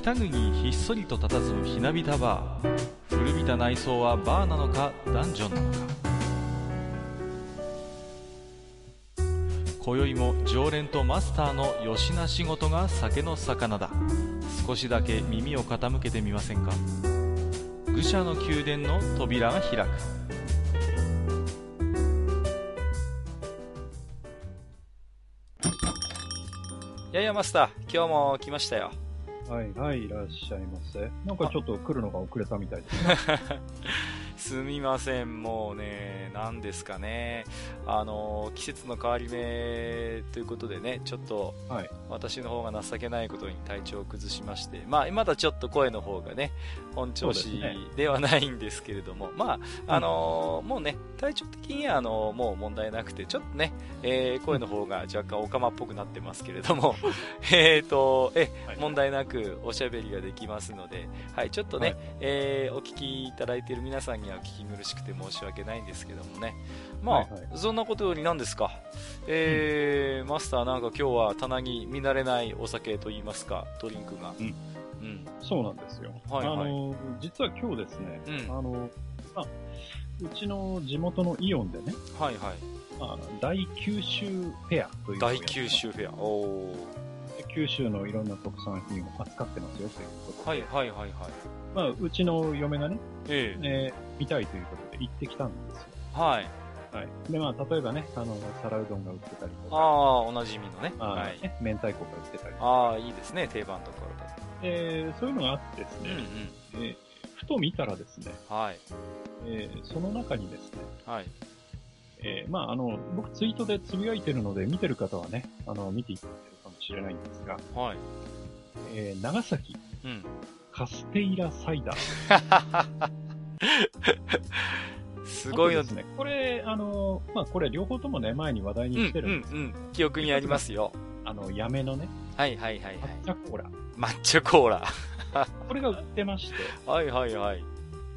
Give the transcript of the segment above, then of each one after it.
北国ひっそりと佇むひなびたバー。古びた内装はバーなのかダンジョンなのか。今宵も常連とマスターのよしな仕事が酒の魚だ。少しだけ耳を傾けてみませんか。愚者の宮殿の扉が開く。ややマスター今日も来ましたよ。はいはい、いらっしゃいませ。なんかちょっと来るのが遅れたみたいですね。すみません、もうね、なんですかね、あの季節の変わり目ということでね、ちょっと、はい。私の方が情けないことに体調を崩しまして、まあ、まだちょっと声の方がね、本調子ではないんですけれども、まあ、あのもうね、体調的には、あのもう問題なくて、ちょっとね、えー声の方が若干オカマっぽくなってますけれども、えっと、え、はい。問題なくおしゃべりができますので、はい、ちょっとね、はい。えーお聞きいただいている皆さんには聞き苦しくて申し訳ないんですけどもね。まあ、はいはいそんなことより何ですか？えーマスターなんか今日は棚に見慣れないお酒といいますか、ドリンクが。うん。うん。そうなんですよ。はいはいあの、実は今日ですね、うんあの、まあ、うちの地元のイオンでね、はいはい。まあ、大九州フェアという大九州フェア。おー。九州のいろんな特産品を扱ってますよということで、はいはいはいはい。まあ、うちの嫁がね、えええー見たいということで行ってきたんですよ。はい。はい。で、まあ、例えばね、あの、皿うどんが売ってたりとか、ああ、おなじみのね。はい。ね、明太子が売ってたりとか、ああ、いいですね、定番のところえーそういうのがあってですうんうん。えーふと見たらですね、はい。えーその中にですね、はい。えーまあ、あの、僕ツイートでつぶやいてるので、見てる方はね、あの、見ていただけるかもしれないんですが、はい。えー長崎うん。カステイラサイダー。すごいのですね。これ、あの、まあ、これ両方ともね、前に話題うんにしてるうんんです。うん。記憶にありますよ。あの、やめのね、はいはいはいはい。抹茶コーラ。抹茶コーラ。これが売ってまして、はいはいはい。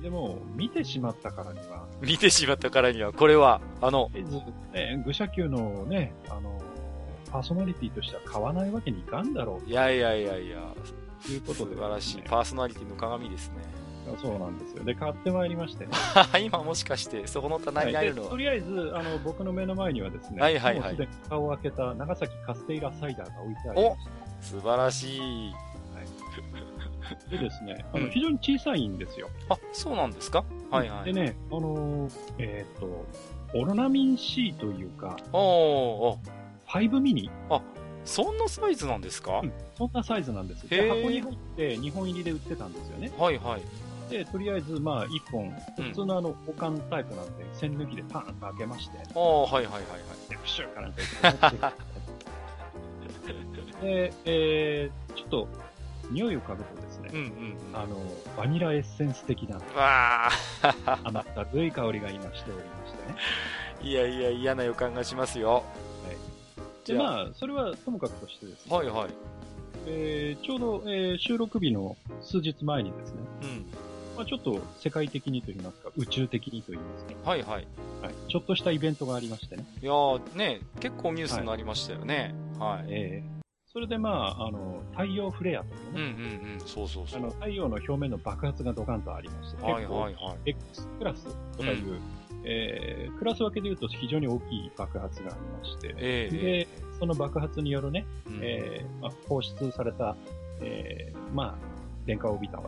でも、見てしまったからには、見てしまったからには、これは、あの、ね、愚者級のね、あの、パーソナリティとしては買わないわけにいかんだろいやいやいやいや、うということ素で、晴らしい。ねパーソナリティの鏡ですね。そうなんですよ。で、買ってまいりましてね。今もしかして、そこの棚にあるの？ははいでと。りあえず、あの、僕の目の前にはですね、はいはいはいもうすでに蓋を開けた長崎カステイラサイダーが置いてありまし素晴らしい。て、でですね、あの、うん非常に小さいんですよ。あ、そうなんですか？はいはい。でね、あのー、えっ、と、オロナミン C というか、おーお5ミニ、そんなサイズなんですか、うんそんなサイズなんです。で、箱に入って2本入りで売ってたんですよね。はいはい。で、とりあえず、まあ、1本、うん普通のあの、保管タイプなんで、栓抜きでパーンと開けまして、ああ、はいはいはいはい。で、プシューかなんか言って持ってきてで、えー、ちょっと、匂いを嗅ぐとですね、うんうんうん。あの、バニラエッセンス的なわあ、甘ったるい香りが今しておりましてね。いやいや、嫌な予感がしますよ。で、じゃあ、まあ、それはともかくとしてですね、はいはい。えーちょうど、えー収録日の数日前にですね、うん。まあ、ちょっと世界的にと言いますか、宇宙的にと言いますか、はいはい。はい、ちょっとしたイベントがありましてね、いやー、ね、結構ニュースになりましたよね。はい。えーそれでまあ、あの、太陽フレアといううんね、うんうん、そうそうそう。あの、太陽の表面の爆発がドカンとありまして、はいはいはい。X クラスとかいう、えークラス分けで言うと非常に大きい爆発がありまして、ええで、その爆発によるね、うんえーまあ、放出された、えーまあ、電荷を帯びた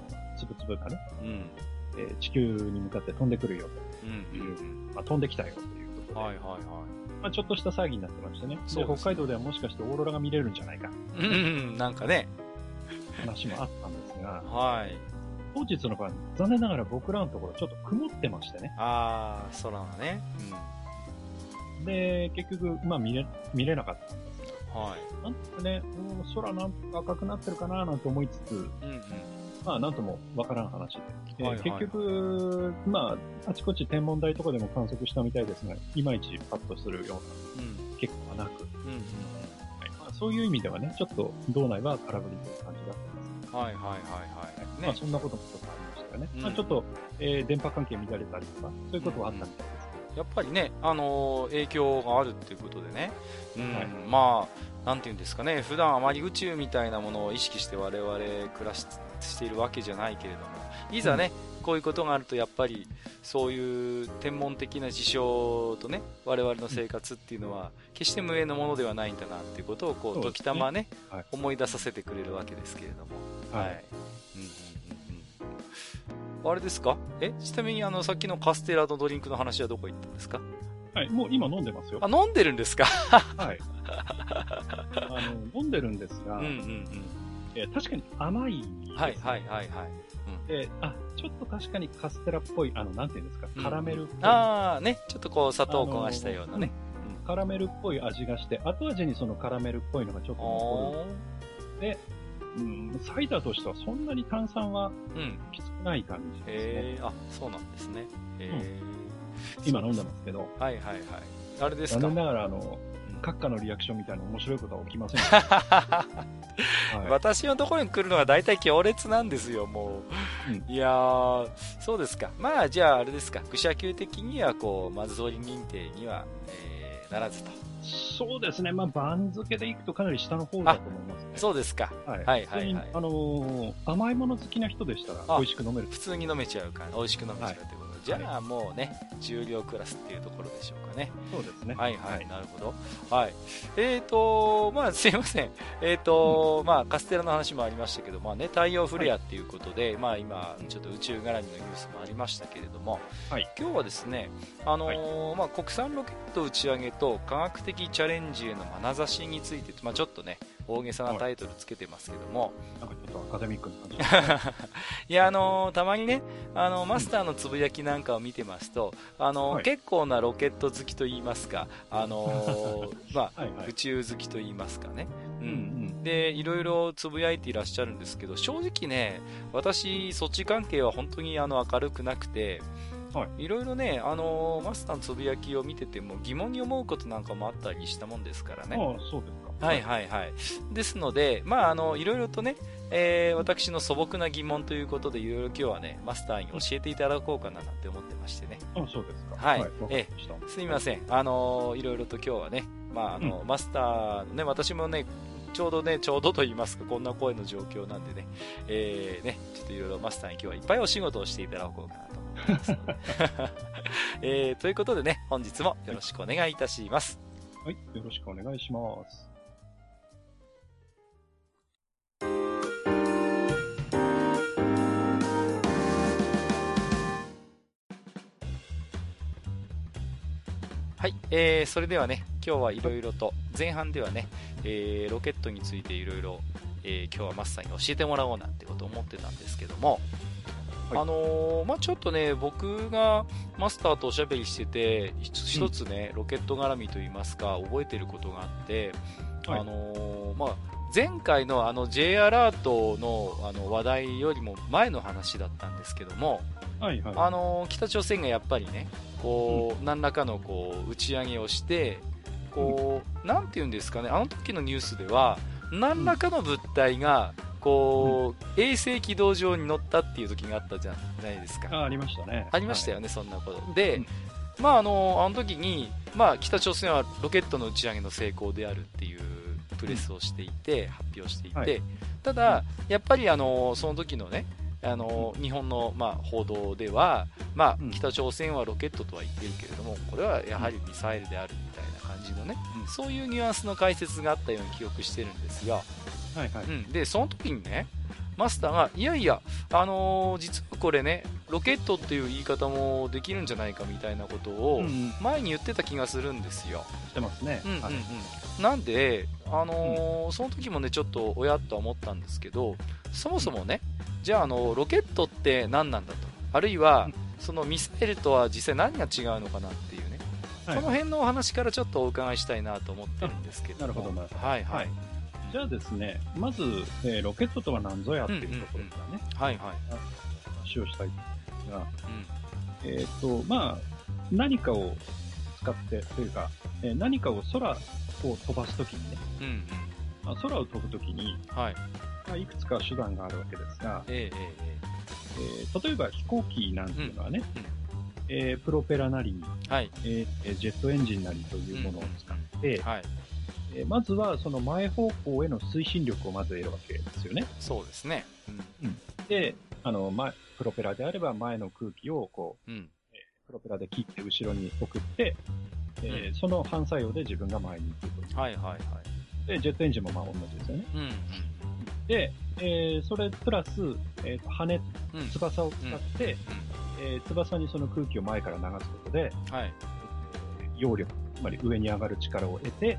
粒々がね、うん。えー地球に向かって飛んでくるようんうんうん。と、まあ、飛んできたよということで、はいはいはまあ、ちょっとした騒ぎになってましてねでね北海道ではもしかしてオーロラが見れるんじゃないかい。うんうん、なんかね。話もあったんですが、はい。当日の晩、残念ながら僕らのところちょっと曇ってましてね。あー、空がね。で、結局、まあ見れ、見れなかったんですうん。はい。が、なんとかね、うん空なんとか赤くなってるかななんて思いつつ、うんうん。まあなんともわからん話で。えーはいはい結局、まあ、あちこち天文台とかでも観測したみたいですが、いまいちパッとするようなうん。結果はなく、うんうんはいまあ、そういう意味ではね、ちょっと道内は空振りという感じだったんですうん。はいはいはいはい。まあね。そんなこともちょっとありましたよね。うんまあちょっと、えー電波関係乱れたりとか、そういうことはあったみたいですやっぱりね、あのー影響があるっていうことでね。うん。まあ、なんていうんですかね、普段あまり宇宙みたいなものを意識して我々暮らし決しているわけじゃないけれどもいざね、こういうことがあるとやっぱりそういう天文的な事象とね我々の生活っていうのは決して無縁のものではないんだなっていうことをこう時たまね、はい、思い出させてくれるわけですけれども、はい、はい、うんうんうん、あれですか？え？ちなみにあのさっきのカステラのドリンクの話はどこ行ったんですか？はい、もう今飲んでますよ。あ、飲んでるんですか？はい。あの、飲んでるんですが、うんうんうん。えー、確かに甘い、ね、はいはいはいはい。うん、で、あ、ちょっと確かにカステラっぽい、あの、なんていうんですか、カラメルっぽい。うん、ああ、ね、ちょっとこう砂糖を焦がしたようなね、うん。カラメルっぽい味がして、後味にそのカラメルっぽいのがちょっと残る。で、うん、サイダーとしてはそんなに炭酸はきつくない感じですね。うん、えー、あ、そうなんですね。えー、今飲んでますけど。はいはいはい。あれですか？残念ながら、あの、閣下のリアクションみたいな面白いことは起きません、はい、私のところに来るのは大体行列なんですよ、もう。うん、いや、そうですか。まあ、じゃあ、あれですか。愚者級的には、こう、まず通り認定には、えー、ならずと。そうですね。まあ、番付でいくとかなり下の方だと思いますね。そうですか。はい。はい、はい、あのー、甘いもの好きな人でしたら、美味しく飲める。普通に飲めちゃうから、美味しく飲めちゃうということじゃあもうね、重量クラスっていうところでしょうかね。そうですね。はいはい、はい、なるほど。はい。えっ、ー、と、まあ すいません。えっ、ー、と、うん、まあカステラの話もありましたけど、まあね、太陽フレアっていうことで、はい、まあ今、ちょっと宇宙絡みのニュースもありましたけれども、はい、今日はですね、あのーはい、まあ国産ロケット打ち上げと科学的チャレンジへの眼差しについて、まあちょっとね、大げさなタイトルつけてますけども、なんかちょっとアカデミックな感じ いや、あのー、たまにね、あのマスターのつぶやきなんかを見てますと、あの、はい、結構なロケット好きと言いますか、あのー、まあ、はいはい、宇宙好きと言いますかね。うん、うん、で、いろいろつぶやいていらっしゃるんですけど、正直ね、私、そっち関係は本当にあの明るくなくて、はい、いろいろね、あのー、マスターのつぶやきを見てても疑問に思うことなんかもあったりしたもんですからね。ああ、そうですか。はいはいはい。ですので、まあ、あの、いろいろとね、えー、私の素朴な疑問ということで、いろいろ今日はね、マスターに教えていただこうかななんて思ってましてね。あそうですか。はい。はい、えー、すみません。あのー、いろいろと今日はね、まあ、あの、うん、マスターのね、私もね、ちょうどね、ちょうどと言いますか、こんな声の状況なんでね、えー、ね、ちょっといろいろマスターに今日はいっぱいお仕事をしていただこうかなと えー、ということでね、本日もよろしくお願いいたします。はい、よろしくお願いします。はい、えー、それではね、今日はいろいろと、前半ではね、えー、ロケットについていろいろ、えー、今日はマスターに教えてもらおうなんてことを思ってたんですけども、はい、あのー、まあ、ちょっとね、僕がマスターとおしゃべりしてて、一つね、うん、ロケット絡みといいますか、覚えてることがあって、はい、あのー、まあ、前回のあの J アラートのあの話題よりも前の話だったんですけども、はいはい、あのー、北朝鮮がやっぱりね、こう、うん、何らかのこう打ち上げをして、こう、うん、なんていうんですかね、あの時のニュースでは、何らかの物体がこう、うん、衛星軌道上に乗ったっていう時があったじゃないですか。あありましたね。ありましたよね、はい、そんなこと。で、うん、まああの、あの時に、まあ北朝鮮はロケットの打ち上げの成功であるっていうプレスをしていて、発表していて、はい、ただ、やっぱりあの、その時のね、あの日本の、まあ、報道では、まあ、北朝鮮はロケットとは言ってるけれどもこれはやはりミサイルであるみたいな感じのね、うん、そういうニュアンスの解説があったように記憶してるんですが、はいはい。うん、でその時にねマスターがいやいや、あのー、実はこれねロケットっていう言い方もできるんじゃないかみたいなことを前に言ってた気がするんですよ。してますね、うんうんうん。はい、なんで、あのーうん、その時もねちょっと親とは思ったんですけどそもそもね、じゃあ、あのロケットって何なんだと。あるいは、そのミサイルとは実際何が違うのかなっていうね、はい、この辺のお話からちょっとお伺いしたいなと思ってるんですけどなるほどなるほど。はいはい、はい。じゃあですね、まず、えー、ロケットとは何ぞやっていうところからね、はいはい。話をしたいんですが、うん、えっ、ー、と、まあ、何かを使って、というか、えー、何かを空を飛ばすときにね、うん空を飛ぶときに、はい。まあ、いくつか手段があるわけですが、えー、えー、例えば飛行機なんていうのはね、うんうん。えー、プロペラなり、はい。えー、ジェットエンジンなりというものを使って、うんうん、はい。えー、まずはその前方向への推進力をまず得るわけですよね。そうですね。うん。で、あの、前、プロペラであれば前の空気をこう、うん、えー、プロペラで切って後ろに送って、えー、うん、その反作用で自分が前に行くと。はいはいはい。で、ジェットエンジンもまあ同じですよね。うん、で、えー、それプラス、えー、と羽、翼を使って、えー、翼にその空気を前から流すことで、はい、えー、揚力、つまり上に上がる力を得て、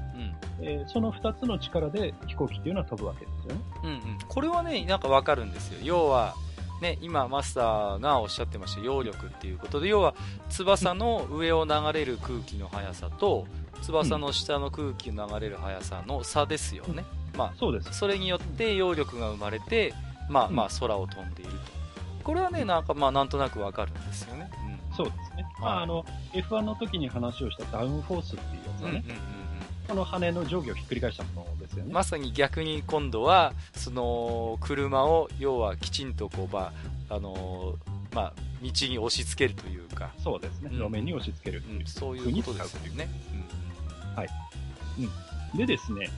うん、えー、その2つの力で飛行機っていうのは飛ぶわけですよね。うんうん、これはね、なんかわかるんですよ。要は、ね、今マスターがおっしゃってました揚力っていうことで要は翼の上を流れる空気の速さと翼の下の空気の流れる速さの差ですよね、うん、まあ、そうです。それによって揚力が生まれて、まあまあ、空を飛んでいると。これはねなんかまあなんとなくわかるんですよね、うん、そうですね、まあ、あの F1 の時に話をしたダウンフォースっていうやつはね、うんうんうんこの羽の上下をひっくり返したものですよね。まさに逆に今度は、その、車を、要はきちんとこう、まあ、あのー、まあ、道に押し付けるというか。そうですね。路面に押し付けるう、うん、そういうことですよね。うん、はい。うん。でですね、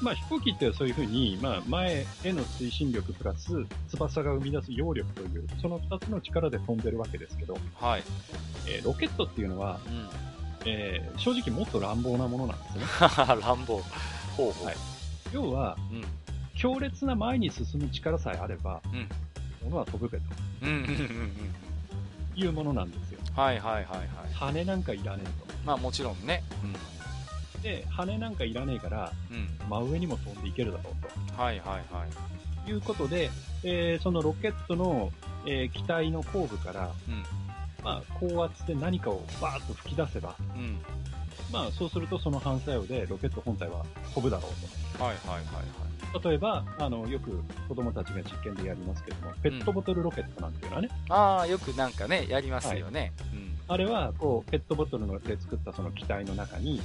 うん、まあ飛行機ってそういうふうに、まあ前への推進力プラス翼が生み出す揚力という、その二つの力で飛んでるわけですけど、はい。えー、ロケットっていうのは、うん、えー、正直もっと乱暴なものなんですね。乱暴。ほうほう。はい、要は、うん、強烈な前に進む力さえあれば、うん、物は飛ぶべと。うんうんうんうん。いうものなんですよ。はいはいはいはい。羽なんかいらねえと。まあもちろんね。うん、で、羽なんかいらねえから、うん、真上にも飛んでいけるだろうと。はいはいはい。いうことで、えー、そのロケットの、えー、機体の後部から、うん、まあ、高圧で何かをバーッと吹き出せば、うん、まあ、そうするとその反作用でロケット本体は飛ぶだろうと。はいはいはいはい。例えば、あの、よく子供たちが実験でやりますけども、ペットボトルロケットなんていうのはね。うん、ああ、よくなんかね、やりますよね。はい、うん、あれは、こう、ペットボトルで作ったその機体の中に、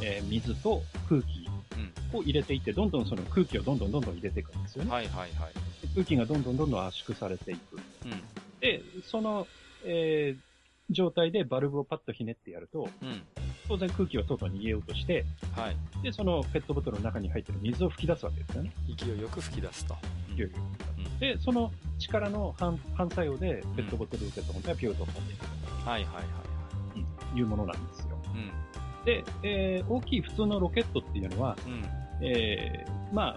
うん、えー、水と空気を入れていって、どんどんその空気をどんどんどんどん入れていくんですよね。はいはいはい。空気がどんどんどんどん圧縮されていく。うん、で、そのえー、状態でバルブをパッとひねってやると、うん、当然空気は外に逃げようとして、はい、で、そのペットボトルの中に入ってる水を吹き出すわけですよね。勢いよく吹き出すと。勢いよく吹き出す。うん、で、その力の反反作用で、ペットボトルロケット本体はピューと飛んでいく。はいはいはい。うん、いうものなんですよ。うん、で、えー、大きい普通のロケットっていうのは、うん、えー、まあ、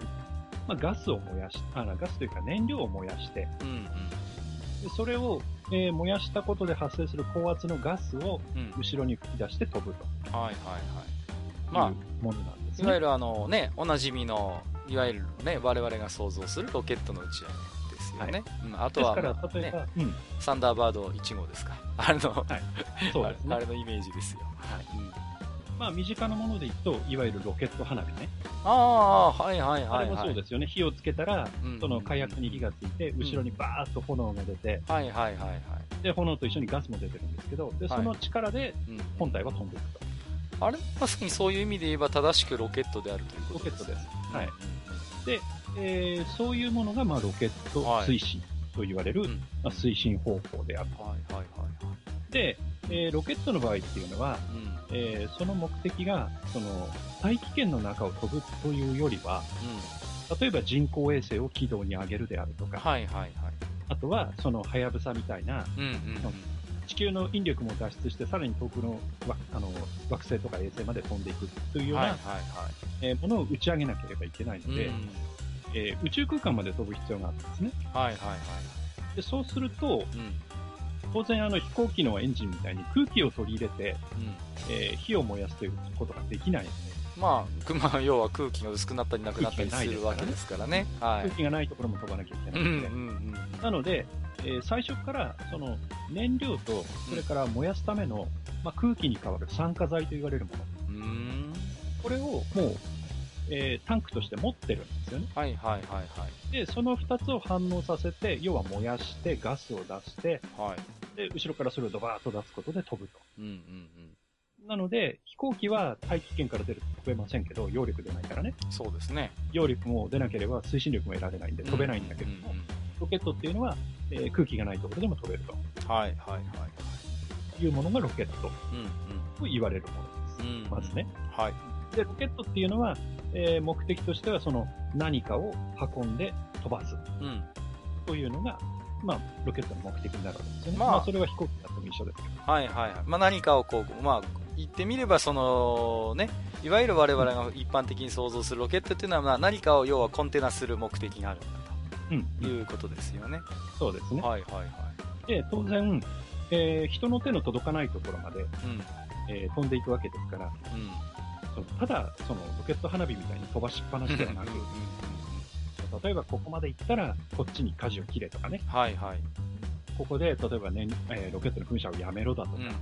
まあ、ガスを燃やし、あガスというか燃料を燃やして、うんうん、でそれをえー、燃やしたことで発生する高圧のガスを後ろに吹き出して飛ぶと。うん、はいはいはい。まあ、ものなんです、ね、いわゆるあのね、おなじみの、いわゆるね、我々が想像するロケットの打ち上げですよね。はい、うん、あとは、まあ、ねうん、サンダーバード1号ですか。あれの、はい、そうですね、あれのイメージですよ。はいうんまあ、身近なものでいくと、いわゆるロケット花火ね。ああ、はいはいはい、はい、あれもそうですよね。火をつけたら、その火薬に火がついて、後ろにバーッと炎が出て、はいはいはいはい。で、炎と一緒にガスも出てるんですけど、で、その力で本体は飛んでいくと。あれ？まさにそういう意味で言えば正しくロケットであるということです、ね、ロケットです。はい。で、えー、そういうものが、まあ、ロケット推進と言われる、まあ、推進方法であると。はいはいはい。で、えー、ロケットの場合っていうのは、うん、えー、その目的が、その、大気圏の中を飛ぶというよりは、うん、例えば人工衛星を軌道に上げるであるとか、はいはいはい。あとは、その、はやぶさみたいな、うんうんうん、地球の引力も脱出して、さらに遠くのあの惑星とか衛星まで飛んでいくというような、はいはいはいえー、ものを打ち上げなければいけないので、うん、えー、宇宙空間まで飛ぶ必要があるんですね。はいはいはい。でそうすると、うん当然あの飛行機のエンジンみたいに空気を取り入れて、うん、えー、火を燃やすということができないので。まあ、まあ、要は空気が薄くなったりなくなったりするわけですからね。はい、空気がないところも飛ばなきゃいけないので。うんうんうん、なので、えー、最初からその燃料と、それから燃やすための、まあ、空気に変わる酸化剤と言われるもの。これをもうえー、タンクとして持ってるんですよね。はいはいはいはい。で、その二つを反応させて、要は燃やしてガスを出して、はい。で、後ろからそれをドバーッと出すことで飛ぶと。うんうんうん。なので、飛行機は大気圏から出ると飛べませんけど、揚力出ないからね。そうですね。揚力も出なければ推進力も得られないんで飛べないんだけども、うんうんうん、ロケットっていうのは、えー、空気がないところでも飛べると。はいはいはい。いうものがロケットと言われるものです。うんうん、まずね。はい。で、ロケットっていうのは、えー、目的としてはその何かを運んで飛ばす。うん。というのが、まあ、ロケットの目的になるわけですよね。まあ、まあ、それは飛行機だっても一緒ですけど。はいはいはい。まあ、何かをこう、まあ、言ってみれば、その、ね、いわゆる我々が一般的に想像するロケットっていうのは、まあ、何かを要はコンテナする目的があるんだと、いうことですよね。そうですね。はいはいはい。で、当然、えー、人の手の届かないところまで、うん、えー、飛んでいくわけですから、うん、そのただ、そのロケット花火みたいに飛ばしっぱなしではなく、例えばここまで行ったら、こっちに舵を切れとかね。はいはい。ここで、例えばね、えー、ロケットの噴射をやめろだとか、うんうんうん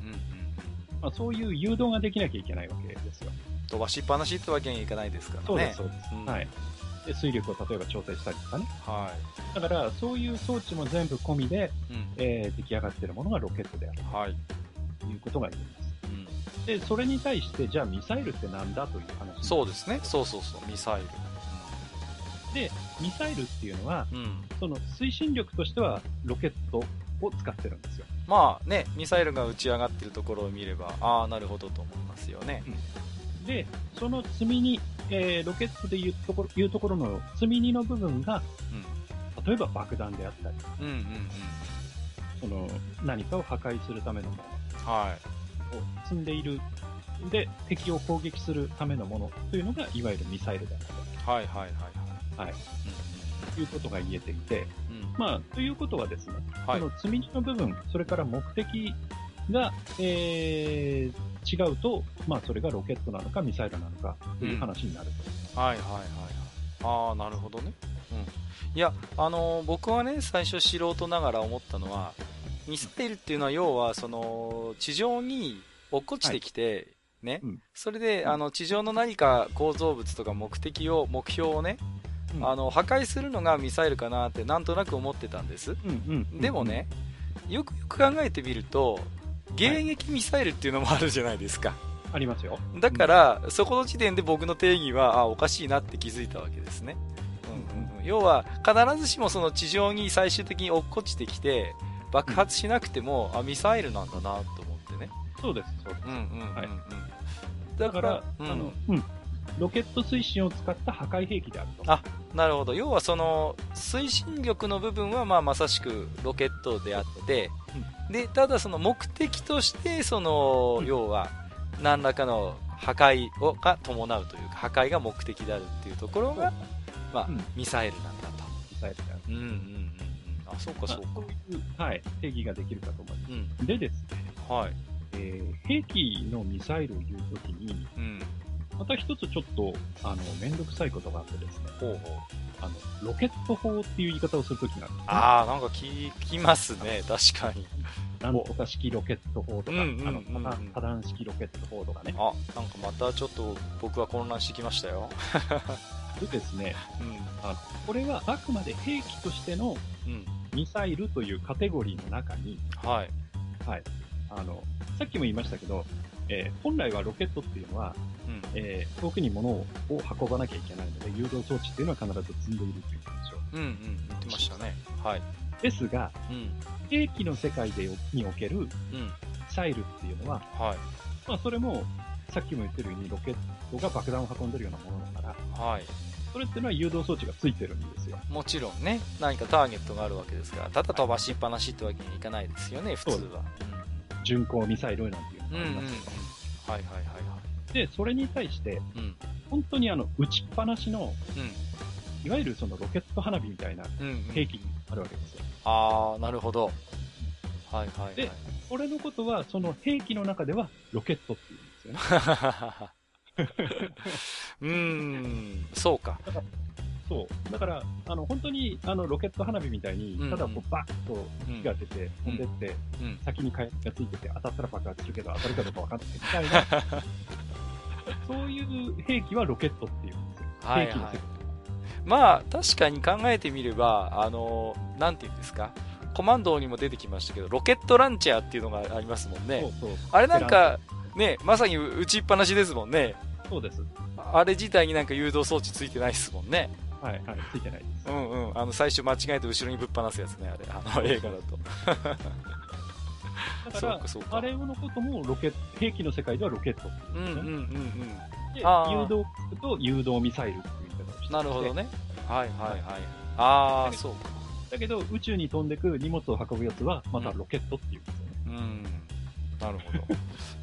まあ、そういう誘導ができなきゃいけないわけですよ。飛ばしっぱなしってわけにはいかないですからね。そうです、そうです。うん、はい。で、水力を例えば調整したりとかね。はい。だから、そういう装置も全部込みで、うん、えー、出来上がっているものがロケットである。はい。ということが言えます。うん、で、それに対して、じゃあミサイルってなんだという話そうですね。そうそうそう、ミサイル。で、ミサイルっていうのは、うん、その推進力としてはロケットを使ってるんですよ。まあね、ミサイルが打ち上がってるところを見れば、ああ、なるほどと思いますよね。うん、で、その積み荷、えー、ロケットでいうところいうところの積み荷の部分が、うん、例えば爆弾であったり、うんうんうん、その何かを破壊するためのもの、はい、を積んでいる。で、敵を攻撃するためのものというのが、いわゆるミサイルであったり。はいはいはい。はい。うん、いうことが言えていて、まあ、ということはですね、はい、その積み荷の部分、それから目的が、えー、違うと、まあ、それがロケットなのかミサイルなのかという話になると、うん、はいはいはい。ああなるほどね、うん、いやあのー、僕はね最初素人ながら思ったのはミサイルっていうのは要はその地上に落っこちてきて、はい。ね、うん、それで、あの地上の何か構造物とか目的を目標をねうん、あの破壊するのがミサイルかなってなんとなく思ってたんです、うんうん、でもねよくよく考えてみると迎撃ミサイルっていうのもあるじゃないですか、はい、ありますよ。だから、そこの時点で僕の定義はあおかしいなって気づいたわけですね、うんうんうん、要は必ずしもその地上に最終的に落っこちてきて爆発しなくても、あミサイルなんだなと思ってね。そうですそうです、うんうんうんうん。はい、だから、うん、あの、うんロケット推進を使った破壊兵器であると。あなるほど。要はその推進力の部分はまあまさしくロケットであって、うん、でただその目的としてその、要は何らかの破壊をが伴うというか破壊が目的であるっていうところが、まあ、うん、ミサイルなんだと。ミサイルである。うんうんうんあそうかそうか、そういう、はい、定義ができるかと思います、うん、でですね、はい。えー、兵器のミサイルを言うときに、うんまた一つちょっと、あの、めんどくさいことがあってですね。ほうほう。あの、ロケット砲っていう言い方をするときがある、ね、ああ、なんか聞きますね、確かに。なんとか式ロケット砲とか、あの、多段式ロケット砲とかね。あ、なんかまたちょっと僕は混乱してきましたよ。でですね、うん、あこれはあくまで兵器としてのミサイルというカテゴリーの中に、はい。はい。あの、さっきも言いましたけど、えー、本来はロケットっていうのは、うん、えー、遠くに物を運ばなきゃいけないので、誘導装置っていうのは必ず積んでいるという話を。うんうん、言ってましたね。はい。ですが、うん、兵器の世界でにおける、ミサイルっていうのは、はい。まあ、それも、さっきも言ってるようにロケットが爆弾を運んでるようなものだから、はい。それっていうのは誘導装置がついてるんですよ。もちろんね、何かターゲットがあるわけですから、ただ飛ばしっぱなしってわけにいかないですよね、普通は。巡航ミサイルなんていうのがありますけど、うんうんはいはいはいはい。で、それに対して、うん、本当にあの、打ちっぱなしの、うん、いわゆるそのロケット花火みたいな兵器にあるわけですよ。うんうん、ああ、なるほど。はいはい、はい、で、これのことは、その兵器の中ではロケットって言うんですよね。うーん、そうか。そう。だから、あの、本当に、あの、ロケット花火みたいに、ただこう、バッと火が出て、飛んでって、先に火薬がついてて、当たったら爆発するけど、当たるかどうかわかんないみたいな、そういう兵器はロケットっていうんですよ。はい、はい、兵器の世界。まあ、確かに考えてみれば、あの、なんていうんですか、コマンドにも出てきましたけど、ロケットランチャーっていうのがありますもんね。あれなんか、ね、まさに打ちっぱなしですもんね。そうです。あれ自体になんか誘導装置ついてないですもんね。はいはい、ついてないです。うんうん。あの、最初間違えて後ろにぶっ放すやつね、あれ。あの、映画だと。だから、あれのこともロケ兵器の世界ではロケットって言うんですよね。うんうんうんうん。で、誘導と誘導ミサイルっていう言い方をしてなるほどね。はいはいはい。ああ、そうか。だけど、宇宙に飛んでく荷物を運ぶやつは、またロケットっていうんですよね。うん。なるほど。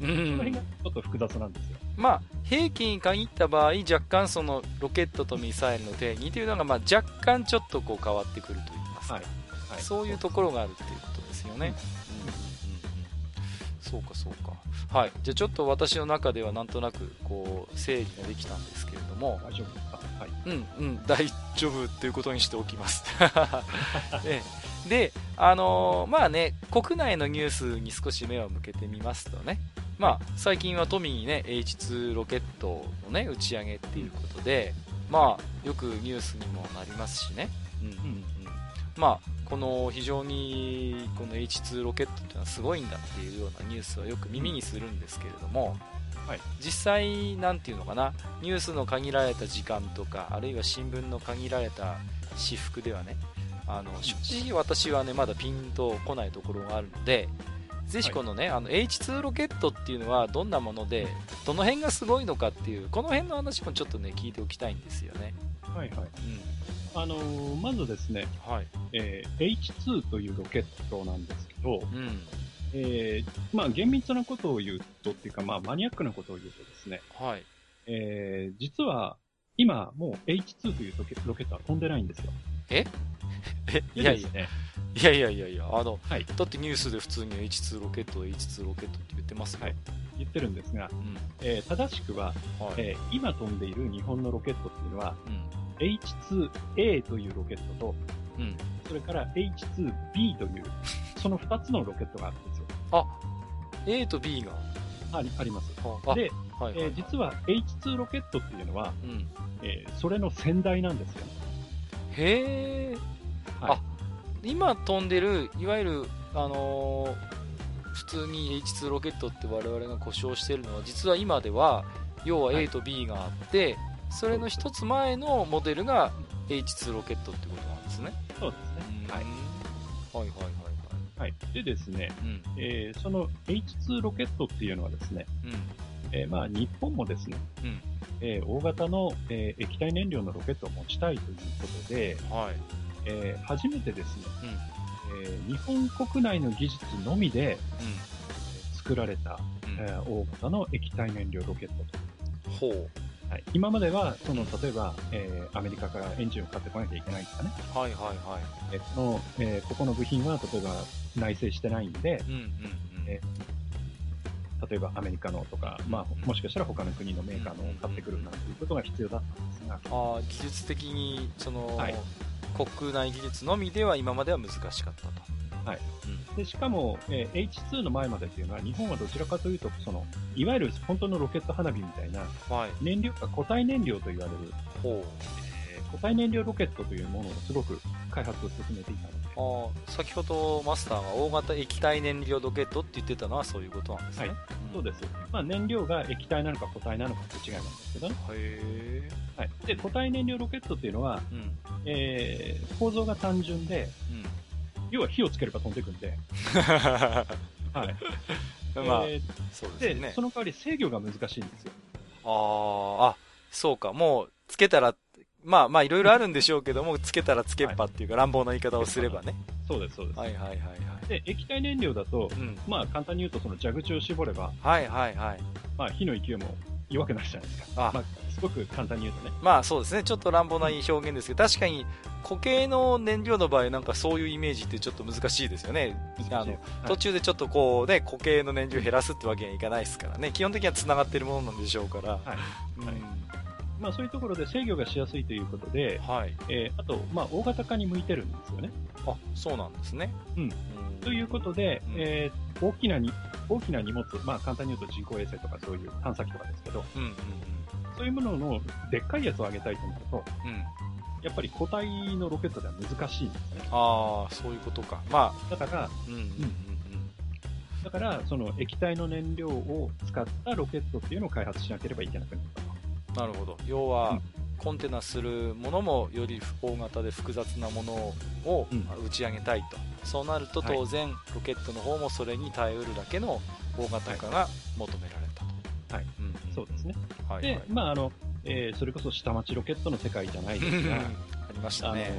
うん。その辺がちょっと複雑なんですよ。まあ、兵器に限った場合、若干そのロケットとミサイルの定義というのが、まあ、若干ちょっとこう変わってくるといいますか、はいはい、そういうところがあるっていうことですよね。そうかそうか。はい。じゃあちょっと私の中ではなんとなくこう整理ができたんですけれども。大丈夫ですか？はい。うんうん、大丈夫ということにしておきます。で、あのー、まあね、国内のニュースに少し目を向けてみますとね、まあ、最近はトミーね、H2 ロケットのね、打ち上げっていうことで、まあ、よくニュースにもなりますしね。うんうんうん。まあ、この非常にこの H2 ロケットっていうのはすごいんだっていうようなニュースはよく耳にするんですけれども、はい、実際、なんていうのかな、ニュースの限られた時間とか、あるいは新聞の限られた私服ではね、あの正直私はね、まだピンとこないところがあるので、ぜひこのね、はい、あの H2 ロケットっていうのはどんなもので、どの辺がすごいのかっていう、この辺の話もちょっとね、聞いておきたいんですよね。はいはい。うんあのー、まずですね、はいえー、H2 というロケットなんですけど、うんえーまあ、厳密なことを言うとっていうか、まあ、マニアックなことを言うとですね、はいえー、実は今もう H2 というロケットは飛んでないんですよ。え？え？いやいや、ね、いやいやいやいや、あの、はい、だってニュースで普通に H2 ロケット、H2 ロケットって言ってますよ。はい、言ってるんですが、うん、えー、正しくは、はい、えー、今飛んでいる日本のロケットっていうのは、うん、H2A というロケットと、うん、それから H2B という、その2つのロケットがあるんですよ。あ、A と B が。ありあります。で、はいはい、えー、実は H2 ロケットっていうのは、うん、えー、それの先代なんですよ。へえ。はい、あ今飛んでるいわゆる、あのー、普通に H2 ロケットって我々が故障しているのは実は今では要は A と B があって、はい、それの一つ前のモデルが H2 ロケットってことなんですね。そうですね、はい、はい。はい。はい。はい、でですね、うん、えー、その H2 ロケットっていうのはですね、うん。えー、まあ日本もですね、うんえー、大型の、えー、液体燃料のロケットを持ちたいということで、はい、えー、初めてですね、うん、えー、日本国内の技術のみで、うん、作られた、うん、えー、大型の液体燃料ロケットと。ほう。はい、今までは、その、例えば、えー、アメリカからエンジンを買ってこなきゃいけないとかね。はいはいはい。えー、の、えー、ここの部品は、例えば内製してないんで、うんうんうんえー、例えばアメリカのとか、まあ、もしかしたら他の国のメーカーのを買ってくるなんていうことが必要だったんですが。ああ、技術的に、その、はい、国内技術のみでは今までは難しかったと。はい。うん、でしかも、えー、H2 の前までっていうのは、日本はどちらかというと、その、いわゆる本当のロケット花火みたいな、はい、燃料が固体燃料と言われる、えー、固体燃料ロケットというものをすごく開発を進めていたので。あ先ほどマスターが大型液体燃料ロケットって言ってたのはそういうことなんですね。はい、そうです。まあ、燃料が液体なのか固体なのかって違いなんですけどね。へはい。で、固体燃料ロケットっていうのは、うん、えー、構造が単純で、うん、要は火をつければ飛んでいくんで、はい。まあ、えー、そうですね。で、その代わり制御が難しいんですよ。ああ、そうか。もう、つけたらまあまあいろいろあるんでしょうけども、つけたらつけっぱっていうか、乱暴な言い方をすればね。そうです、そうです。はいはいはいはい。で、液体燃料だと、うん、まあ簡単に言うとその蛇口を絞れば、はいはいはい。まあ火の勢いも弱くなるじゃないですか。あまあ、すごく簡単に言うとね。まあそうですね。ちょっと乱暴な表現ですけど、確かに固形の燃料の場合なんかそういうイメージってちょっと難しいですよね。あの、途中でちょっとこうね、固形の燃料を減らすってわけにはいかないですからね。基本的には繋がってるものなんでしょうから。はい。うん、はいまあ、そういうところで制御がしやすいということで、はいえー、あと、まあ、大型化に向いてるんですよね。あそうなんですね。うん。ということで、うん、えー、大きなに大きな荷物、まあ、簡単に言うと人工衛星とかそういう探査機とかですけど、うんうんうん、そういうもののでっかいやつを上げたいとなると、うん、やっぱり固体のロケットでは難しいんですね。ああ、そういうことか。まあ、だから、うんうんうんだから、その液体の燃料を使ったロケットっていうのを開発しなければいけなくなったと。なるほど。要は、コンテナするものもより大型で複雑なものを打ち上げたいと、うん、そうなると当然、ロケットの方もそれに耐えうるだけの大型化が求められたと。はい、うん、そうですね。はい、で、まああの、えー、それこそ下町ロケットの世界じゃないですが、ありましたね。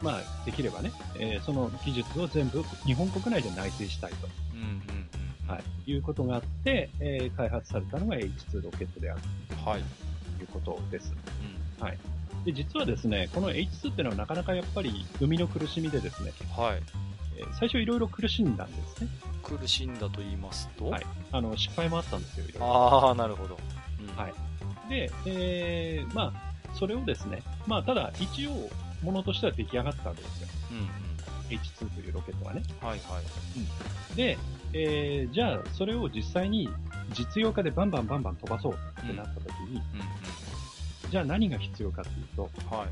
まあ、できればね、えー、その技術を全部日本国内で内製したいと。うんうんうん、はい。いうことがあって、えー、開発されたのが H2 ロケットである。はい。ということです。うん。はい。で、実はですね、この H2 っていうのはなかなかやっぱり生みの苦しみでですね。はい。えー、最初いろいろ苦しんだんですね。苦しんだと言いますと？はい。あの、失敗もあったんですよ、いろいろ。ああ、なるほど。うん、はい。で、えー、まあ、それをですね、まあ、ただ、一応、ものとしては出来上がったわけですよ。うんうん。H2 というロケットはね。はいはい。うん。で、えー、じゃあ、それを実際に実用化でバンバンバンバン飛ばそうってなった時に、じゃあ何が必要かっていうと、はい。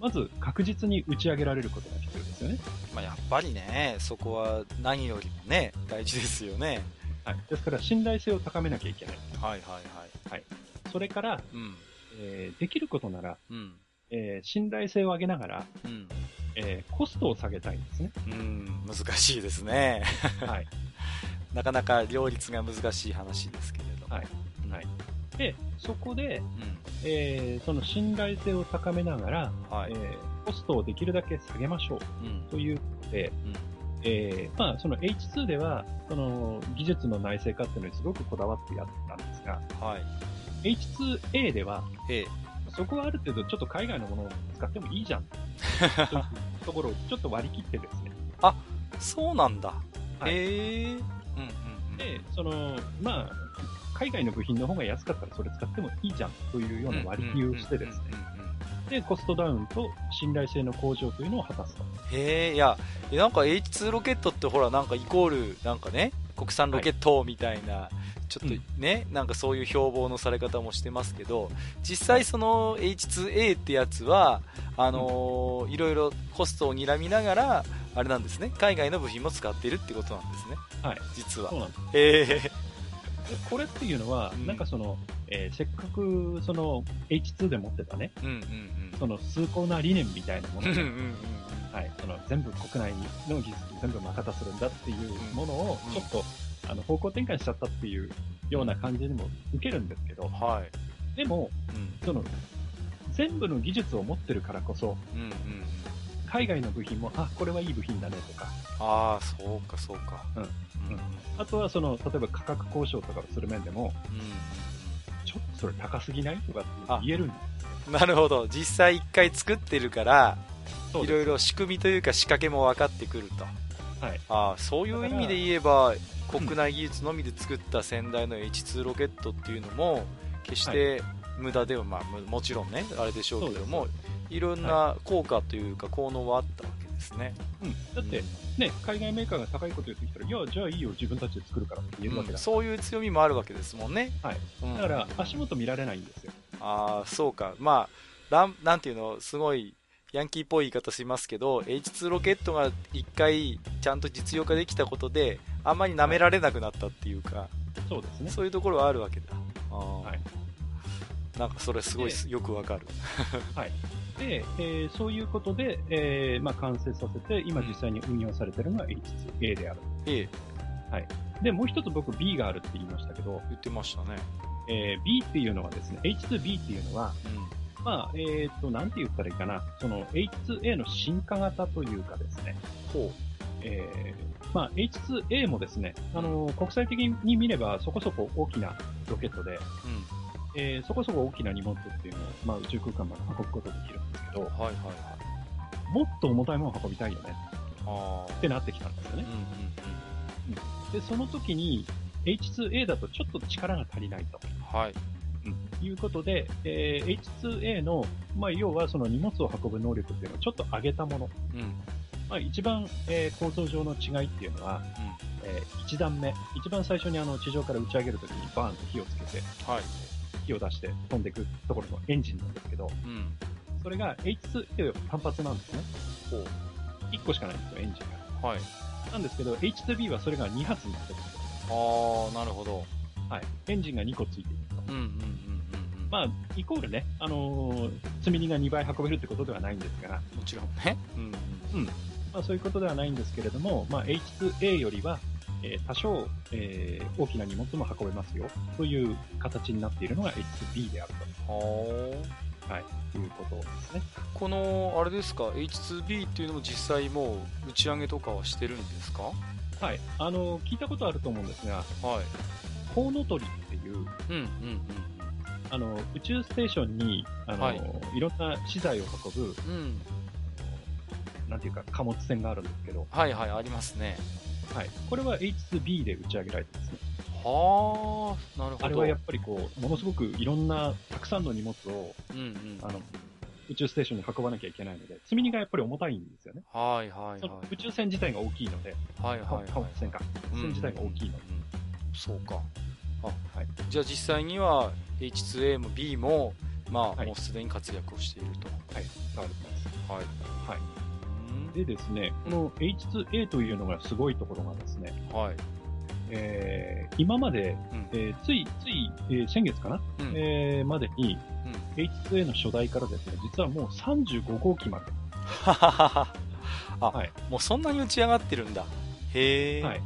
まず確実に打ち上げられることが必要ですよね。まあ、やっぱりね、そこは何よりもね、大事ですよね。はい。ですから信頼性を高めなきゃいけない。はいはいはい。はい。それから、うん、えー、できることなら、うん、えー、信頼性を上げながら、うん、えー、コストを下げたいんですね。うん、難しいですね。はい。なかなか両立が難しい話ですけれども。はい。はい。で、そこで、うん、えー、その信頼性を高めながら、はい、えー、コストをできるだけ下げましょう。うん、ということで、うんえー、まあ、その H2 では、その技術の内製化っていうのにすごくこだわってやったんですが、はい、H2A では、A、そこはある程度ちょっと海外のものを使ってもいいじゃん。というところをちょっと割り切ってですね。あ、そうなんだ。はい、へえ。うんうんうん。で、その、まあ、海外の部品の方が安かったらそれ使ってもいいじゃんというような割り切りをしてですね。で、コストダウンと信頼性の向上というのを果たすと。へえ、いや、なんか H2 ロケットってほら、なんかイコール、なんかね、国産ロケットみたいな、ちょっとね、うん、なんかそういう標榜のされ方もしてますけど、実際その H2A ってやつは、あのー、いろいろコストを睨みながら、あれなんですね、海外の部品も使っているってことなんですね。はい。実は。そうなんです。へえ。これっていうのは、うん、なんかその、えー、せっかくその H2 で持ってたね、うんうんうん、その崇高な理念みたいなものを、はい、その全部国内の技術全部任せするんだっていうものをちょっと、あの方向転換しちゃったっていうような感じにも受けるんですけど、はい、でも、うん、その全部の技術を持ってるからこそ、うんうん、海外の部品も、あ、これはいい部品だねとか。ああ、そうか、そうか。うん。うん。あとは、その、例えば価格交渉とかをする面でも、うん、ちょっとそれ高すぎないとかって言えるんですなるほど。実際一回作ってるから、いろいろ仕組みというか仕掛けも分かってくると。はい。ああ、そういう意味で言えば、国内技術のみで作った先代の H2 ロケットっていうのも、決して無駄では、まあ、もちろんね、あれでしょうけども、いろんな効果というか、効能はあったわけですね。うん。だって、ね、海外メーカーが高いこと言ってきたら、いや、じゃあいいよ、自分たちで作るからって言えるわけだ、うん、そういう強みもあるわけですもんね。はい。だから、足元見られないんですよ。ああ、そうか。まあ、ラン、なんていうの、すごい、ヤンキーっぽい言い方しますけど、H2 ロケットが1回ちゃんと実用化できたことで、あんまり舐められなくなったっていうか、そうですね。そういうところはあるわけだ。あはい。なんかそれすごいよくわかる。はい。で、えー、そういうことで、えー、まあ、完成させて、今実際に運用されているのが H2A である。A。はい。で、もう一つ僕 B があるって言いましたけど、言ってましたね。えー、B っていうのはですね、H2B っていうのは、うん、まあ、えっ、ー、と、なんて言ったらいいかな、その H2A の進化型というかですね、ほう。えー、まあ、H2A もですね、あの、国際的に見ればそこそこ大きなロケットで、うんえー、そこそこ大きな荷物っていうのを、まあ、宇宙空間まで運ぶことできるんですけど、はいはいはい、もっと重たいものを運びたいよね。ってなってきたんですよね。うんうんうん、で、その時に H2A だとちょっと力が足りないと。はい。うん、いうことで、えー、H2A の、まあ、要はその荷物を運ぶ能力っていうのをちょっと上げたもの。うん。まあ、一番、えー、構造上の違いっていうのは、うん、えー、1段目、一番最初にあの地上から打ち上げるときにバーンと火をつけて、はい、火を出して飛んでいくところのエンジンなんですけど、うん、それが H2A 単発なんですね。ほう。1個しかないんですよ、エンジンが。はい。なんですけど、H2B はそれが2発になってるんですよ。ああ、なるほど。はい。エンジンが2個ついていると。うんうんうんうん。まあ、イコールね、あのー、積み荷が2倍運べるってことではないんですが。もちろんね。うん。うん。まあ、そういうことではないんですけれども、まあ、H2A よりは、えー、多少、えー、大きな荷物も運べますよという形になっているのが H2B であると。はい、ということですね。この、あれですか、H2B っていうのも実際もう打ち上げとかはしてるんですか？はい。あの、聞いたことあると思うんですが、はい。コウノトリっていう、うんうんうん。あの、宇宙ステーションに、あの、はい、いろんな資材を運ぶ、うん。なんていうか、貨物船があるんですけど。はいはい、ありますね。はい。これは H2B で打ち上げられてますね。はあ、なるほど。あれはやっぱりこう、ものすごくいろんな、たくさんの荷物を、うんうん、あの、宇宙ステーションに運ばなきゃいけないので、積み荷がやっぱり重たいんですよね。はいはいはい。宇宙船自体が大きいので、はいはいはい、貨物船か。船自体が大きいので。うん、そうか。あ、はい。じゃあ実際には H2A も B も、まあ、はい、もうすでに活躍をしていると。はい、使われてます。はい。はい。でですね、この H2A というのがすごいところがですね、はい。えー、今まで、うん、えー、つい、つい、えー、先月かな、うん、えー、までに、うん、H2A の初代からですね、実はもう35号機まで。あ、はい、もうそんなに打ち上がってるんだ。へえ。はい。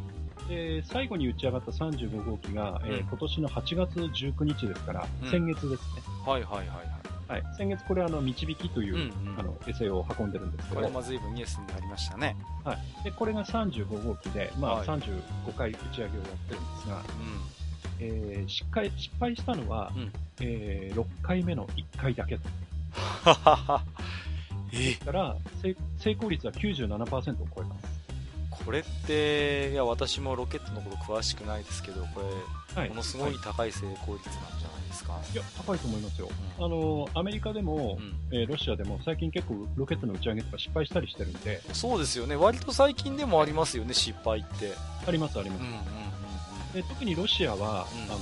で、最後に打ち上がった35号機が、うん、えー、今年の8月19日ですから、先月ですね。はいはいはいはい。はい、先月これあの、導きという、うんうん、あの、エセを運んでるんですけど。これも随分ニュースになりましたね。はい。で、これが35号機で、まあ、35回打ち上げをやってるんですが、うん、えー、失敗、失敗したのは、うん、えー、6回目の1回だけと。えー、から成功率は97%を超えます。これって、いや、私もロケットのこと詳しくないですけど、これ、はい、ものすごい高い成功率なんじゃないですか？いや、高いと思いますよ。うん、あの、アメリカでも、うん、えー、ロシアでも最近結構ロケットの打ち上げとか失敗したりしてるんで。そうですよね。割と最近でもありますよね、失敗って。あります、あります。うんうんうんで特にロシアは、うん、あの、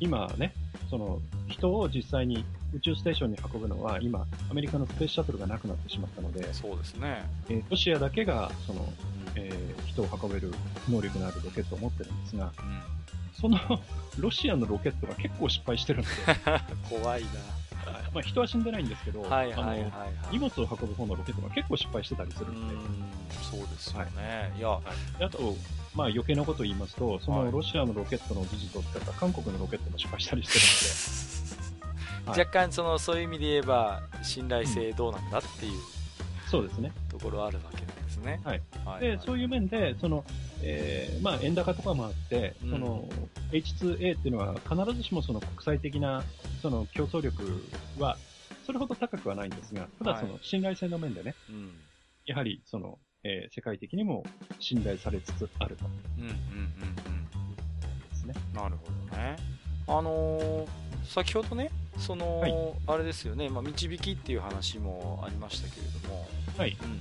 今ね、その、人を実際に宇宙ステーションに運ぶのは、今、アメリカのスペースシャトルがなくなってしまったので、そうですね。えー、ロシアだけが、その、えー、人を運べる能力のあるロケットを持ってるんですが、うん、その ロシアのロケットが結構失敗してるんで。怖いな。まあ、人は死んでないんですけど、はいはいはい、はい、荷物を運ぶ方のロケットが結構失敗してたりするんで。んそうですよね。はい、いや、はい、あと、まあ余計なこと言いますと、そのロシアのロケットの技術を使った韓国のロケットも失敗したりしてるので。若干その、そういう意味で言えば、信頼性どうなんだっていう、うん、そうですね。ところあるわけなんですね。はい。はい、で、そういう面で、その、えー、まあ、円高とかもあって、うん、その、H2A っていうのは必ずしもその国際的な、その競争力は、それほど高くはないんですが、ただその信頼性の面でね、はい、やはりその、えー、世界的にも信頼されつつあると。うんうんうんうん。ですね。なるほどね。あのー、先ほどね、その、はい、あれですよね、まあ、導きっていう話もありましたけれども、はい。うんうんうん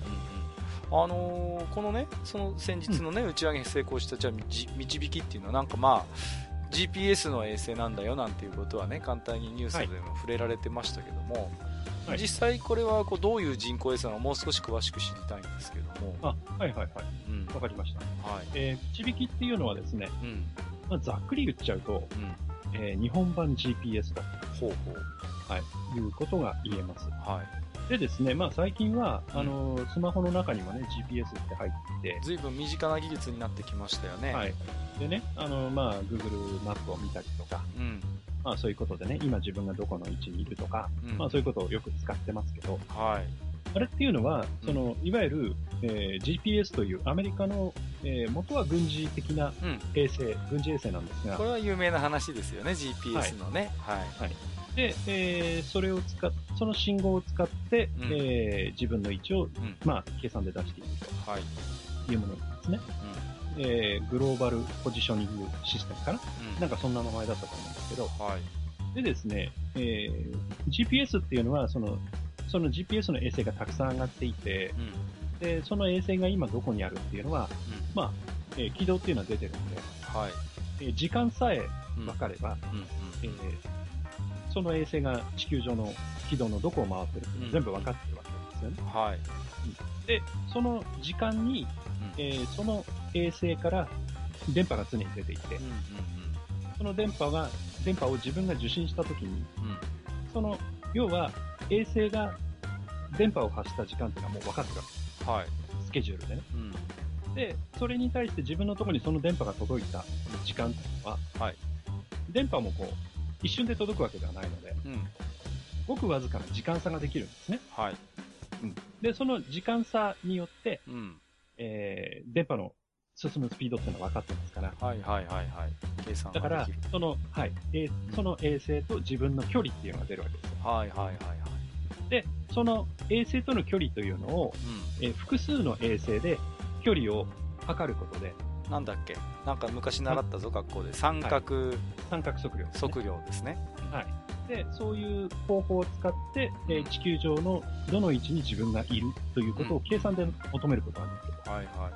あのー、このね、その先日のね、打ち上げ成功した、じゃあ、導きっていうのは、なんかまあ、GPS の衛星なんだよなんていうことはね、簡単にニュースでも触れられてましたけども、はい、実際これはこうどういう人工衛星なのかもう少し詳しく知りたいんですけども。あ、はいはいはい。うん。わかりました。はい。えー、導きっていうのはですね、うん。まあ、ざっくり言っちゃうと、うん。えー、日本版 GPS と。ほうほう。はい。いうことが言えます。はい。でですね、まあ最近は、あの、スマホの中にもね、GPS って入ってて。随分身近な技術になってきましたよね。はい。でね、あの、まあ、Google マップを見たりとか、うん。まあそういうことでね、今自分がどこの位置にいるとか、うん、まあそういうことをよく使ってますけど、はい。あれっていうのは、その、いわゆる、えー、GPS というアメリカの、えー、元は軍事的な衛星、うん、軍事衛星なんですが。これは有名な話ですよね、GPS のね。はい。はい、はい。で、えー、それを使っ、その信号を使って、うん、えー、自分の位置を、うん、まあ、計算で出していくと、はい、いうものなんですね。うん、えー、グローバルポジショニングシステムかな、うん、なんかそんな名前だったと思う。んですけど、はい、でですね、えー、GPS っていうのは、その、その GPS の衛星がたくさん上がっていて、で、その衛星が今どこにあるっていうのは、まあ、えー、軌道っていうのは出てるんで、はい。えー、時間さえ分かれば、うんえー、その衛星が地球上の軌道のどこを回ってるか全部分かってるわけですよね。はい。で、その時間に、えー、その衛星から電波が常に出ていて、その電波が、電波を自分が受信したときに、うん、その、要は衛星が電波を発した時間っていうのはもう分かってるわけです。はい。スケジュールでね。うん、で、それに対して自分のところにその電波が届いた時間っていうのは、はい。電波もこう、一瞬で届くわけではないので、うん、ごくわずかな時間差ができるんですね。はい。うん。で、その時間差によって、うん。えー、電波の進むスピードっていうのは分かってますから。はいはいはいはい。計算だから、その、はい、えその衛星と自分の距離っていうのが出るわけです。はいはいはいはい。で、その衛星との距離というのを、うん、え複数の衛星で距離を測ることで、なんだっけ？なんか昔習ったぞ、学校で。三角、はい、三角測量、ね、測量ですね。はい。で、そういう方法を使って、えー、地球上のどの位置に自分がいるということを計算で求めることなんですけど、うん、はいはい。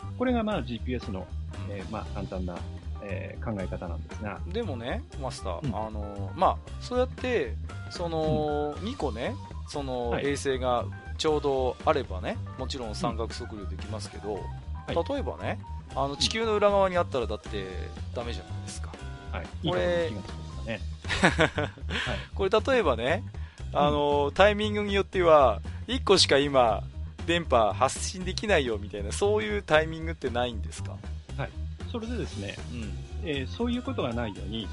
うん、これがまあ GPS の、えー、まあ簡単な、えー、考え方なんですが。でもね、マスター、うん、あのまあ、そうやって、その、2個ね、その、衛星がちょうどあればね、もちろん三角測量できますけど、はい、例えばね、あの地球の裏側にあったらだってダメじゃないですか。はい、これ、これ例えばね、あの、タイミングによっては、1個しか今、電波発信できないよみたいな、そういうタイミングってないんですか？はい。それでですね、うん、えー、そういうことがないように、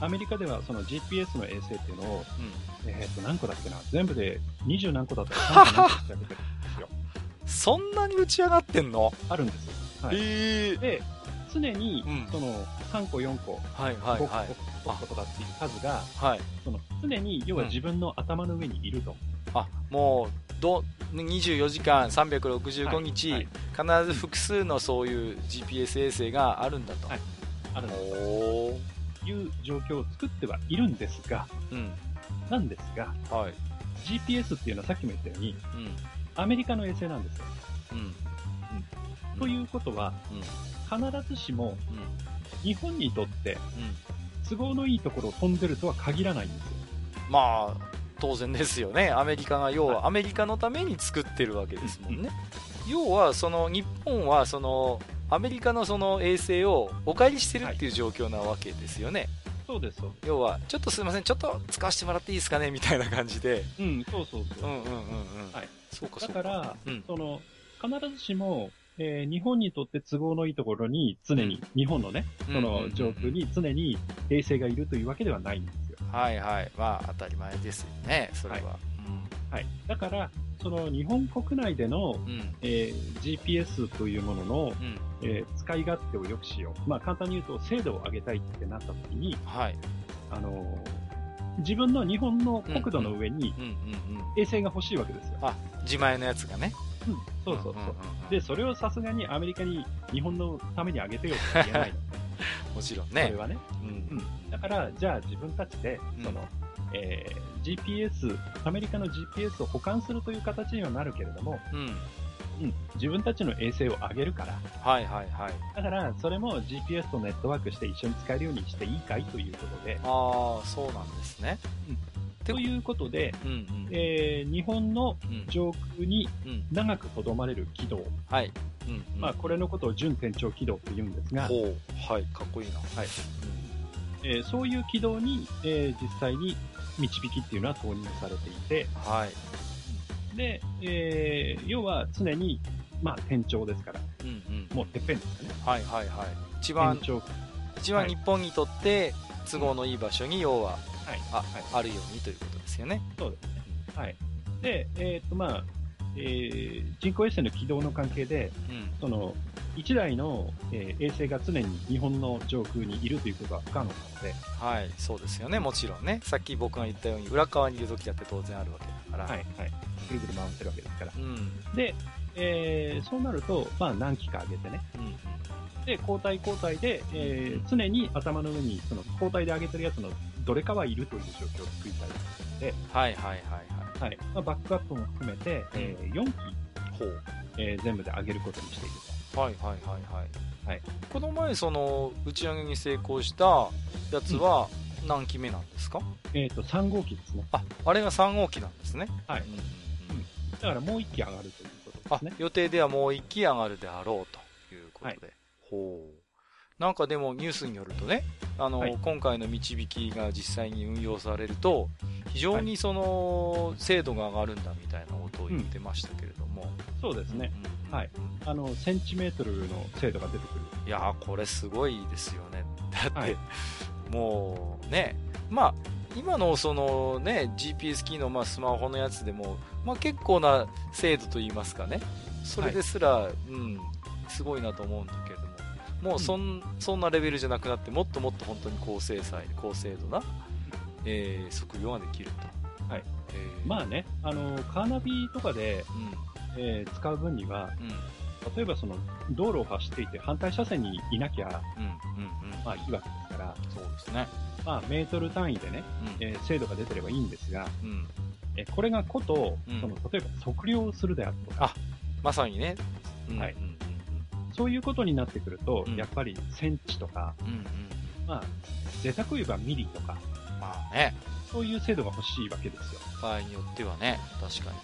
うん、アメリカではその GPS の衛星っていうのを、うん、えっ、ー、と、何個だっけな、全部で20何個だったら30何個打ち上げてるんですよ。そんなに打ち上がってんの？あるんですよ。はい、えー、で、常に、その3個、4個、はいはいはい、5個とかっていう数が、はい、その常に要は自分の頭の上にいると。うん、あもうど24時間365日、はいはい、必ず複数のそういう GPS 衛星があるんだと。はい、あるんです。という状況を作ってはいるんですが、うん、なんですが、はい、GPS っていうのはさっきも言ったように、うん、アメリカの衛星なんですよ。うん。うん、ということは、必ずしも、日本にとって、都合のいいところを飛んでるとは限らないんですよ。まあ、当然ですよね。アメリカが、要はアメリカのために作ってるわけですもんね。要は、その、日本は、その、アメリカのその衛星をお借りしてるっていう状況なわけですよね。はいそうです。要はちょっとすいませんちょっと使わせてもらっていいですかね？みたいな感じで。うんそうそうそう。うんうんうんうん。はい。そうかだから、うん、その必ずしもえー、日本にとって都合のいいところに常に、うん、日本のね、その上空に常に衛星がいるというわけではないんです。よ。はいはい。まあ当たり前ですよね、それは。はい。だから、その日本国内での、うん、えー、GPS というものの、うん、えー、使い勝手を良くしよう。まあ簡単に言うと精度を上げたいってなった時に、はい。あのー、自分の日本の国土の上に衛星が欲しいわけですよ。あ、自前のやつがね。うん、そうそうそう。で、それをさすがにアメリカに日本のためにあげてよって言えないの もちろんね。それはね。うん。うん、だから、じゃあ自分たちで、その、うん、えー、GPS、アメリカの GPS を保管するという形にはなるけれども、うん。うん、自分たちの衛星を上げるから。はいはいはい。だから、それも GPS とネットワークして一緒に使えるようにしていいかいということで。ああ、そうなんですね。うん。ということで、うんうん、えー、日本の上空に長くとどまれる軌道、はい、うんうん、まあ、これのことを準天頂軌道と言うんですが、はい、かっこいいな、はいえー、そういう軌道に、えー、実際に導きっていうのは投入されていて、はい、で、えー、要は常に、まあ、天頂ですから、うんうん、もうてっぺんですよね。はいはいはい。一番、一番日本にとって都合のいい場所に、要は、はい、あ,、はい、あるようにということですよね。そうですね。はい。で、えっ、と、まあ、えー、人工衛星の軌道の関係で、うん、その、1台の、えー、衛星が常に日本の上空にいるということは不可能なので。はい、そうですよね、もちろんね。さっき僕が言ったように、裏側にいる時だって当然あるわけだから。はい、はい。ぐるぐる回ってるわけですから。うん、で、えー、そうなると、まあ何機か上げてね、うん、で、交代交代で、えー、常に頭の上に、その交代で上げてるやつのどれかはいるという状況を作りたいので、はいはいはいはい。はい。まあ、バックアップも含めて、えー、4機、ほう、えー、全部で上げることにしていると。はいはいはいはい。はい、この前、その、打ち上げに成功したやつは、何機目なんですか、うん、えっ、ー、と、3号機ですね。あ、あれが3号機なんですね。はい。うん、うん、だからもう1機上がるということですね。予定ではもう1機上がるであろうということで。はい、ほう。なんかでもニュースによるとね、あの、はい、今回の導きが実際に運用されると、非常にその、精度が上がるんだみたいなことを言ってましたけれども。うん、そうですね、うん、はい。あの、センチメートルの精度が出てくる。いやこれすごいですよね。だって、はい、もうね、まあ、今のそのね GPS 機能、まあ、スマホのやつでも、まあ、結構な精度といいますかねそれですら、はい、うんすごいなと思うんだけれどももうそんうん、そんなレベルじゃなくなってもっともっと本当に高精細高精度な、えー、測量ができると、はい。えー、まあねあのカーナビとかで、うん。えー、使う分には、うん。例えばその道路を走っていて反対車線にいなきゃ、うんうんうん、まあいいわけですから、そうですね。まあメートル単位でね、うん、えー、精度が出てればいいんですが、うん、えこれがこと、うん、その例えば測量するであるとか、あまさにね、はい、そういうことになってくると、やっぱりセンチとか、うんうん、まあ贅沢言えばミリとか、まあね、そういう精度が欲しいわけですよ。場合によってはね、確かに。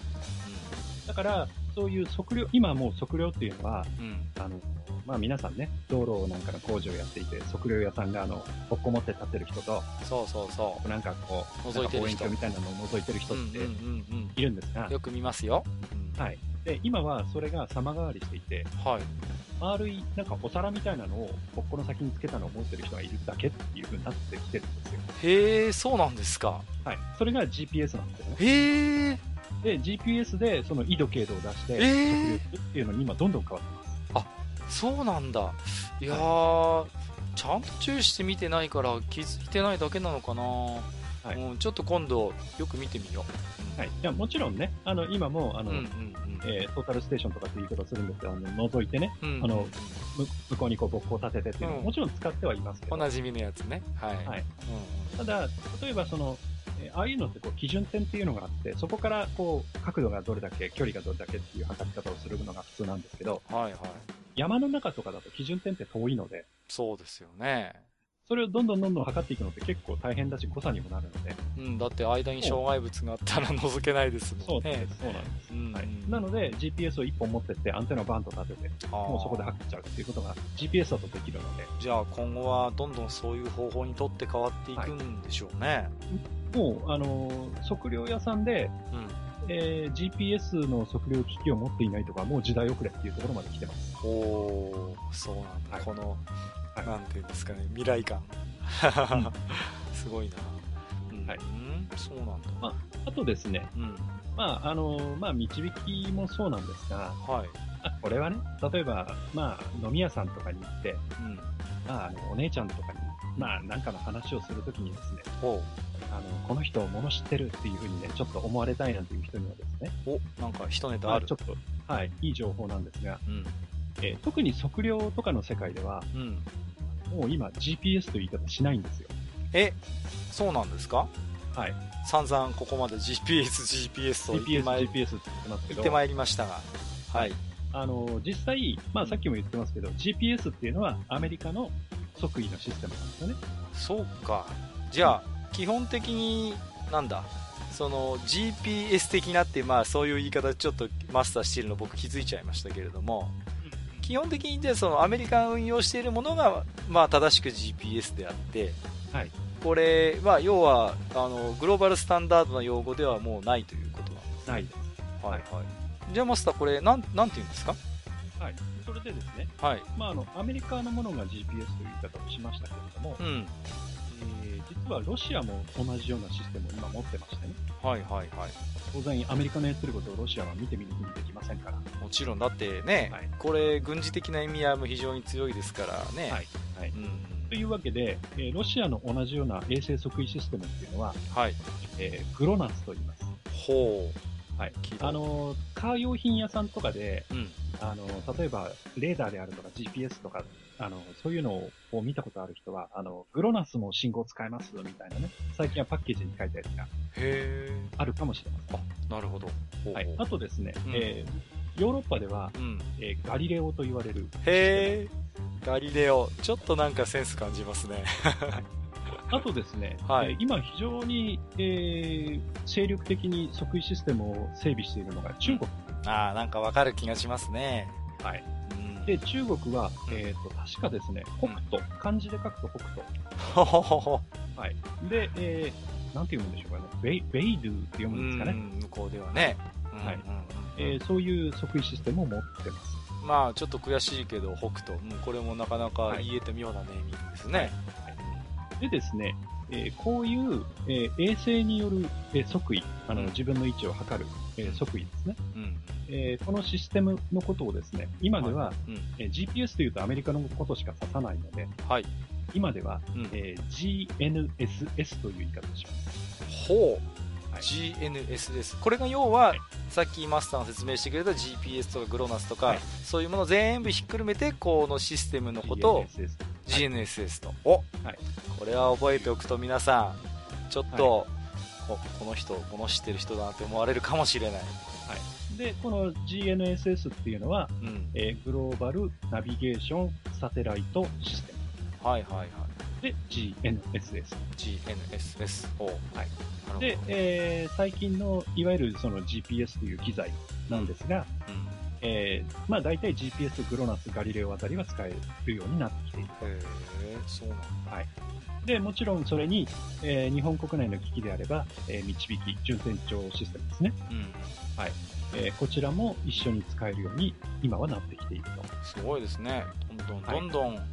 だから、そういう測量、今もう測量っていうのは、うん、あの、まあ皆さんね、道路なんかの工事をやっていて、測量屋さんがあの、ほっこ持って立ってる人と、そうそうそう。なんかこう、覗いてる人。みたいなのを覗いてる人っているんですが、よく見ますよ。はい。で、今はそれが様変わりしていて、はい。丸い、なんかお皿みたいなのを、ほっこの先につけたのを持ってる人がいるだけっていう風になってきてるんですよ。へえ、そうなんですか。はい。それが GPS なんですよね。へえ。で、GPS でその緯度経度を出して、測量するっていうのに今どんどん変わってます。あ、そうなんだ。いやー、ちゃんと注意して見てないから気づいてないだけなのかな。はい、うん、ちょっと今度よく見てみよう。はい。いや、もちろんね、あの、今も、あの、うんうんうん、えー、トータルステーションとかっていう言い方するんですけど、あの、覗いてね、うんうん、あの、向こうにこう、僕を立ててっていうのも、もちろん使ってはいますけど。おなじみのやつね。はい。はい。うん、ただ、例えばその、ああいうのってこう基準点っていうのがあって、そこからこう角度がどれだけ、距離がどれだけっていう測り方をするのが普通なんですけど、はいはい、山の中とかだと基準点って遠いので、そうですよね。それをどんどんどんどん測っていくのって結構大変だし誤差にもなるので。うん、だって間に障害物があったら覗けないですもんね。そうなんです。そうなん。はい。なので GPS を1本持ってってアンテナをバンと立てて、もうそこで測っちゃうっていうことが GPS だとできるので。じゃあ今後はどんどんそういう方法にとって変わっていくんでしょうね。はいもう、あの測量屋さんで、うん、えー、GPS の測量機器を持っていないとか、もう時代遅れっていうところまで来てます。おおそうなんだ。はい、この、はい、なんていうんですかね、未来感。すごいな。うん、はい。うん、そうなんだ。まあ、あとですね、うん、まあ、あのまあ、導きもそうなんですが、はい。これはね、例えば、まあ、飲み屋さんとかに行って、うん、まあ、あの、お姉ちゃんとかに、まあ、なんかの話をするときにですね、あの、この人を物知ってるっていうふうにね、ちょっと思われたいなんていう人にはですね。お、なんか一ネタある。ちょっと、はい、いい情報なんですが、うん、えー、特に測量とかの世界では、うん、もう今 GPS という言い方しないんですよ。え、そうなんですか？はい。散々ここまで GPS、GPS と言ってまい GPS って言ってますけど。言ってまいりましたが。はい。あの、実際、まあさっきも言ってますけど、GPS っていうのはアメリカの即位のシステムなんですよね。そうか。じゃあ、基本的に、なんだ、その GPS 的なって、まあそういう言い方ちょっとマスターしているの僕気づいちゃいましたけれども、基本的にでそのアメリカが運用しているものが、まあ、正しく GPS であって、はい、これ、まあ、要はあのグローバルスタンダードな用語ではもうないということなんです、ね。はいはい。じゃあマスターこれなん、なんて言うんですか？はい。それでですね、はい。まあ、あの、アメリカのものが GPS という言い方をしましたけれども、うん。えー、実はロシアも同じようなシステムを今持ってましてね。はいはいはい。当然アメリカのやってることをロシアは見て見ぬふうにできませんから。もちろんだってね、はい、これ軍事的な意味合いも非常に強いですからね。はい。はい。うん、というわけで、えー、ロシアの同じような衛星測位システムっていうのは、はい。えー、グロナスと言います。ほう。はい。あの、カー用品屋さんとかで、うん、あの、例えば、レーダーであるとか GPS とかあの、そういうのを見たことある人は、あの、グロナスも信号使えますみたいなね、最近はパッケージに書いたやつが、あるかもしれません。あ、なるほど。ほうほうはい。あとですね、うん、えー、ヨーロッパでは、うん、えー、ガリレオと言われる。へー、ガリレオ。ちょっとなんかセンス感じますね。はいあとですね、はい、今非常に、えー、精力的に測位システムを整備しているのが中国。ああ、なんかわかる気がしますね。はい。で、中国は、えっ、ー、と、確かですね、北斗、漢字で書くと北斗。はい。で、えー、なんて読むんでしょうかね。ベイ、ベイドゥって読むんですかね。向こうではね。はい。えー、そういう測位システムを持ってます。まあ、ちょっと悔しいけど、北斗。うん、これもなかなか言えて妙なネーミングですね。はい。でですね、えー、こういう、えー、衛星による、えー、測位、あの、自分の位置を測る、えー、測位ですね。うん、えー、このシステムのことをですね、今では、はい。うん、えー、GPS というとアメリカのことしか指さないので、はい、今では、うん、えー、GNSS という言い方をします。ほう。GNSS これが要は、はい、さっきマスターが説明してくれた GPS とかグロナスとか、はい、そういうもの全部ひっくるめてこのシステムのことを GNSS と、お、はい、これは覚えておくと皆さんちょっと、ここの人この知ってる人だなって思われるかもしれない、はい、でこの GNSS っていうのは、うん、えー、グローバルナビゲーションサテライトシステムはいはいはいで GNSS GNSS おはいで、えー、最近のいわゆるその GPS という機材なんですが、うん、えー、まあ大体 GPS、グロナス、ガリレオあたりは使えるようになってきている。へそうなんだ。はい。で、もちろんそれに、えー、日本国内の機器であれば、えー、導き、順天長システムですね。うん。はい。えー、こちらも一緒に使えるように今はなってきていると。すごいですね。どんどんどんどん、はい、うん、なん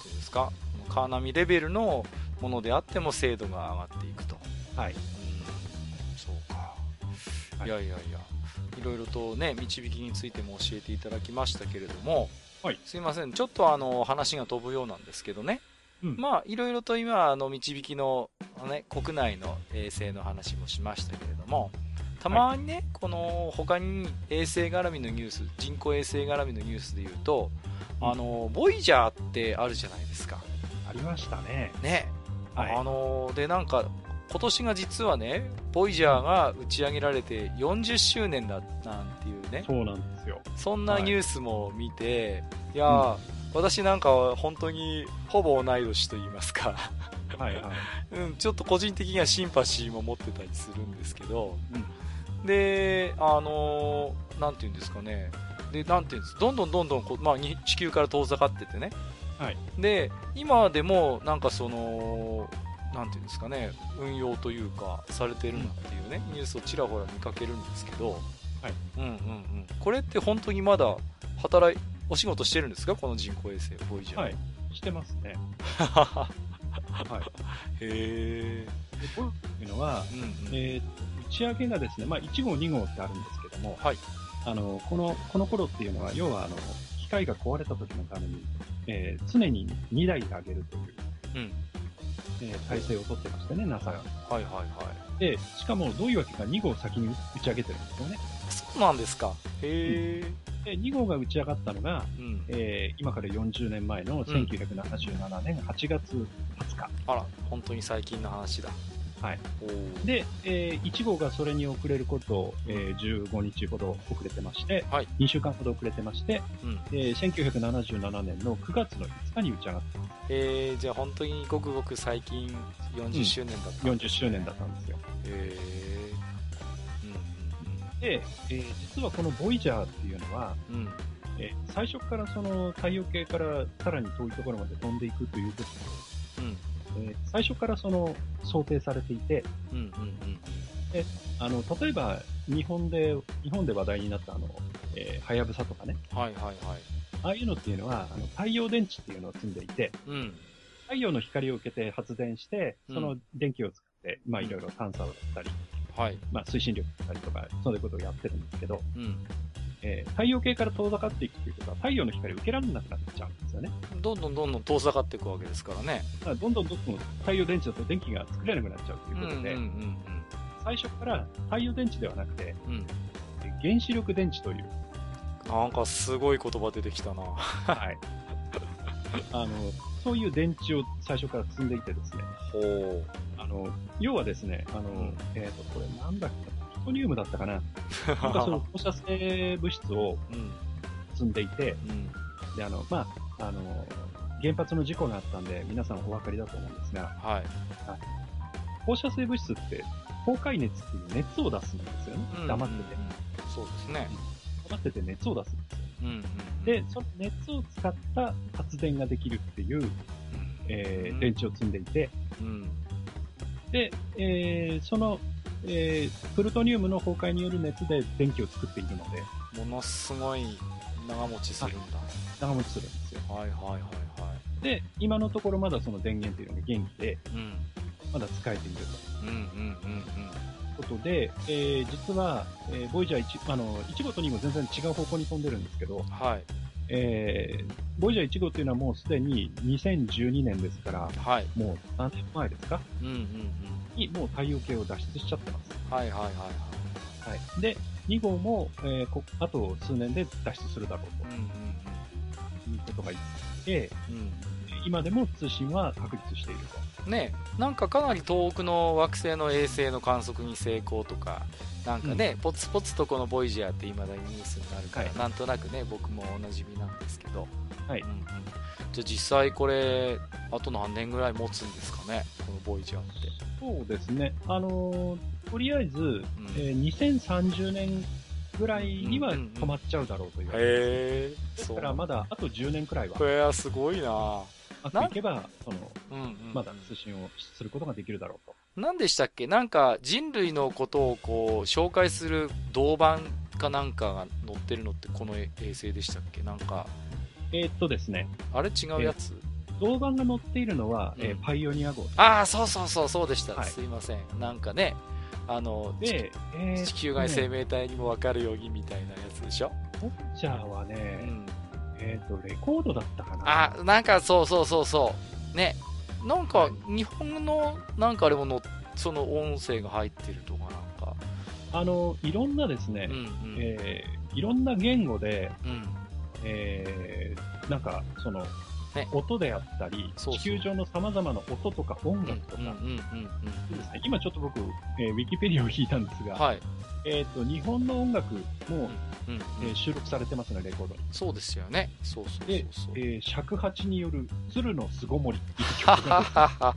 ていうんですか、カーナミレベルのものであっても精度が上がっていくと。はい。うん、そうか。はい、いやいやいや。いろいろとね、導きについても教えていただきましたけれども、はい、すいません、ちょっとあの、話が飛ぶようなんですけどね。うん、まあ、いろいろと今、あの、導きの、ね、国内の衛星の話もしましたけれども、たまにね、はい、この、他に衛星絡みのニュース、人工衛星絡みのニュースで言うと、うん、あの、ボイジャーってあるじゃないですか。ありましたね。ね。はい、あの、で、なんか、今年が実はね、ボイジャーが打ち上げられて40周年だなんていうね。そうなんですよ。そんなニュースも見て、はい、いやー、うん、私なんかは本当にほぼ同い年と言いますかはいはい。うん、ちょっと個人的にはシンパシーも持ってたりするんですけど、うん、で、あのー、なんていうんですかね。で、なんていうんです、どんどんどんどんこう、まあ、地球から遠ざかっててね。はい。で、今でも、なんかその、なんていうんですかね、運用というか、されてるなっていうね、ニュースをちらほら見かけるんですけど、はい。うんうんうん。これって本当にまだ、働い、お仕事してるんですか？この人工衛星、ボイジャー。はい。してますね。はい。へえ。ボイっていうのは、うんうん、えー、打ち上げがですね、まあ1号2号ってあるんですけども、はい。あの、この、この頃っていうのは、要はあの、機械が壊れた時のために、えー、常に2台で上げるという、うん。えー、体制をとってましてね、NASA が。はいはいはい。で、しかもどういうわけか2号先に打ち上げてるんですよね。そうなんですか。へえ、で、2号が打ち上がったのが、うん、えー、今から40年前の1977年8月20日。あら、本当に最近の話だ。はい。で、えー、1号がそれに遅れること、えー、15日ほど遅れてまして、はい、2週間ほど遅れてまして、うん、えー、1977年の9月の5日に打ち上がった。えー、じゃあ本当にごくごく最近40周年だった、うん、40周年だったんですよ。えー、うん、で、えー、実はこのボイジャーっていうのは、うん。えー、最初からその太陽系からさらに遠いところまで飛んでいくということうんえー、最初からその想定されていて、うんうんうん、であの例えば日本で日本で話題になったあの、えー、はやぶさとかね、はいはいはい、ああいうのっていうのはあの太陽電池っていうのを積んでいて、うん、太陽の光を受けて発電して、その電気を使って、まあいろいろ探査をしたり、はい、まあ推進力だったりとか、そういうことをやってるんですけど、うんえー、太陽系から遠ざかっていくということは、太陽の光を受けられなくなっちゃうんですよね。どんどんどんどん遠ざかっていくわけですからね。だからどんどんどんどん太陽電池だと電気が作れなくなっちゃうということで、うんうんうんうん、最初から太陽電池ではなくて、うん、原子力電池という。なんかすごい言葉出てきたな。はい。あの、そういう電池を最初から積んでいてですね。ほう。あの、要はですね、あの、うん、えっ、ー、と、これなんだっけトニウムだったかな。なんかその放射性物質を積んでいて、うん、で、あの、まあ、あの、原発の事故があったんで、皆さんお分かりだと思うんですが、はい。放射性物質って、崩壊熱っていう熱を出すんですよね。黙ってて、うん、そうですね。黙ってて熱を出すんですよ。うんうん、で、その熱を使った発電ができるっていう、えー、電池を積んでいて、うん、で、えー、そのえー、プルトニウムの崩壊による熱で電気を作っているので。ものすごい長持ちするんだ。長持ちするんですよ。はいはいはいはい。で、今のところまだその電源っていうのが元気で、うん、まだ使えていると。うんうんうんうんことで、えー、実は、えー、ボイジャー1、あの、1号と2号全然違う方向に飛んでるんですけど、はい。えー、ボイジャー1号っていうのはもうすでに2012年ですから、はい。もう3年前ですか？うんうんうん。にもう太陽系を脱出しちゃってます。はいはいはいはい。はい。で、2号も、えー、こあと数年で脱出するだろうと。うんうんうん。いうことが言って、うん。今でも通信は確立していると。ねなんかかなり遠くの惑星の衛星の観測に成功とか、なんかね、うん、ポツポツとこのボイジャーって今だにニュースになるから、はい、なんとなくね、僕もおなじみなんですけど。はい。うんうん、じゃあ実際これ、あと何年ぐらい持つんですかね、このボイジャーって。そうですね。あのー、とりあえず、うん、えー、2030年ぐらいには止まっちゃうだろうと言われて、うんうん、へだからまだあと10年くらいは。これすごいなうまくいけば、その、うんうんうん、まだ通信をすることができるだろうと。何でしたっけ？なんか人類のことをこう紹介する銅板かなんかが載ってるのってこの衛星でしたっけ？なんか。えー、っとですね。あれ違うやつ、銅板が載っているのは、うん、えー、パイオニア号。ああ、そうそうそう、そうでした、はい、すいません。なんかね、あの、で、えー、地球外生命体にも分かるようにみたいなやつでしょ？ボッチャーはね、うんえっ、ー、と、レコードだったかな。あ、なんかそうそうそうそう。ね。なんか、日本の、なんかあれもの、その音声が入ってるとかなんか。あの、いろんなですね、うんうん、えー、いろんな言語で、うん、えー、なんか、その、ね、音であったり、地球上の様々な音とか音楽とか、今ちょっと僕、えー、ウィキペディアを引いたんですが、はい、えっ、と、日本の音楽も、うんえー、収録されてますね、レコードに。そうですよね。そうそうそうで、えー、尺八による鶴の巣ごもりっていう曲が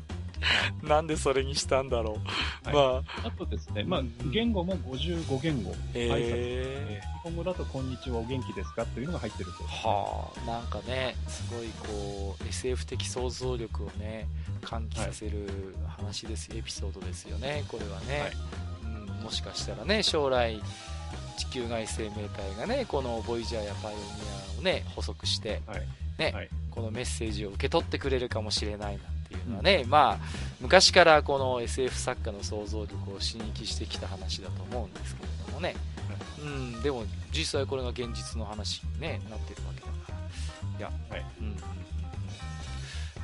なんでそれにしたんだろう。はい、まあ、あとですね、まあ、言語も55言語、えー、挨拶、えー、日本語だと、こんにちは、お元気ですかというのが入ってると、ね。はあ、なんかね、すごいこう、SF 的想像力をね、喚起させる話です、はい、エピソードですよね、これはね。はい、うん、もしかしたらね、将来、地球外生命体がね、このボイジャーやパイオニアをね、補足して、はい、ね、はい、このメッセージを受け取ってくれるかもしれないなっていうのはね、うん、まあ、昔からこの SF 作家の想像力を刺激してきた話だと思うんですけれどもね、うん、でも実際これが現実の話に、ね、なってるわけだから、いや、はい、うん、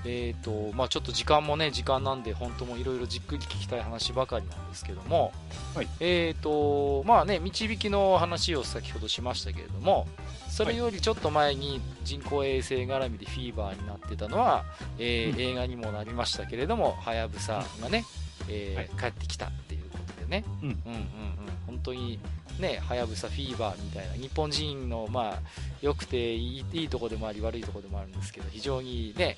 えーとまあ、ちょっと時間もね時間なんで本当もいろいろじっくり聞きたい話ばかりなんですけども、はい、えーとまあね、導きの話を先ほどしましたけれどもそれよりちょっと前に人工衛星絡みでフィーバーになってたのは、えー、うん、映画にもなりましたけれどもはやぶさがね、えーはい、帰ってきたっていうことでね、うん、うんうんうん。本当にね、はやぶさフィーバーみたいな、日本人の、まあ、良くていいいいとこでもあり、悪いとこでもあるんですけど、非常にね、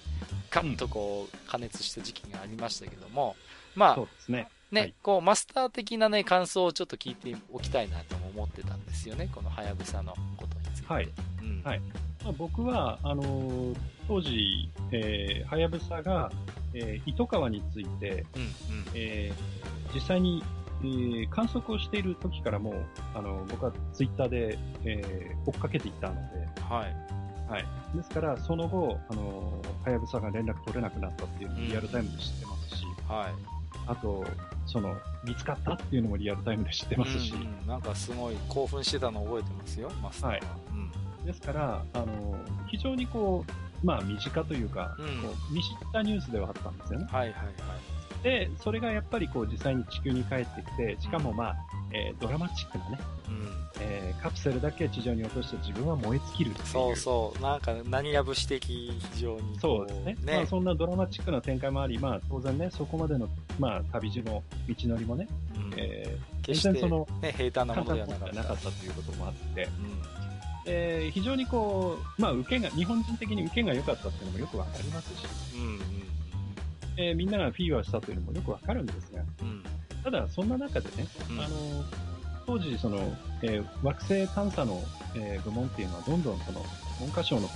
カッとこう、加熱した時期がありましたけども、まあ、そうですね。ね、はい、こう、マスター的なね、感想をちょっと聞いておきたいなとも思ってたんですよね、このはやぶさのことについて。はい。うん、はい。まあ、僕は、あのー、当時、えー、はやぶさが、えー、糸川について、うんうん、えー、実際にえー、観測をしている時からもあの僕はツイッターで、えー、追っかけていたので、はい。はい。ですから、その後、あの、はやぶさが連絡取れなくなったっていうのをリアルタイムで知ってますし、うん、はい。あと、その、見つかったっていうのもリアルタイムで知ってますし。うんうん、なんかすごい興奮してたのを覚えてますよ、マスターは。はい。うん、ですから、あの、非常にこう、まあ身近というか、うん、こう見知ったニュースではあったんですよね。はいはいはい。で、それがやっぱりこう実際に地球に帰ってきて、しかもまあ、えー、ドラマチックなね、うん、えー、カプセルだけ地上に落として自分は燃え尽きるっていう。そうそう。なんか何やぶし的非常に。そうですね。ねまあそんなドラマチックな展開もあり、まあ当然ね、そこまでの、まあ旅路の道のりもね、うん、えー、決してその、ね、平坦なものではなかった。なかったということもあって、うんえー、非常にこう、まあ、受けが、日本人的に受けが良かったっていうのもよくわかりますし、うんうんえー、みんながフィーバーしたというのもよくわかるんですが、うん、ただ、そんな中でね、うん、あの、当時、その、えー、惑星探査の、えー、部門っていうのはどんどんその、文科省の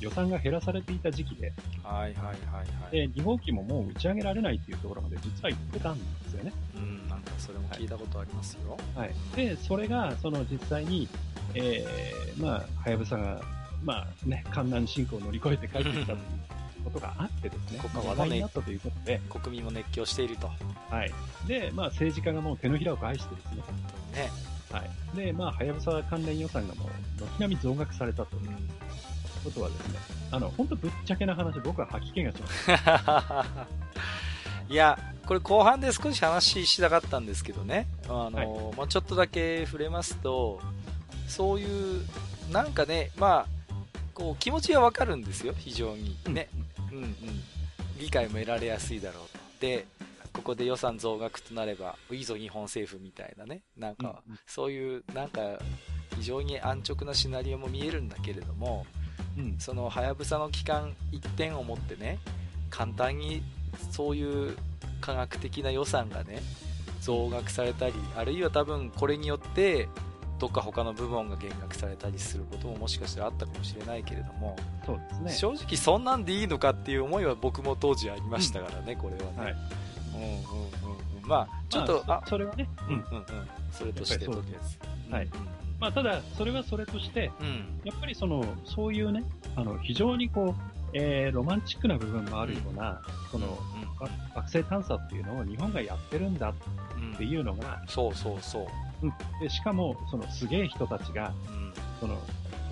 予算が減らされていた時期で、はいはいはいはい。で、2号機ももう打ち上げられないっていうところまで実は言ってたんですよね。うん、なんかそれも聞いたことありますよ。はい。はい、で、それが、その実際に、えー、まあ、はやぶさが、まあね、観覧進行を乗り越えて帰ってきたということがあってですね、国話題になったということで、国民も熱狂していると。はい。で、まあ政治家がもう手のひらを返してですね、ね。はい。で、まあ、はやぶさ関連予算がもう、軒並み増額されたということはですね、あの、本当ぶっちゃけな話、僕は吐き気がします。いや、これ後半で少し話したかったんですけどね、あの、はい、まあ、ちょっとだけ触れますと、そういう、なんかね、まあ、こう気持ちはわかるんですよ、非常にね、うん、うん、うん、理解も得られやすいだろう。と。で、ここで予算増額となれば、いいぞ日本政府みたいなね、なんか、そういう、なんか、非常に安直なシナリオも見えるんだけれども、うん、そのはやぶさの期間1点をもってね、簡単にそういう科学的な予算がね、増額されたり、あるいは多分これによって、どっか他の部門が減額されたりすることももしかしたらあったかもしれないけれども、そうですね、正直そんなんでいいのかっていう思いは僕も当時ありましたからね、うん、これはね。はいうんうんうんうん。まあ、ちょっと、まあ、それはね、うんうんうん。それとしてとりあえず。はい。まあ、ただ、それはそれとして、うん、やっぱりその、そういうね、あの、非常にこう、えー、ロマンチックな部分もあるような、その、惑星探査っていうのを日本がやってるんだっていうのが、そうそうそう。うん、でしかも、そのすげえ人たちが、その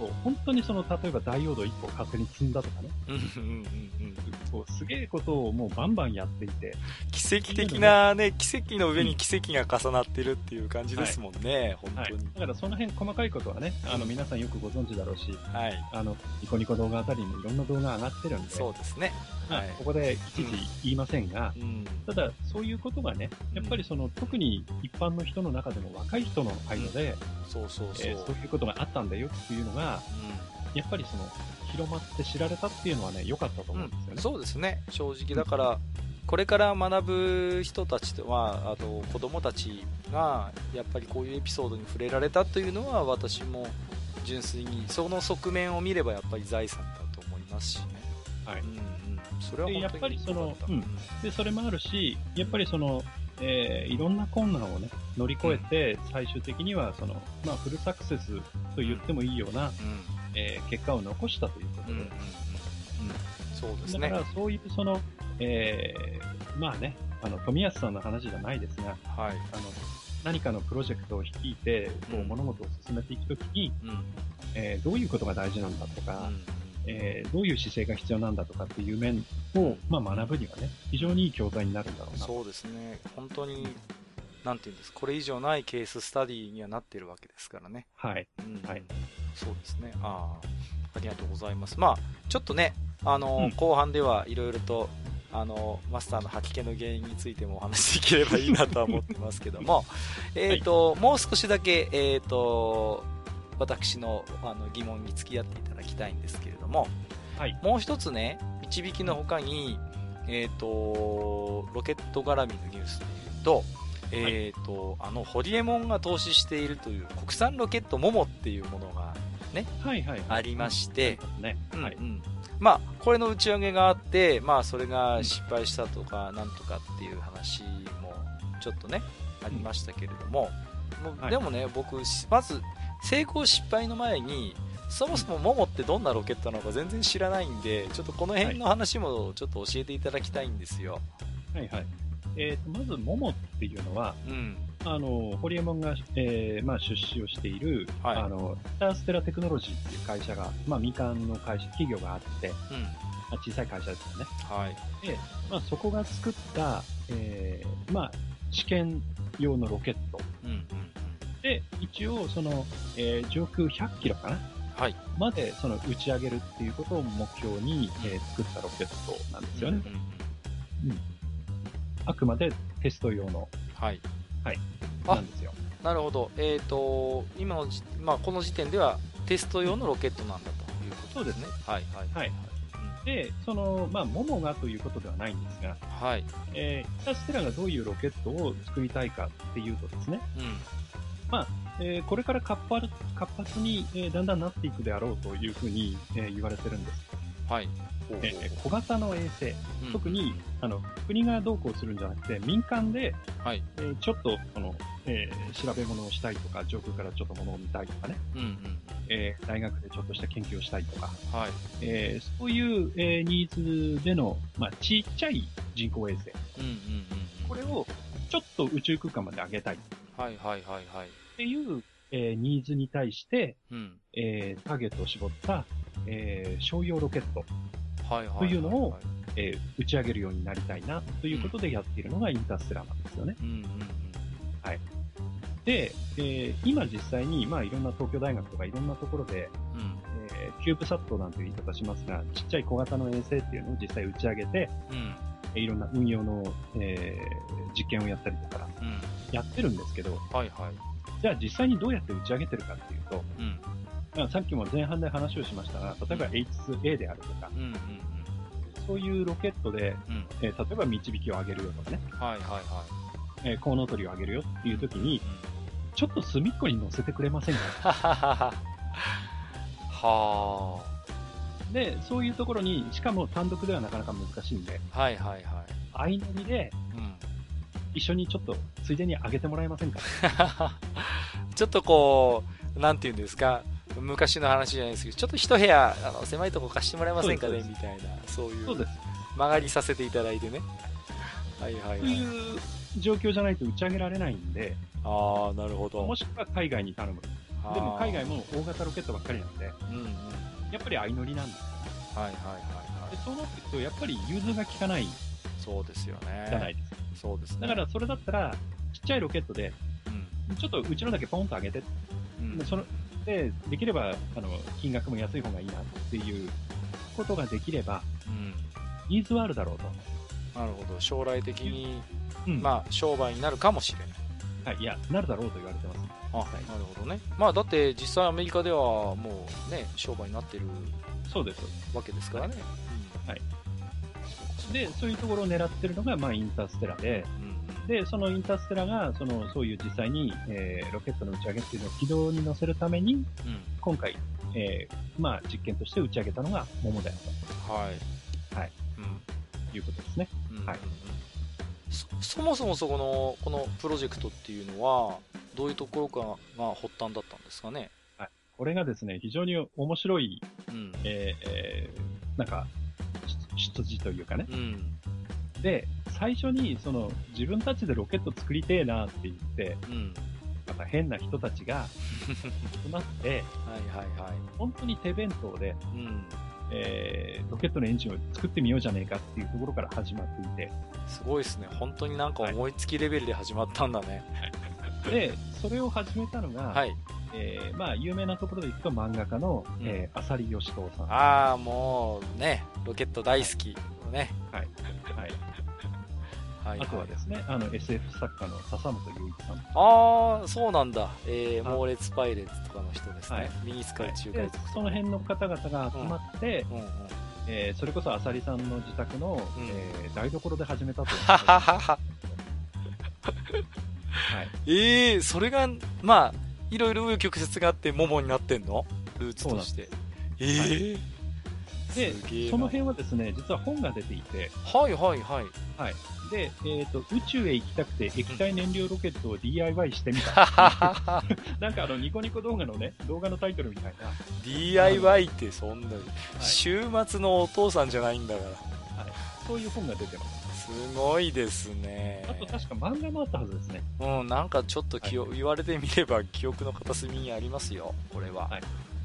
こう本当にその例えばダイオード1個勝手に積んだとかね、こうすげえことをもうバンバンやっていて、奇跡的なね、奇跡の上に奇跡が重なってるっていう感じですもんね、はい、本当に、はい、だからその辺細かいことはね、あの皆さんよくご存知だろうし、はい、あのニコニコ動画あたりにいろんな動画上がってるんで、そうですね。はい、ここでいちいち言いませんが、うん、ただそういうことがね、やっぱりその、特に一般の人の中でも若い人の間で、そうそうそう、えー、そういうことがあったんだよっていうのが、やっぱりその広まって知られたっていうのはね、良かったと思うんですよね。うん、そうですね、正直。だから、これから学ぶ人たちとは、あと子供たちが、やっぱりこういうエピソードに触れられたというのは、私も純粋に、その側面を見ればやっぱり財産だと思いますしね。はい。うん、うん、それはやっぱりその、うん。で、それもあるし、やっぱりその、えー、いろんな困難をね、乗り越えて、最終的には、その、まあ、フルサクセスと言ってもいいような、うん、えー、結果を残したということで、うんうんうん、そうですね。だからそういうその、えー、まあね、あの、富安さんの話じゃないですが、はい。あの、何かのプロジェクトを率いて、こう、物事を進めていくときに、うん、えー、どういうことが大事なんだとか、うん、えー、どういう姿勢が必要なんだとかっていう面を、まあ、学ぶにはね、非常にいい教材になるんだろうな。そうですね。本当に、なんていうんですこれ以上ないケーススタディにはなってるわけですからね。はい。うん、はい。そうですね。ああ、ありがとうございます。まあ、ちょっとね、あの、うん、後半ではいろいろと、あの、マスターの吐き気の原因についてもお話しできればいいなとは思ってますけども、えっと、はい、もう少しだけ、えっ、ー、と、私のあの疑問に付き合っていただきたいんですけれども、はい、もう一つね、導きの他に、えっ、ー、と、ロケット絡みのニュースで言うと、えっ、ー、と、あの、ホリエモンが投資しているという国産ロケットモモっていうものがね、はいはい、ありまして、ね、はい、うん、まあ、これの打ち上げがあって、まあ、それが失敗したとか、なんとかっていう話もちょっとね、ありましたけれども、もうでもね、僕、まず、成功失敗の前に、そもそもモモってどんなロケットなのか全然知らないんで、ちょっとこの辺の話もちょっと教えていただきたいんですよ。はいはい。えー、とまず、モモっていうのは、うん、あの、ホリエモンが、えー、まあ、出資をしている、はい、あの、スターステラテクノロジーっていう会社が、まあ、民間の会社、企業があって、うん、まあ、小さい会社ですよね。はい。で、まあ、そこが作った、えー、まあ、試験用のロケット。うんうん、で、一応、その、えー、上空100キロかな？はい。まで、その、打ち上げるっていうことを目標に、えー、作ったロケットなんですよね。うん、うん、あくまでテスト用の。はい。はい。なんですよ。なるほど。えっ、ー、と、今のまあ、この時点ではテスト用のロケットなんだということですね。はい、はい。はい。で、その、まあ、モモがということではないんですが、はい。えー、ステラがどういうロケットを作りたいかっていうとですね、うん。まあ、えー、これから活発活発に、えー、だんだんなっていくであろうというふうに、えー、言われてるんです。はい。え小型の衛星、特にあの国がどうこうするんじゃなくて、民間で、はい。えー、ちょっとそのえー、調べ物をしたいとか、上空からちょっと物を見たいとかね、うんうん、えー、大学でちょっとした研究をしたいとか、はい、えー、そういう、えー、ニーズでの、まあ、ちっちゃい人工衛星、うんうんうん、これをちょっと宇宙空間まで上げたい。はいはいはいはい。っていう、えー、ニーズに対して、うん、えー、ターゲットを絞った、えー、商用ロケットというのを、えー、打ち上げるようになりたいなということでやっているのがインターステラーなんですよね。うんうんうん、はい。で、えー、今実際に、まあ、いろんな東京大学とかいろんなところで、うん。えー、キューブサットなんていう言い方しますが、ちっちゃい小型の衛星っていうのを実際打ち上げて、うん。いろんな運用の、えー、実験をやったりとか、うん、やってるんですけど、はいはい、じゃあ実際にどうやって打ち上げてるかっていうと、うん、さっきも前半で話をしましたが、例えば H2A であるとか、うんうんうん、そういうロケットで、うん、えー、例えば導きを上げるよとかね、はいはいはい。えー、コウノトリを上げるよっていう時に、うん、ちょっと隅っこに乗せてくれませんか？はあ。で、そういうところに、しかも単独ではなかなか難しいんで、はいはいはい。相乗りで、うん、一緒にちょっと、ついでに上げてもらえませんか？ちょっとこう、なんて言うんですか、昔の話じゃないですけど、ちょっと一部屋、あの、狭いとこ貸してもらえませんかねみたいな、そういう、曲がりさせていただいてね。はいはいはい。そういう状況じゃないと打ち上げられないんで、ああ、なるほど。もしくは海外に頼む。でも海外も大型ロケットばっかりなんで、うんうん、やっぱり相乗りなんですよね。はいはいはい、はい。で、そうなっていくと、やっぱり融通が効かない。そうですよね。じゃないですか。そうですね。だからそれだったら、ちっちゃいロケットで、うん、ちょっとうちのだけポンと上げて、うん、そので、できれば、あの、金額も安い方がいいなっていうことができれば、うん、ニーズはあるだろうと。なるほど。将来的に、うん、まあ、商売になるかもしれない。はい、いや、なるだろうと言われてます。あ、はい、なるほどね。まあ、だって実際アメリカではもうね、商売になってるそうですわけですからね。はい。で、そういうところを狙ってるのが、まあ、インターステラで、うん、で、そのインターステラが、その、そういう実際に、えー、ロケットの打ち上げっていうのを軌道に乗せるために、うん、今回、えー、まあ、実験として打ち上げたのが桃だよと。はい。はい。うん。いうことですね。うん、はい。そそもそもそこの、このプロジェクトっていうのは、どういうところかが発端だったんですかね？はい。これがですね、非常に面白い、うん、えー、えー、なんか、出自というかね。うん、で、最初に、その、自分たちでロケット作りてえなって言って、うん、また変な人たちが集まって、はいはいはい。本当に手弁当で、うん、えー、ロケットのエンジンを作ってみようじゃねえかっていうところから始まっていて。すごいですね。本当になんか思いつきレベルで始まったんだね。はい、で、それを始めたのが、はい、えー、まあ、有名なところでいくと漫画家の、うん、えー、浅利義藤さん。ああ、もうね、ロケット大好き。ね。はい。はい。はい、あとはですね、あの SF 作家の笹本雄一さん。ああ、そうなんだ。えー、猛烈パイレーツとかの人ですね。はい、ミニスカ宇宙海賊、その辺の方々が集まって、うんうんうんえー、それこそあさりさんの自宅の、うん、えー、台所で始めたと思います。はい、ええー、それが、まあ、いろいろ紆余曲折があって、桃になってんの？ルーツとして。ええーはいで、その辺はですね、実は本が出ていて。はいはいはい。はい。で、えっ、ー、と、宇宙へ行きたくて液体燃料ロケットを DIY してみた。なんかあの、ニコニコ動画のね、動画のタイトルみたいな。DIY ってそんなに、はい、週末のお父さんじゃないんだから。はい。そういう本が出てます。すごいですね。あと確か漫画もあったはずですね。うん、なんかちょっとき、はい、言われてみれば記憶の片隅にありますよ、これは。はい。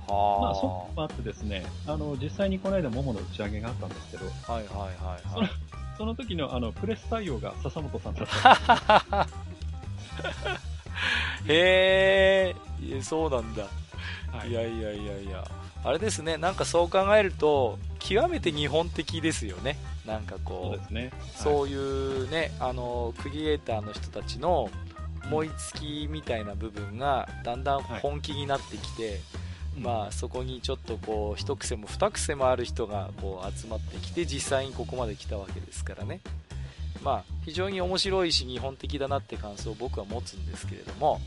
はあ、まあ、そうもあってですね、あの、実際にこの間、桃の打ち上げがあったんですけど、はいはいはい、はい。その時の、あの、プレス対応が笹本さんだった へえ、そうなんだ。はい、いやいやいやいや。あれですね、なんかそう考えると、極めて日本的ですよね。なんかこう、そう、ねはい、そういうね、あの、クリエイターの人たちの思いつきみたいな部分が、だんだん本気になってきて、はいまあ、そこにちょっとこう一癖も二癖もある人がこう集まってきて実際にここまで来たわけですからね、まあ、非常に面白いし日本的だなって感想を僕は持つんですけれども、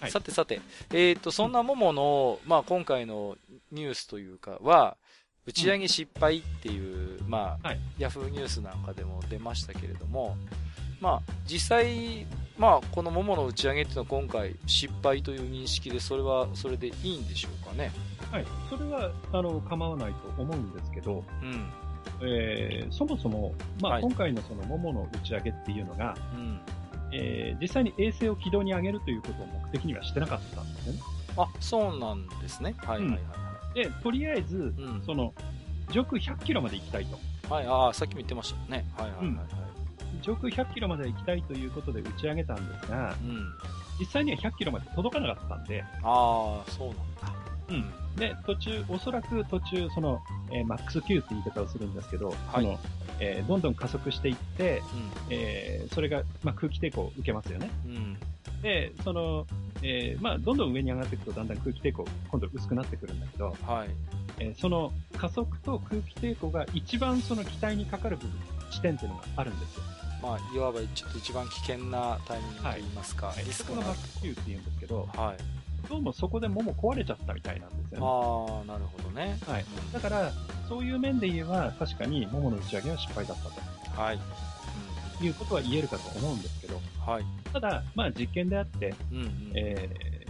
はい、さてさて、えーと、そんなももの、まあ、今回のニュースというかは打ち上げ失敗っていう、まあ、ヤフーニュースなんかでも出ましたけれども、まあ、実際まあ、このももの打ち上げっていうのは今回失敗という認識でそれはそれでいいんでしょうかね？はい。それはあの構わないと思うんですけど、うん。えー、そもそも、まあ、はい、今回のそのももの打ち上げっていうのが、うん。えー、実際に衛星を軌道に上げるということを目的にはしてなかったんですよね。あそうなんですね。はいはいはい。うん、で、とりあえず、うん、その上空100キロまで行きたいと。はい、ああ、さっきも言ってましたね。はいはいはい、はい、うん、上空100キロまで行きたいということで打ち上げたんですが、うん、実際には100キロまで届かなかったんで、ああ、そうなんだ。うん。で、途中、おそらく途中、その、えー、マックスって言い方をするんですけど、はい、その、えー、どんどん加速していって、うん、えー、それが、まあ、空気抵抗を受けますよね。うん、で、その、えー、まあ、どんどん上に上がっていくと、だんだん空気抵抗、今度薄くなってくるんだけど、はい。えー、その加速と空気抵抗が一番その機体にかかる部分、地点っていうのがあるんですよ。まあ、いわばちょっと一番危険なタイミングといいますか、はい、リスクがマックス Q って言うんですけど、はい。どうもそこでもも壊れちゃったみたいなんですよね。ああ、なるほどね。はい。だから、そういう面で言えば、確かにももの打ち上げは失敗だったと。はい。うん、いうことは言えるかと思うんですけど、はい。ただ、まあ実験であって、うんうん、え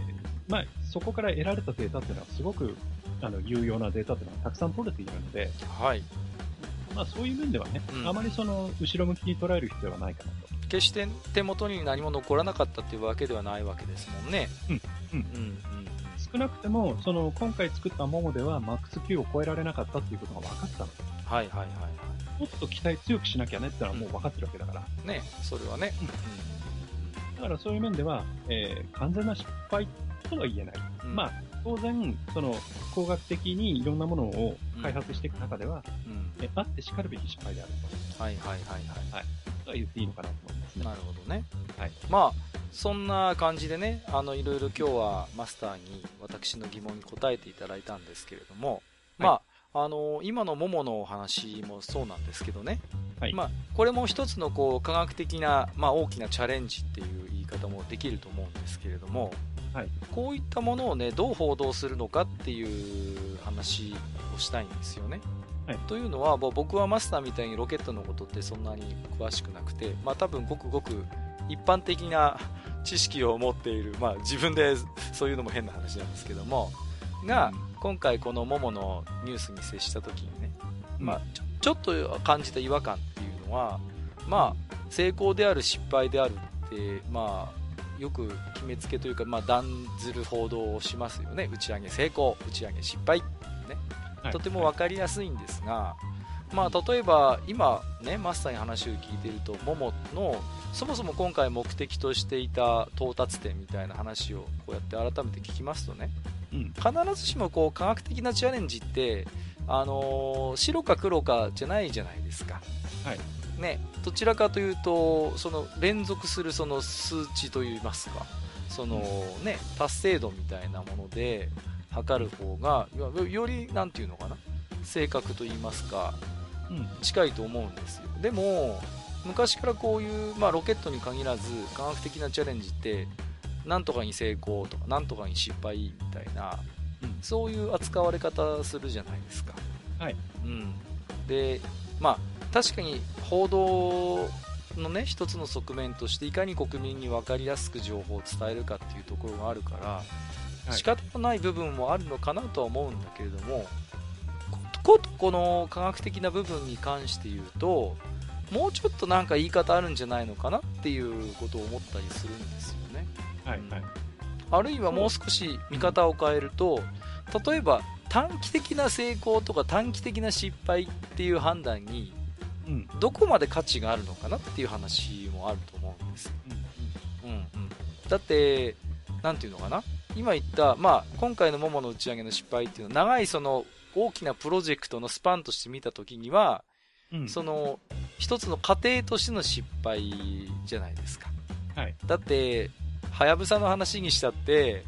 ー、まあそこから得られたデータっていうのはすごくあの有用なデータっていうのはたくさん取れているので、はい。まあそういう面ではね、うん、あまりその後ろ向きに捉える必要はないかなと。決して手元に何も残らなかったっていうわけではないわけですもんね。うん。うん。うん。少なくても、その、今回作ったモモでは、マックス9を超えられなかったっていうことが分かったの。はいはいはいはい。もっと期待強くしなきゃねってのはもう分かってるわけだから。ね、それはね。うん。だからそういう面では、えー、完全な失敗とは言えない。うん、まあ、当然、その、工学的にいろんなものを開発していく中では、うん、えあってしかるべき失敗であると。はいはいはいはい。はい。とは言っていいのかなと思いますね。なるほどね。はい。まあ、そんな感じでね、あの、いろいろ今日はマスターに私の疑問に答えていただいたんですけれども、はい、まあ、あの、今の桃のお話もそうなんですけどね、はい、まあ、これも一つのこう科学的な、まあ、大きなチャレンジっていう言い方もできると思うんですけれども、はい、こういったものをねどう報道するのかっていう話をしたいんですよね。はい、というのは僕はマスターみたいにロケットのことってそんなに詳しくなくて、まあ、多分ごくごく一般的な知識を持っている、まあ、自分でそういうのも変な話なんですけどもが、今回このモモのニュースに接した時にね、まあ、ちょっと感じた違和感っていうのは、まあ、成功である失敗であるって、まあ、よく決めつけというか、まあ、断ずる報道をしますよね。打ち上げ成功打ち上げ失敗ね、はい、とても分かりやすいんですが、まあ、例えば今、ね、マスターに話を聞いているとモモのそもそも今回目的としていた到達点みたいな話をこうやって改めて聞きますとね、うん、必ずしもこう科学的なチャレンジって、あのー、白か黒かじゃないじゃないですか、はい。ね、どちらかというとその連続するその数値といいますか。その、ね、達成度みたいなもので測る方がより何て言うのかな。正確と言いますか、うん、近いと思うんですよ。でも昔からこういう、まあ、ロケットに限らず科学的なチャレンジってなんとかに成功とかなんとかに失敗みたいな、うん、そういう扱われ方するじゃないですか。はい、うん、でまあ確かに報道のね一つの側面としていかに国民に分かりやすく情報を伝えるかっていうところがあるから、はい、仕方のない部分もあるのかなとは思うんだけれどもここの科学的な部分に関して言うともうちょっとなんか言い方あるんじゃないのかなっていうことを思ったりするんです。はいはい、あるいはもう少し見方を変えると、例えば短期的な成功とか短期的な失敗っていう判断に、どこまで価値があるのかなっていう話もあると思うんです。よ。うん。うん、だって、なんていうのかな？今言った、まあ、今回のモモの打ち上げの失敗っていうのは長いその大きなプロジェクトのスパンとして見たときには、うん、その一つの過程としての失敗じゃないですか。はい、だって、はやぶさの話にしたって、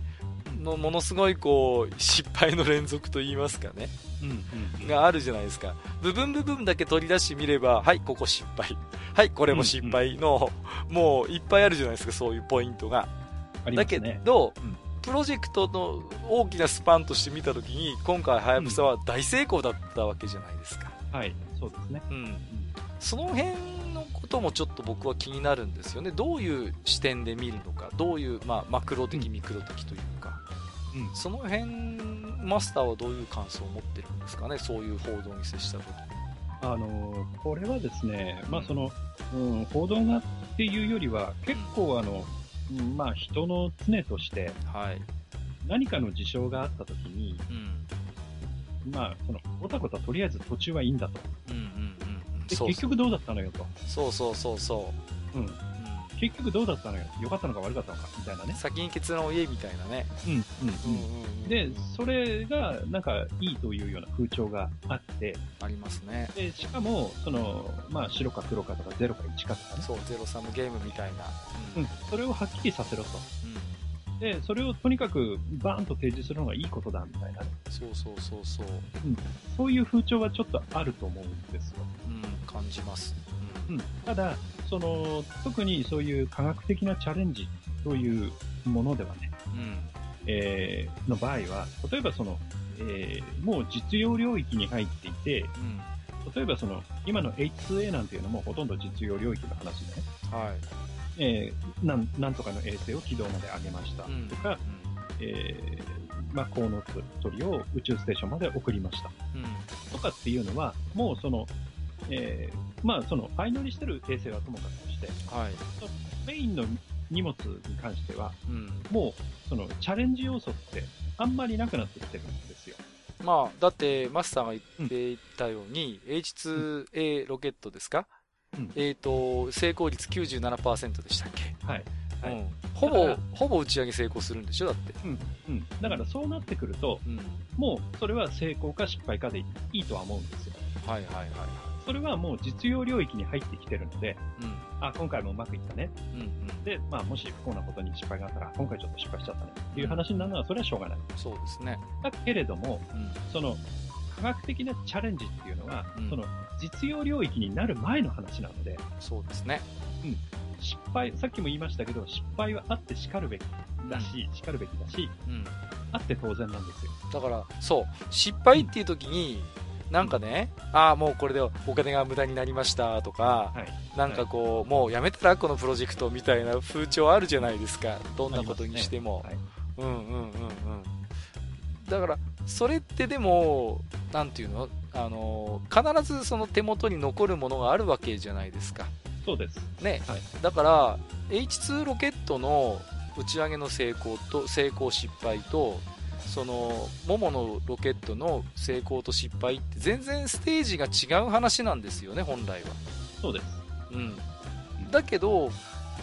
のものすごいこう失敗の連続と言いますかね、うんうんうん、があるじゃないですか。部分部分だけ取り出してみればはいここ失敗。はいこれも失敗の、うんうん、もういっぱいあるじゃないですかそういうポイントが、ね、だけど、うん、プロジェクトの大きなスパンとして見たときに今回はやぶさは大成功だったわけじゃないですか、はいそうですね、うん、その辺のここともちょっと僕は気になるんですよね。どういう視点で見るのか、どういう、まあ、マクロ的、ミクロ的というか、うん、その辺、マスターはどういう感想を持ってるんですかね、そういう報道に接したことあのこれはですね、まあその、うん、報道がっていうよりは、結構あの、うん、まあ人の常として、はい、何かの事象があったときに、うん、まあ、その、ごたごたとりあえず途中はいいんだと。うんうんうん、で結局どうだったのよと。そうそうそうそう。うん。結局どうだったのよ良かったのか悪かったのかみたいなね。先に結論を言えみたいなね。うん、うん、うん。で、それが、なんか、いいというような風潮があって、ありますね。で、しかも、その、まあ、白か黒かとか、0か1かとかね。そう、ゼロサムゲームみたいな。うん。それをはっきりさせろと。うん。で、それをとにかくバーンと提示するのがいいことだみたいなね。そうそうそうそう。うん。そういう風潮はちょっとあると思うんですよ。うん、感じます。うん。ただ、その、特にそういう科学的なチャレンジというものではね、うん、えー、の場合は、例えばその、えー、もう実用領域に入っていて、うん、例えばその、今の H2A なんていうのもほとんど実用領域の話でね、はい。えー、なん、なんとかの衛星を軌道まで上げました。とか、うん、えー、まあ、コウノトリを宇宙ステーションまで送りました。うん、とかっていうのは、もうその、えー、まあ、その、相乗りしてる衛星はともかくとして、はい、メインの荷物に関しては、うん、もう、その、チャレンジ要素ってあんまりなくなってきてるんですよ。まあ、だって、マスターが言っていたように、うん、H2A ロケットですか、うん、えっ、ー、と、成功率97%でしたっけ？はい。はい、うん、ほぼ、ほぼ打ち上げ成功するんでしょ？だって。うん。うん。だからそうなってくると、うん、もうそれは成功か失敗かでいいとは思うんですよ。はいはいはい。それはもう実用領域に入ってきてるので、うん、あ、今回もうまくいったね。うんうん、で、まあ、もし不幸なことに失敗があったら、今回ちょっと失敗しちゃったね。っていう話になるのは、それはしょうがない。そうですね。だけれども、うん、その、科学的なチャレンジっていうのは、うん、その、実用領域になる前の話なので、そうですね。うん。失敗、さっきも言いましたけど、失敗はあって叱るべきだし、叱るべきだし、うん、あって当然なんですよ。だから、そう、失敗っていう時に、なんかね、ああ、もうこれでお金が無駄になりましたとか、はい、なんかこう、はい、もうやめたらこのプロジェクトみたいな風潮あるじゃないですか。どんなことにしても。ねはい、うんうんうんうん。だから、それってでも、なんていうの？あの、必ずその手元に残るものがあるわけじゃないですか。そうです。ね。はい、だから、H2 ロケットの打ち上げの成功と、成功失敗と、そのモモのロケットの成功と失敗って全然ステージが違う話なんですよね本来はそうですうんだけど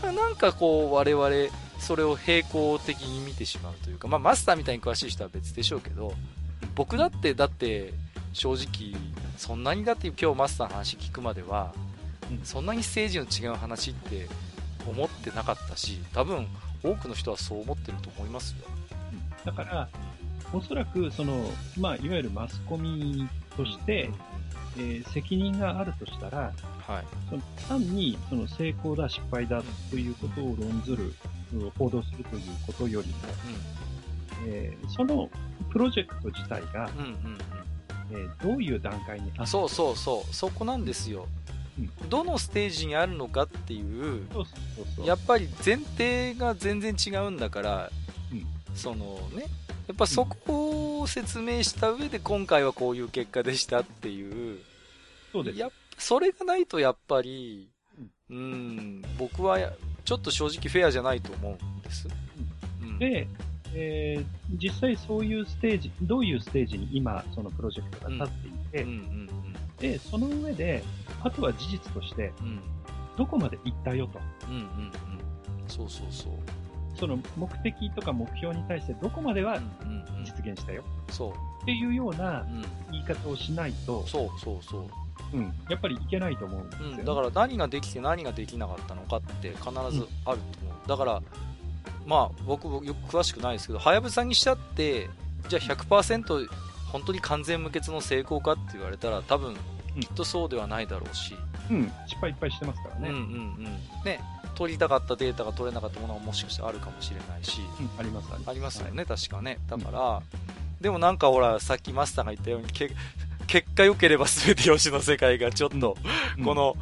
なんかこう我々それを平行的に見てしまうというか、まあ、マスターみたいに詳しい人は別でしょうけど僕だってだって正直そんなにだって今日マスターの話聞くまでは、そんなにステージの違う話って思ってなかったし多分多くの人はそう思ってると思いますよ。だからおそらく、その、まあ、いわゆるマスコミとして、えー、責任があるとしたら、はい、その単にその成功だ、失敗だということを論ずる、報道するということよりも、うん、えー、そのプロジェクト自体が、うんうんうん。えー、どういう段階にあそうそうそう、そこなんですよ。うん、どのステージにあるのかっていうやっぱり前提が全然違うんだから、うん、そのねやっぱそこを説明した上で今回はこういう結果でしたっていう。そうです。やそれがないとやっぱり、うん、うん僕はちょっと正直フェアじゃないと思うんです。うん、で、えー、実際そういうステージ、どういうステージに今そのプロジェクトが立っていて、うんうんうんうん、で、その上で、あとは事実として、どこまで行ったよと。うんうんうん。そうそうそう。その目的とか目標に対してどこまでは実現したよ、そう。っていうような言い方をしないと、そうそうそううん、やっぱりいけないと思うんですよ、ね、うん、だから何ができて何ができなかったのかって必ずあると思う、うん、だからまあ僕よく詳しくないですけどはやぶさにしちゃってじゃあ100%本当に完全無欠の成功かって言われたら多分きっとそうではないだろうし、うん、失敗いっぱいしてますからね。うんうんうん。ね、取りたかったデータが取れなかったものももしかしたらあるかもしれないし、うん、あります。ありますよね、はい、確かね。だから、うん、でもなんかほらさっきマスターが言ったようにけ結果良ければ全てよしの世界がちょっと、うん、この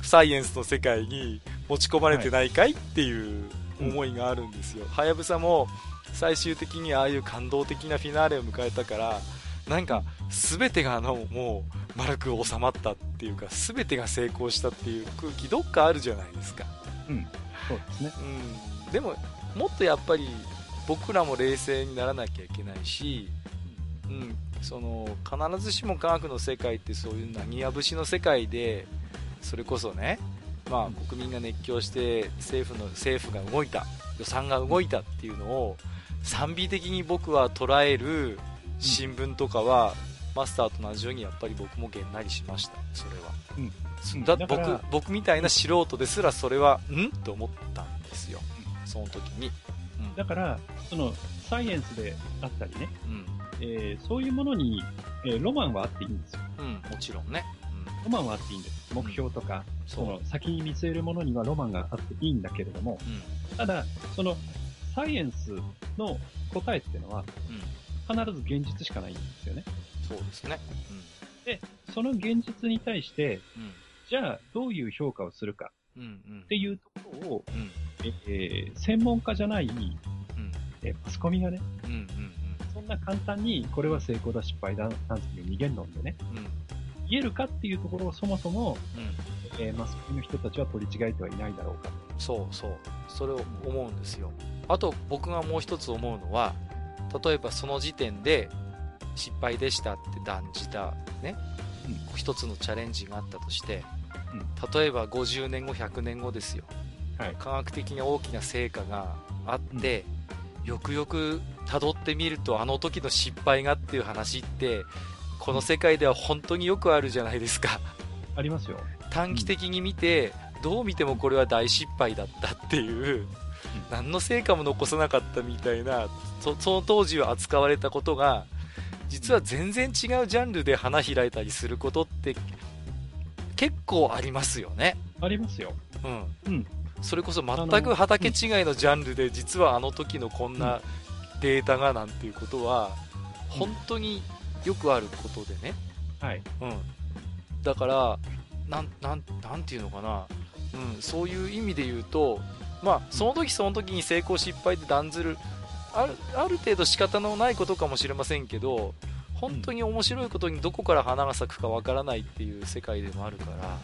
サイエンスの世界に持ち込まれてないかいっていう思いがあるんですよ。はやぶさも最終的にああいう感動的なフィナーレを迎えたから、なんか全てがあのもう丸く収まったっていうか、全てが成功したっていう空気どっかあるじゃないですか。うん、そうですね。うん。でも、もっとやっぱり僕らも冷静にならなきゃいけないし、うん、その必ずしも科学の世界ってそういうなぎや節の世界でそれこそね、まあ、国民が熱狂して政府の政府が動いた予算が動いたっていうのを賛美的に僕は捉える新聞とかは、マスターと同じようにやっぱり僕もげんなりしましたそれは、うん、だ僕僕みたいな素人ですらそれはん？と思ったんですよ。その時に、うん、だからそのサイエンスであったりね、うんえー、そういうものに、えー、ロマンはあっていいんですよ。うん、もちろんね。ロマンはあっていいんです。目標とか、うん、その先に見据えるものにはロマンがあっていいんだけれども、うん、ただ、そのサイエンスの答えっていうのは、必ず現実しかないんですよね。そうですね。で、その現実に対して、じゃあどういう評価をするかっていうところを、えー、専門家じゃない、えー、マスコミがね、うんうんそんな簡単にこれは成功だ失敗だなんていう二元論でね、うん、言えるかっていうところをそもそも、うん、えー、マスコミの人たちは取り違えてはいないだろうか。そうそう。それを思うんですよ。あと僕がもう一つ思うのは例えばその時点で失敗でしたって断じたね、うん、一つのチャレンジがあったとして、うん、例えば50年後100年後ですよ、はい、科学的に大きな成果があって、うん、よくよく辿ってみるとあの時の失敗がっていう話ってこの世界では本当によくあるじゃないですか。ありますよ。短期的に見て、どう見てもこれは大失敗だったっていう、何の成果も残さなかったみたいなその当時は扱われたことが実は全然違うジャンルで花開いたりすることって結構ありますよね。ありますよ。うん、うん、それこそ全く畑違いのジャンルで実はあの時のこんなデータがなんていうことは、本当によくあることでね。はい。うん。だから、なん、なん、なんていうのかな。うん、そういう意味で言うと、まあ、その時その時に成功失敗で断ずる、ある、ある程度仕方のないことかもしれませんけど、本当に面白いことにどこから花が咲くかわからないっていう世界でもあるから、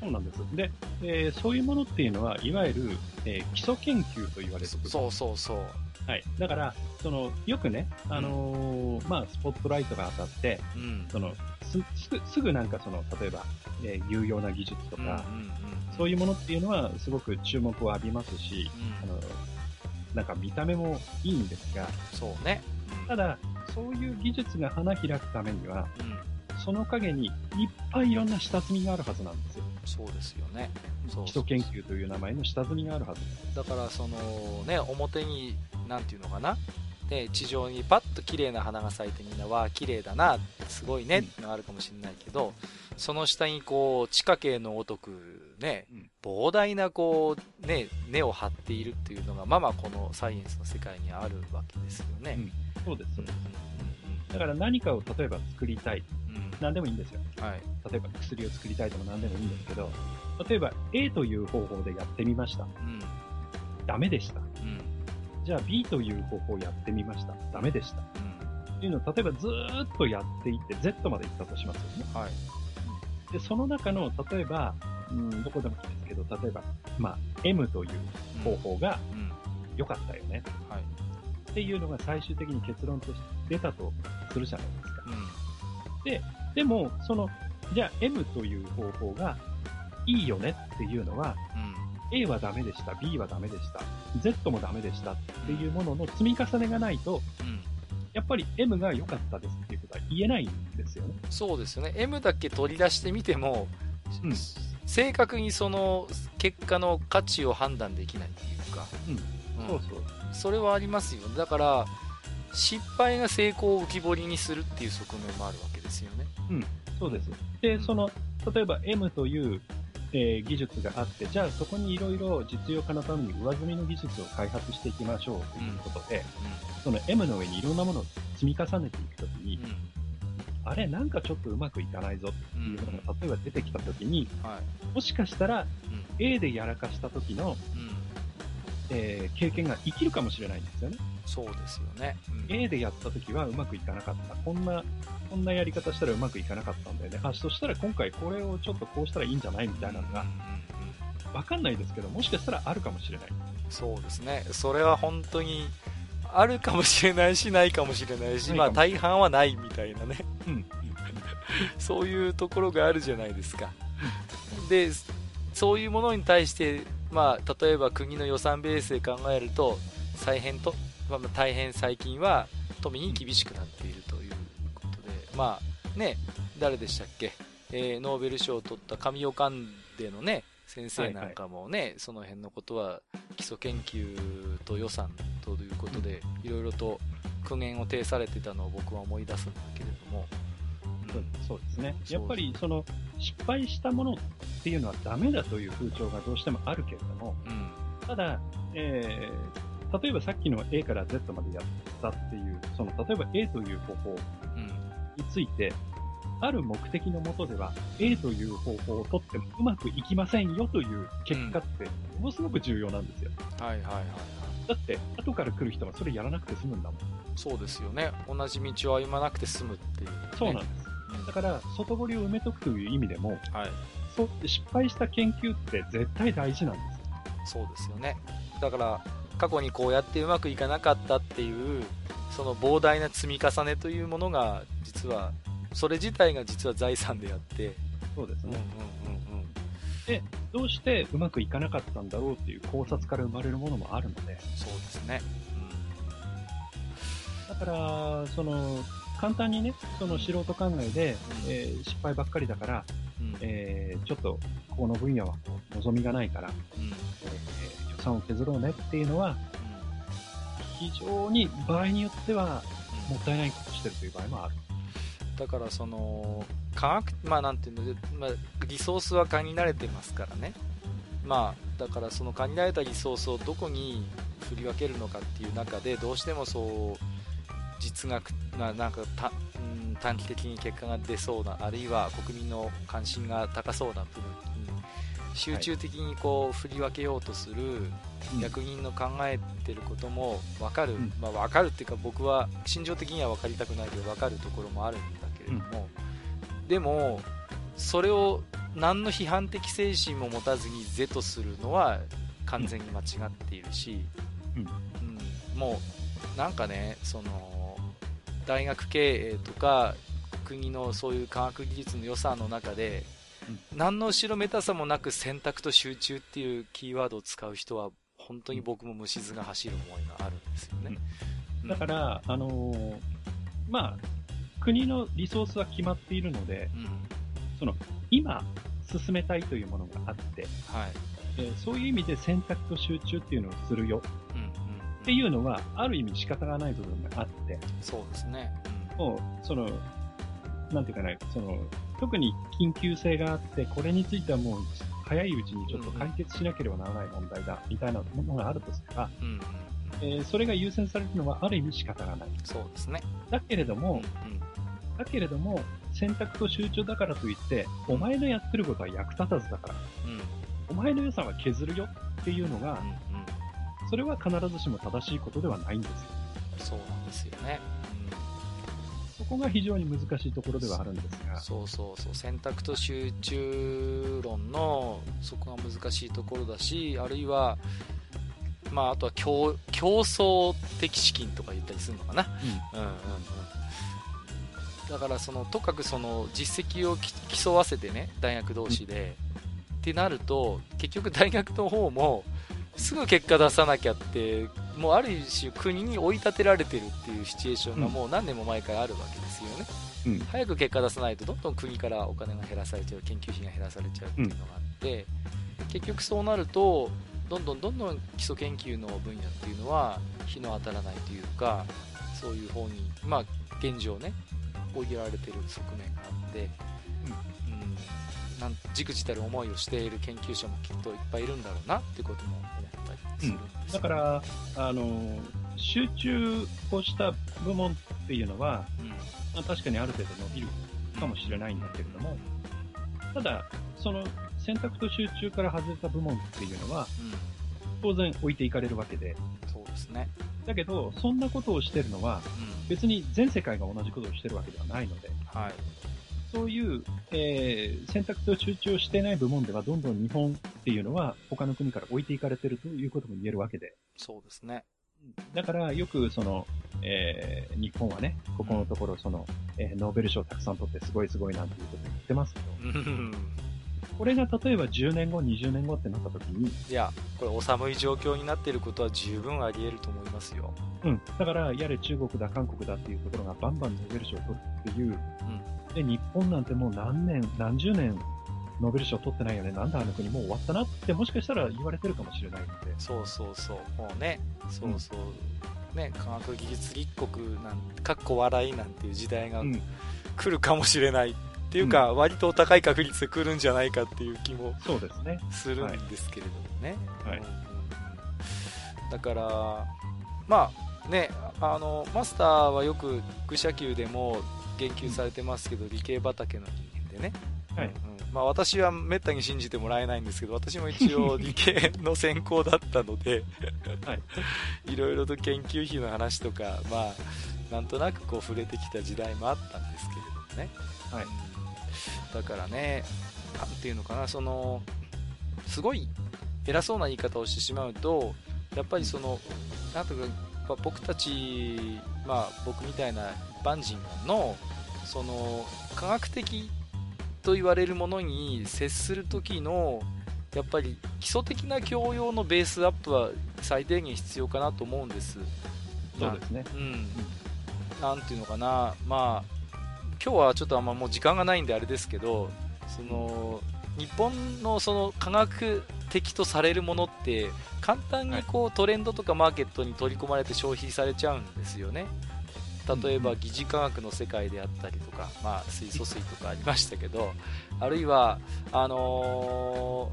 そうなんです。で、えー、そういうものっていうのは、いわゆる、えー、基礎研究と言われるそうそうそう。はい。だから、その、よくね、あのーうん、まあ、スポットライトが当たって、うん、その、す、すぐ、すぐなんかその、例えば、えー、有用な技術とか、うんうんうん、そういうものっていうのは、すごく注目を浴びますし、うん、あの、なんか見た目もいいんですが、そうね。ただ、そういう技術が花開くためには、その陰にいっぱいいろんな下積みがあるはずなんですよ。そうですよね。そう基礎研究という名前の下積みがあるはずだからそのね表になんていうのかな？で地上にパッと綺麗な花が咲いてみんなわあ綺麗だなすごいねってのがあるかもしれないけど、うん、その下にこう地下茎のごとくね、うん、膨大なこうね根を張っているっていうのがまあまあこのサイエンスの世界にあるわけですよね、うん、そうです。そうです、だから何かを例えば作りたい、何でもいいんですよ、はい、例えば薬を作りたいとか何でもいいんですけど例えば A という方法でやってみました。うん、ダメでした。うん、じゃあ B という方法をやってみました。ダメでした。うん、っていうのを例えばずーっとやっていって Z まで行ったとしますよね。はい、で、その中の例えば、うん、どこでもいいですけど、例えば、まあ、M という方法が良かったよね。はい、っていうのが最終的に結論として出たとするじゃないですか。で、でも、その、じゃあ M という方法がいいよねっていうのは、うん、A はダメでした、B はダメでした、Z もダメでしたっていうものの積み重ねがないと、うん、やっぱり M が良かったですっていうことは言えないんですよね。そうですよね。M だけ取り出してみても、うん、正確にその結果の価値を判断できないっていうか、うん、そうそう。それはありますよね。だから、失敗が成功を浮き彫りにするっていう側面もあるわけ。うん、そうです。で、その、例えば M というえー、技術があって、じゃあそこにいろいろ実用化のために上積みの技術を開発していきましょうということで、うん、その M の上にいろんなものを積み重ねていくときに、うん、あれ、なんかちょっとうまくいかないぞっていうのが、例えば出てきたときに、はい、もしかしたら、A でやらかした時の、えー、経験が生きるかもしれないんですよね。そうですよね。うん、A でやった時はうまくいかなかった。こんな、こんなやり方したらうまくいかなかったんだよね。あ、そしたら今回これをちょっとこうしたらいいんじゃないみたいなのが、わかんないですけど、もしかしたらあるかもしれない。そうですね。それは本当に、あるかもしれないし、ないかもしれないし、まあ大半はないみたいなね。うん。そういうところがあるじゃないですか。で、そういうものに対して、まあ、例えば国の予算ベースで考えると、再編と、まあ、大変最近は富に厳しくなっているということで、まあね、誰でしたっけ、えー、ノーベル賞を取った神尾勘でのね、先生なんかもね、はいはい、その辺のことは基礎研究と予算ということで、いろいろと苦言を呈されてたのを僕は思い出すんだけれども、うん、そうですね。やっぱりその失敗したものっていうのはダメだという風潮がどうしてもあるけれども、うん、ただ、えー、例えばさっきの A から Z までやったっていう、その例えば A という方法について、うん、ある目的のもとでは A という方法をとってもうまくいきませんよという結果ってものすごく重要なんですよ。はいはいはい。だって、後から来る人はそれやらなくて済むんだもん。そうですよね。同じ道を歩まなくて済むっていう、ね、そうなんです。だから、外堀を埋めとくという意味でも、はい、そう失敗した研究って絶対大事なんですそうですよね。だから、過去にこうやってうまくいかなかったっていう、その膨大な積み重ねというものが、実は、それ自体が実は財産であって、そうですね。うんうんうんうん。で、どうしてうまくいかなかったんだろうっていう考察から生まれるものもあるので。そうですね。うん、だから、その、簡単にね、その素人考えで、えー、失敗ばっかりだから、うん、えー、ちょっとこの分野は望みがないから、うん、えー、予算を削ろうねっていうのは、非常に場合によってはもったいないことしてるという場合もある。だからその科学、まあなんていうの、まあ、リソースは限られてますからね。まあ、だからその限られたリソースをどこに振り分けるのかっていう中でどうしてもそう実学ななんかた、うん、短期的に結果が出そうなあるいは国民の関心が高そうな部分に集中的にこう振り分けようとする役人の考えてることも分かる、うん、まあ、分かるっていうか僕は心情的には分かりたくないけど分かるところもあるんだけれども、うん、でもそれを何の批判的精神も持たずに是とするのは完全に間違っているし、うん、うん、もうなんかねその大学経営とか国のそういう科学技術の予算の中で、うん、何の後ろめたさもなく選択と集中っていうキーワードを使う人は本当に僕も虫図が走る思いがあるんですよね、うん、だから、あのー、まあ、国のリソースは決まっているので、うん、その今進めたいというものがあって、はい。えー、そういう意味で選択と集中っていうのをするよ。っていうのは、ある意味仕方がない部分があって。そうですね。うん、もう、その、なんていうかな、その、特に緊急性があって、これについてはもう、早いうちにちょっと解決しなければならない問題だ、みたいなものがあるとすれば、うんえー、それが優先されるのはある意味仕方がない。そうですね。だけれども、うんうん、だけれども、選択と集中だからといって、お前のやってることは役立たずだから、うん、お前の予算は削るよっていうのが、うんそれは必ずしも正しいことではないんですよ。そうなんですよね。そこが非常に難しいところではあるんですが。そうそうそう。選択と集中論の、そこが難しいところだし、あるいは、まあ、あとは競競争的資金とか言ったりするのかな。うん、うん、うんうんだからそのとかくその実績を競わせてね大学同士で、うん、ってなると結局大学の方もすぐ結果出さなきゃってもうある種国に追い立てられてるっていうシチュエーションがもう何年も前からあるわけですよね、うん、早く結果出さないとどんどん国からお金が減らされちゃう研究費が減らされちゃうっていうのがあって、うん、結局そうなるとどんどんどんどん基礎研究の分野っていうのは日の当たらないというかそういう方にまあ現状ね追いやられてる側面があって、うん、うん、なんじくじたる思いをしている研究者もきっといっぱいいるんだろうなってこともうん、だから、あの、集中をした部門っていうのは、まあ、確かにある程度伸びるかもしれないんだけれども、ただ、その選択と集中から外れた部門っていうのは、当然置いていかれるわけで。そうですね。だけど、そんなことをしてるのは、別に全世界が同じことをしてるわけではないので、はい、そういう、えー、選択と集中をしていない部門では、どんどん日本っていうのは他の国から置いていかれてるということも言えるわけで。そうですね。だからよくその、えー、日本はね、ここのところその、えー、ノーベル賞たくさん取ってすごいすごいなんていうこと言ってますけど、これが例えば10年後、20年後ってなった時に、いや、これお寒い状況になっていることは十分あり得ると思いますよ。うん。だから、やれ中国だ、韓国だっていうところがバンバンノーベル賞を取るっていう、うん、で、日本なんてもう何年、何十年ノーベル賞取ってないよね、なんだあの国もう終わったなってもしかしたら言われてるかもしれないので。そうそうそう、もうね、そうそう、うん、ね、科学技術立国なん、かっこ笑いなんていう時代が来るかもしれないっていうか、うん、割と高い確率で来るんじゃないかっていう気もそうですね。するんですけれどもね。はい、だから、まあね、あのマスターはよく愚者級でも言及されてますけど、理系畑の人間でね。はい、まあ、私はめったに信じてもらえないんですけど私も一応 理系の専攻だったのではい、いろいろと研究費の話とか、まあ、なんとなくこう触れてきた時代もあったんですけれどもね、はい、だからね何ていうのかなそのすごい偉そうな言い方をしてしまうとやっぱりそのなんとか僕たち、まあ、僕みたいな一般人のその科学的と言われるものに接する時のやっぱり基礎的な教養のベースアップは最低限必要かなと思うんです。そうですね。うん。なんていうのかな、まあ、今日はちょっとあんまもう時間がないんであれですけど、その、日本のその科学的とされるものって簡単にこうトレンドとかマーケットに取り込まれて消費されちゃうんですよね。例えば疑似科学の世界であったりとか、まあ、水素水とかありましたけど あるいはあの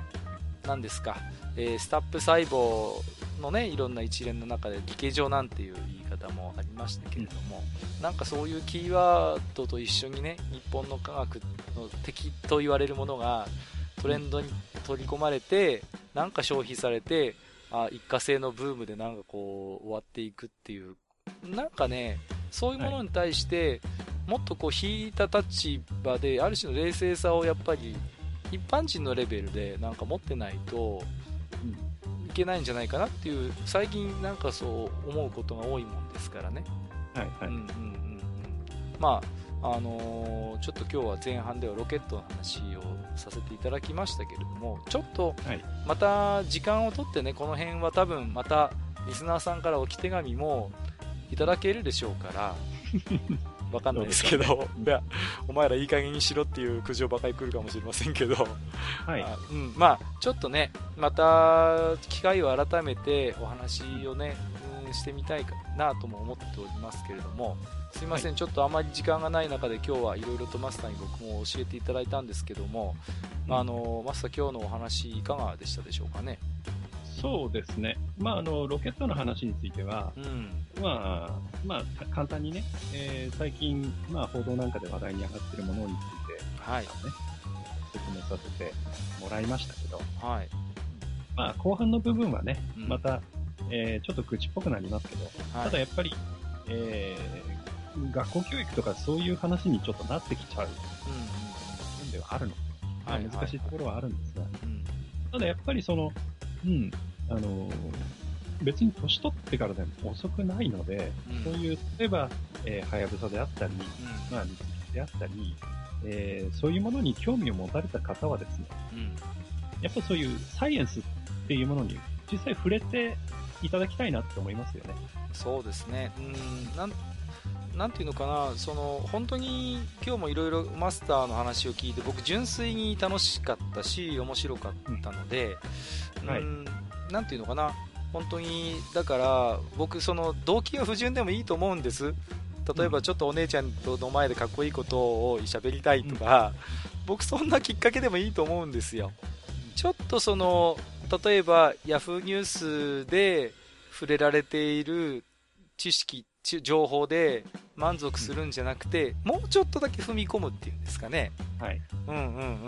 ー、何ですか、えー、スタップ細胞のねいろんな一連の中で理系上なんていう言い方もありましたけれども、なんかそういうキーワードと一緒にね日本の科学の敵と言われるものがトレンドに取り込まれてなんか消費されてあ一過性のブームでなんかこう終わっていくっていうなんかねそういうものに対して、もっとこう引いた立場で、ある種の冷静さをやっぱり、一般人のレベルでなんか持ってないと、いけないんじゃないかなっていう、最近なんかそう思うことが多いもんですからね。はいはい。うんうんうん。まあ、あのー、ちょっと今日は前半ではロケットの話をさせていただきましたけれども、ちょっとまた時間をとってね、この辺は多分またリスナーさんから置き手紙もいただけるでしょうから、わかんないですけど、いや、お前らいい加減にしろっていう苦情ばかり来るかもしれませんけど、はい。うん、まあ、ちょっとね、また、機会を改めてお話をね、うん、してみたいかなとも思っておりますけれども、すいません、はい、ちょっとあまり時間がない中で今日はいろいろとマスターに僕も教えていただいたんですけども、うん、あの、マスター今日のお話いかがでしたでしょうかね。そうですね。まあ、あの、ロケットの話については、うん、まあ、まあ、簡単にね、えー、最近、まあ、報道なんかで話題に上がっているものについて、はい。ね、説明させてもらいましたけど、はい。まあ、後半の部分はね、うん、また、えー、ちょっと口っぽくなりますけど、はい、ただやっぱり、えー、学校教育とかそういう話にちょっとなってきちゃう、うん、ではあるので、はい、難しいところはあるんですが、ただやっぱりその、うん、あの、別に年取ってからでも遅くないので、うん、そういう、例えば、えー、はやぶさであったり、うん、まあ、であったり、えー、そういうものに興味を持たれた方はですね、うん、やっぱそういうサイエンスっていうものに実際触れていただきたいなって思いますよね。そうですね。うん、なんなんていうのかな、その本当に今日もいろいろマスターの話を聞いて、僕、純粋に楽しかったし、面白かったので、うん、はい、なんていうのかな、本当に、だから、僕、その動機が不純でもいいと思うんです。例えばちょっとお姉ちゃんとの前でかっこいいことを喋りたいとか、うん、僕そんなきっかけでもいいと思うんですよ。ちょっとその、例えば Yahoo ニュースで触れられている知識っ情報で満足するんじゃなくて、もうちょっとだけ踏み込むっていうんですかね。はい。うんうんう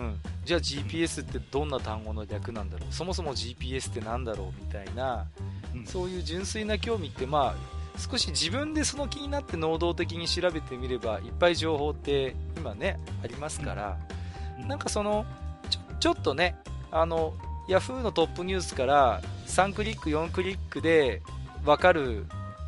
ん。じゃあ GPS ってどんな単語の略なんだろうそもそも GPS って何だろうみたいな、うん、そういう純粋な興味って、まあ、少し自分でその気になって能動的に調べてみれば、いっぱい情報って今ね、ありますから、うん、なんかその、ちょちょっとね、あの、Yahoo のトップニュースから3クリック、4クリックで分かる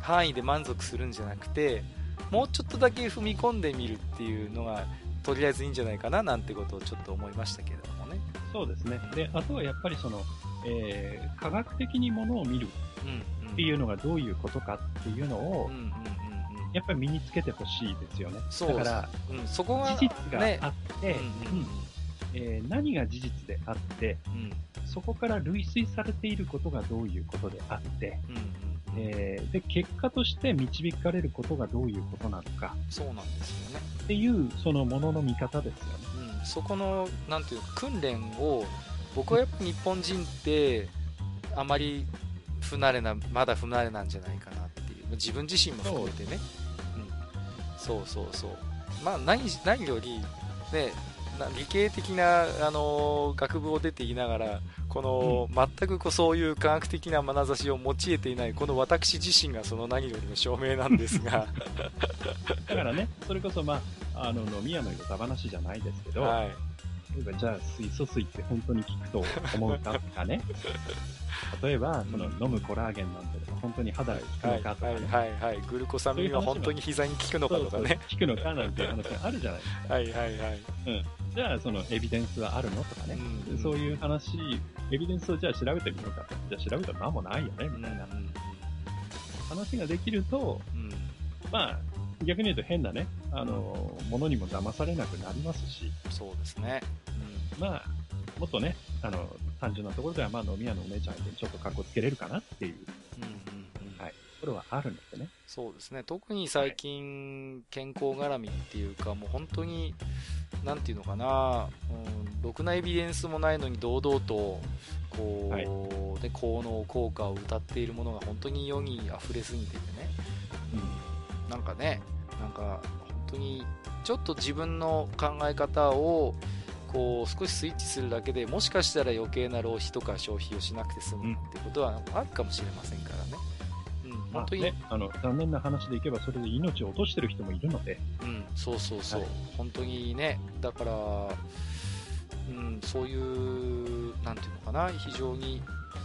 範囲で満足するんじゃなくてもうちょっとだけ踏み込んでみるっていうのがとりあえずいいんじゃないかななんてことをちょっと思いましたけれどもね。そうですね。であとはやっぱりその、えー、科学的にものを見るっていうのがどういうことかっていうのを、やっぱり身につけてほしいですよね。だから、うん、そこが、事実があって、えー、何が事実であって、うん、そこから類推されていることがどういうことであって、うんうんえー、で、結果として導かれることがどういうことなのか。そうなんですよね。っていう、そのものの見方ですよね。うん、そこの、なんていうか、訓練を、僕はやっぱ日本人って、あまり不慣れな、まだ不慣れなんじゃないかなっていう。自分自身も含めてね。そう,、うん、そうそうそう。まあ、何、何より、ね、理系的な、あの学部を出ていながら、この、うん、全くこうそういう科学的な眼差しを用いていないこの私自身がその何よりの証明なんですが。だからねそれこそまああの飲み屋の歌話じゃないですけど、はい、例えばじゃあ水素水って本当に効くと思うかとかね。例えばその飲むコラーゲンなんて本当に肌に効くのかとか、ね、はいはいはい、グルコサミンは本当に膝に効くのかとかね。効くのかなんて話があるじゃないですか。はいはいはい、うん、じゃあそのエビデンスはあるのとかね、うん、そういう話エビデンスをじゃあ調べてみようかじゃあ調べたら何もないよねみたいな、話ができると、うん、まあ逆に言うと変なね、あの、ものにも騙されなくなりますし。そうですね。うん、まあ、もっとね、あの、単純なところでは、まあ、飲み屋のお姉ちゃんでちょっと格好つけれるかなっていう、うんころはあるんですね。そうですね。特に最近、はい、健康絡みっていうか、もう本当に、なんていうのかな、うん、ろくなエビデンスもないのに堂々と、こう、はい、で効能、効果を歌っているものが本当に世に溢れすぎててね、うん、なんかね、なんか本当にちょっと自分の考え方をこう少しスイッチするだけでもしかしたら余計な浪費とか消費をしなくて済むってことはあるかもしれませんからね。本当に、ね、あの残念な話でいけばそれで命を落としてる人もいるので、うん、そうそうそう、はい、本当にねだから、うん、そういうなんていうのかな非常に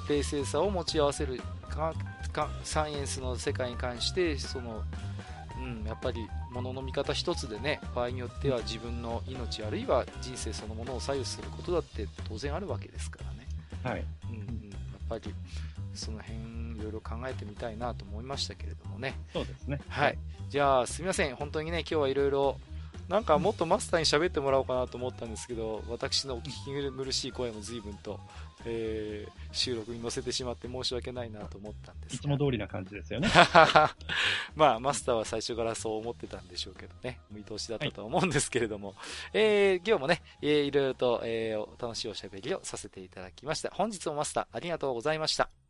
冷静さを持ち合わせるかかサイエンスの世界に関してその、うん、やっぱり物の見方一つでね場合によっては自分の命あるいは人生そのものを左右することだって当然あるわけですからね、はい。うん、やっぱりその辺いろいろ考えてみたいなと思いましたけれどもね。そうですね。はい。じゃあ、すみません。本当にね、今日はいろいろ、なんかもっとマスターに喋ってもらおうかなと思ったんですけど、私のお聞き苦しい声も随分と、えー、収録に載せてしまって申し訳ないなと思ったんですいつも通りな感じですよね。まあ、マスターは最初からそう思ってたんでしょうけどね、見通しだったと思うんですけれども、はい、えー、今日もね、えー、いろいろと、えー、楽しいおしゃべりをさせていただきました。本日もマスターありがとうございました。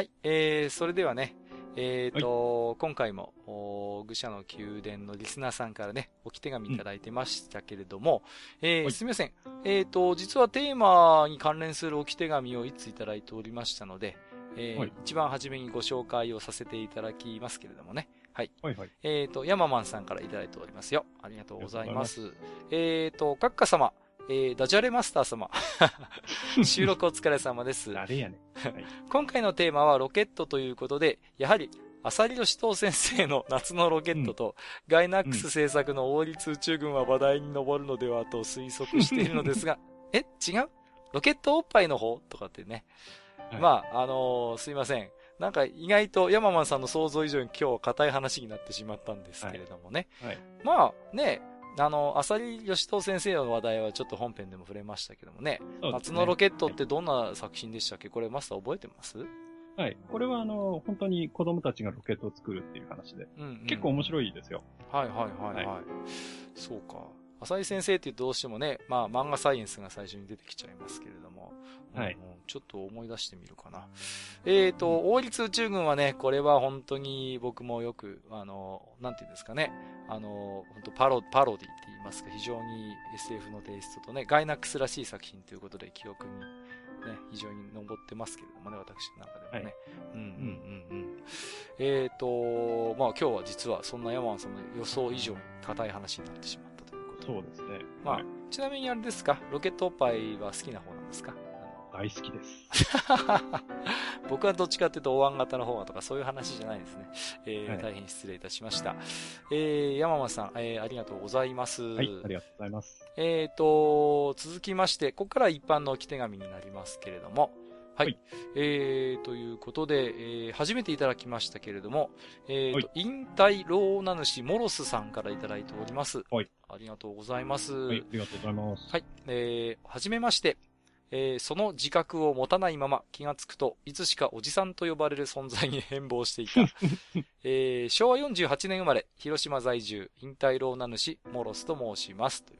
はい、えー、それではね、えっ、ー、と、はい、今回も、愚者の宮殿のリスナーさんからね、置き手紙いただいてましたけれども、うん、えーはい、すみません。えっ、ー、と、実はテーマに関連する置き手紙をいついただいておりましたので、えー、はい、一番初めにご紹介をさせていただきますけれどもね。はい。はいはい、えっ、と、ヤママンさんからいただいておりますよ。ありがとうございます。えっ、と、閣下様、えー、ダジャレマスター様。収録お疲れ様です。誰やねはい、今回のテーマはロケットということで、やはり、アサリの志藤先生の夏のロケットと、うん、ガイナックス制作の王立宇宙軍は話題に上るのではと推測しているのですが、え違う？ロケットおっぱいの方とかってね。はい、まあ、あのー、すいません。なんか意外とヤママンさんの想像以上に今日は硬い話になってしまったんですけれどもね。はいはい、まあね、あの、浅利義藤先生の話題はちょっと本編でも触れましたけどもね。ね夏のロケットってどんな作品でしたっけ？これマスター覚えてます？はい。これはあの、本当に子供たちがロケットを作るっていう話で、うんうん、結構面白いですよ。はいはいはいはい。はい、そうか。浅井先生ってどうしてもね、まあ漫画サイエンスが最初に出てきちゃいますけれども、はい、うん、ちょっと思い出してみるかな。えっ、ー、と、王立宇宙軍はね、これは本当に僕もよく、あの、なんていうんですかね、あの、本当パロ、パロディって言いますか、非常に SF のテイストとね、ガイナックスらしい作品ということで記憶にね、非常に登ってますけれどもね、私の中でもね。はい、うんうんうんうん。えっ、ー、と、まあ今日は実はそんな山ンさんの予想以上に硬い話になってしまうそうですね。まあ、はい、ちなみにあれですか、ロケットおっぱいは好きな方なんですか？大好きです。僕はどっちかっていうと、お椀型の方がとかそういう話じゃないですね。えー、はい、大変失礼いたしました。えー、山間さん、えー、ありがとうございます。はい、ありがとうございます。えっ、ー、と、続きまして、ここから一般の置き手紙になりますけれども、はい。はい、えー、ということで、えー、初めていただきましたけれども、えーと、はい、引退老名主モロスさんからいただいております。はい。ありがとうございます。はい、ありがとうございます。はい。えー、はじめまして、えー、その自覚を持たないまま気がつくと、いつしかおじさんと呼ばれる存在に変貌していた。えー、昭和48年生まれ、広島在住、引退老名主、モロスと申します。と。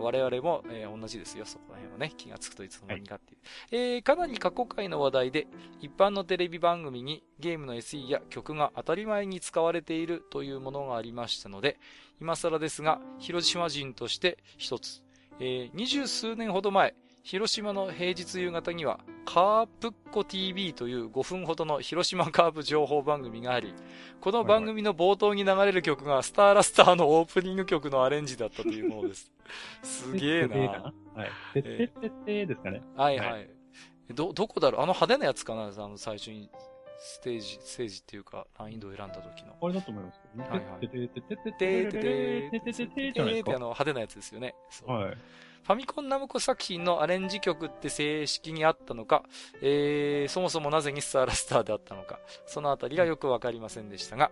我々も、えー、同じですよ、そこら辺はね。気がつくといつの間にかっていう。はい、えー、かなり過去回の話題で、一般のテレビ番組にゲームの SE や曲が当たり前に使われているというものがありましたので、今更ですが、広島人として一つ、えー、二十数年ほど前、広島の平日夕方には、カープッコ TV という5分ほどの広島カープ情報番組があり、この番組の冒頭に流れる曲がスターラスターのオープニング曲のアレンジだったというものです。すげえな。はい。てってってってですかね。はいはい。ど、どこだろう？あの派手なやつかな？あの最初にステージ、ステージっていうか、難易度を選んだ時の。あれだと思いますけどね。はいはい。てててててててててててててててあの派手なやつですよね。はい。ファミコンナムコ作品のアレンジ曲って正式にあったのか、えー、そもそもなぜにスターラスターであったのか、そのあたりがよくわかりませんでしたが、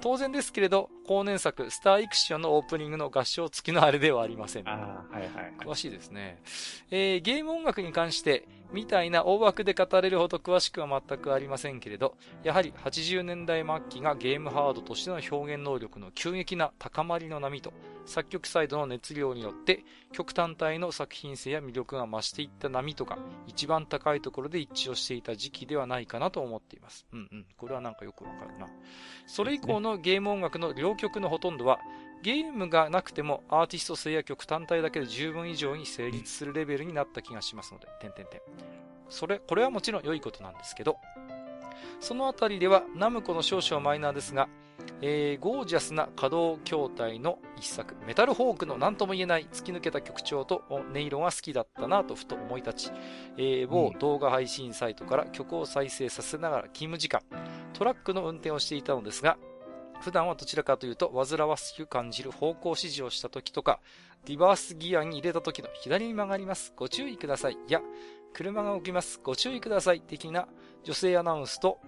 当然ですけれど、後年作、スターイクションのオープニングの合唱付きのあれではありません。ああ、はいはい、はい。詳しいですね。えー、ゲーム音楽に関して、みたいな大枠で語れるほど詳しくは全くありませんけれど、やはり80年代末期がゲームハードとしての表現能力の急激な高まりの波と、作曲サイドの熱量によって曲単体の作品性や魅力が増していった波とか一番高いところで一致をしていた時期ではないかなと思っています。うんうん。これはなんかよくわかるな。それ以降のゲーム音楽の両曲のほとんどはゲームがなくてもアーティスト性や曲単体だけで十分以上に成立するレベルになった気がしますので、点々点。それ、これはもちろん良いことなんですけど、そのあたりではナムコの少々マイナーですが、えー、ゴージャスな稼働筐体の一作、メタルホークの何とも言えない突き抜けた曲調と音色が好きだったなとふと思い立ち、えー、某動画配信サイトから曲を再生させながら勤務時間、トラックの運転をしていたのですが、普段はどちらかというと煩わしく感じる方向指示をした時とか、リバースギアに入れた時の左に曲がります。ご注意ください。いや、車が動きます。ご注意ください。的な女性アナウンスと、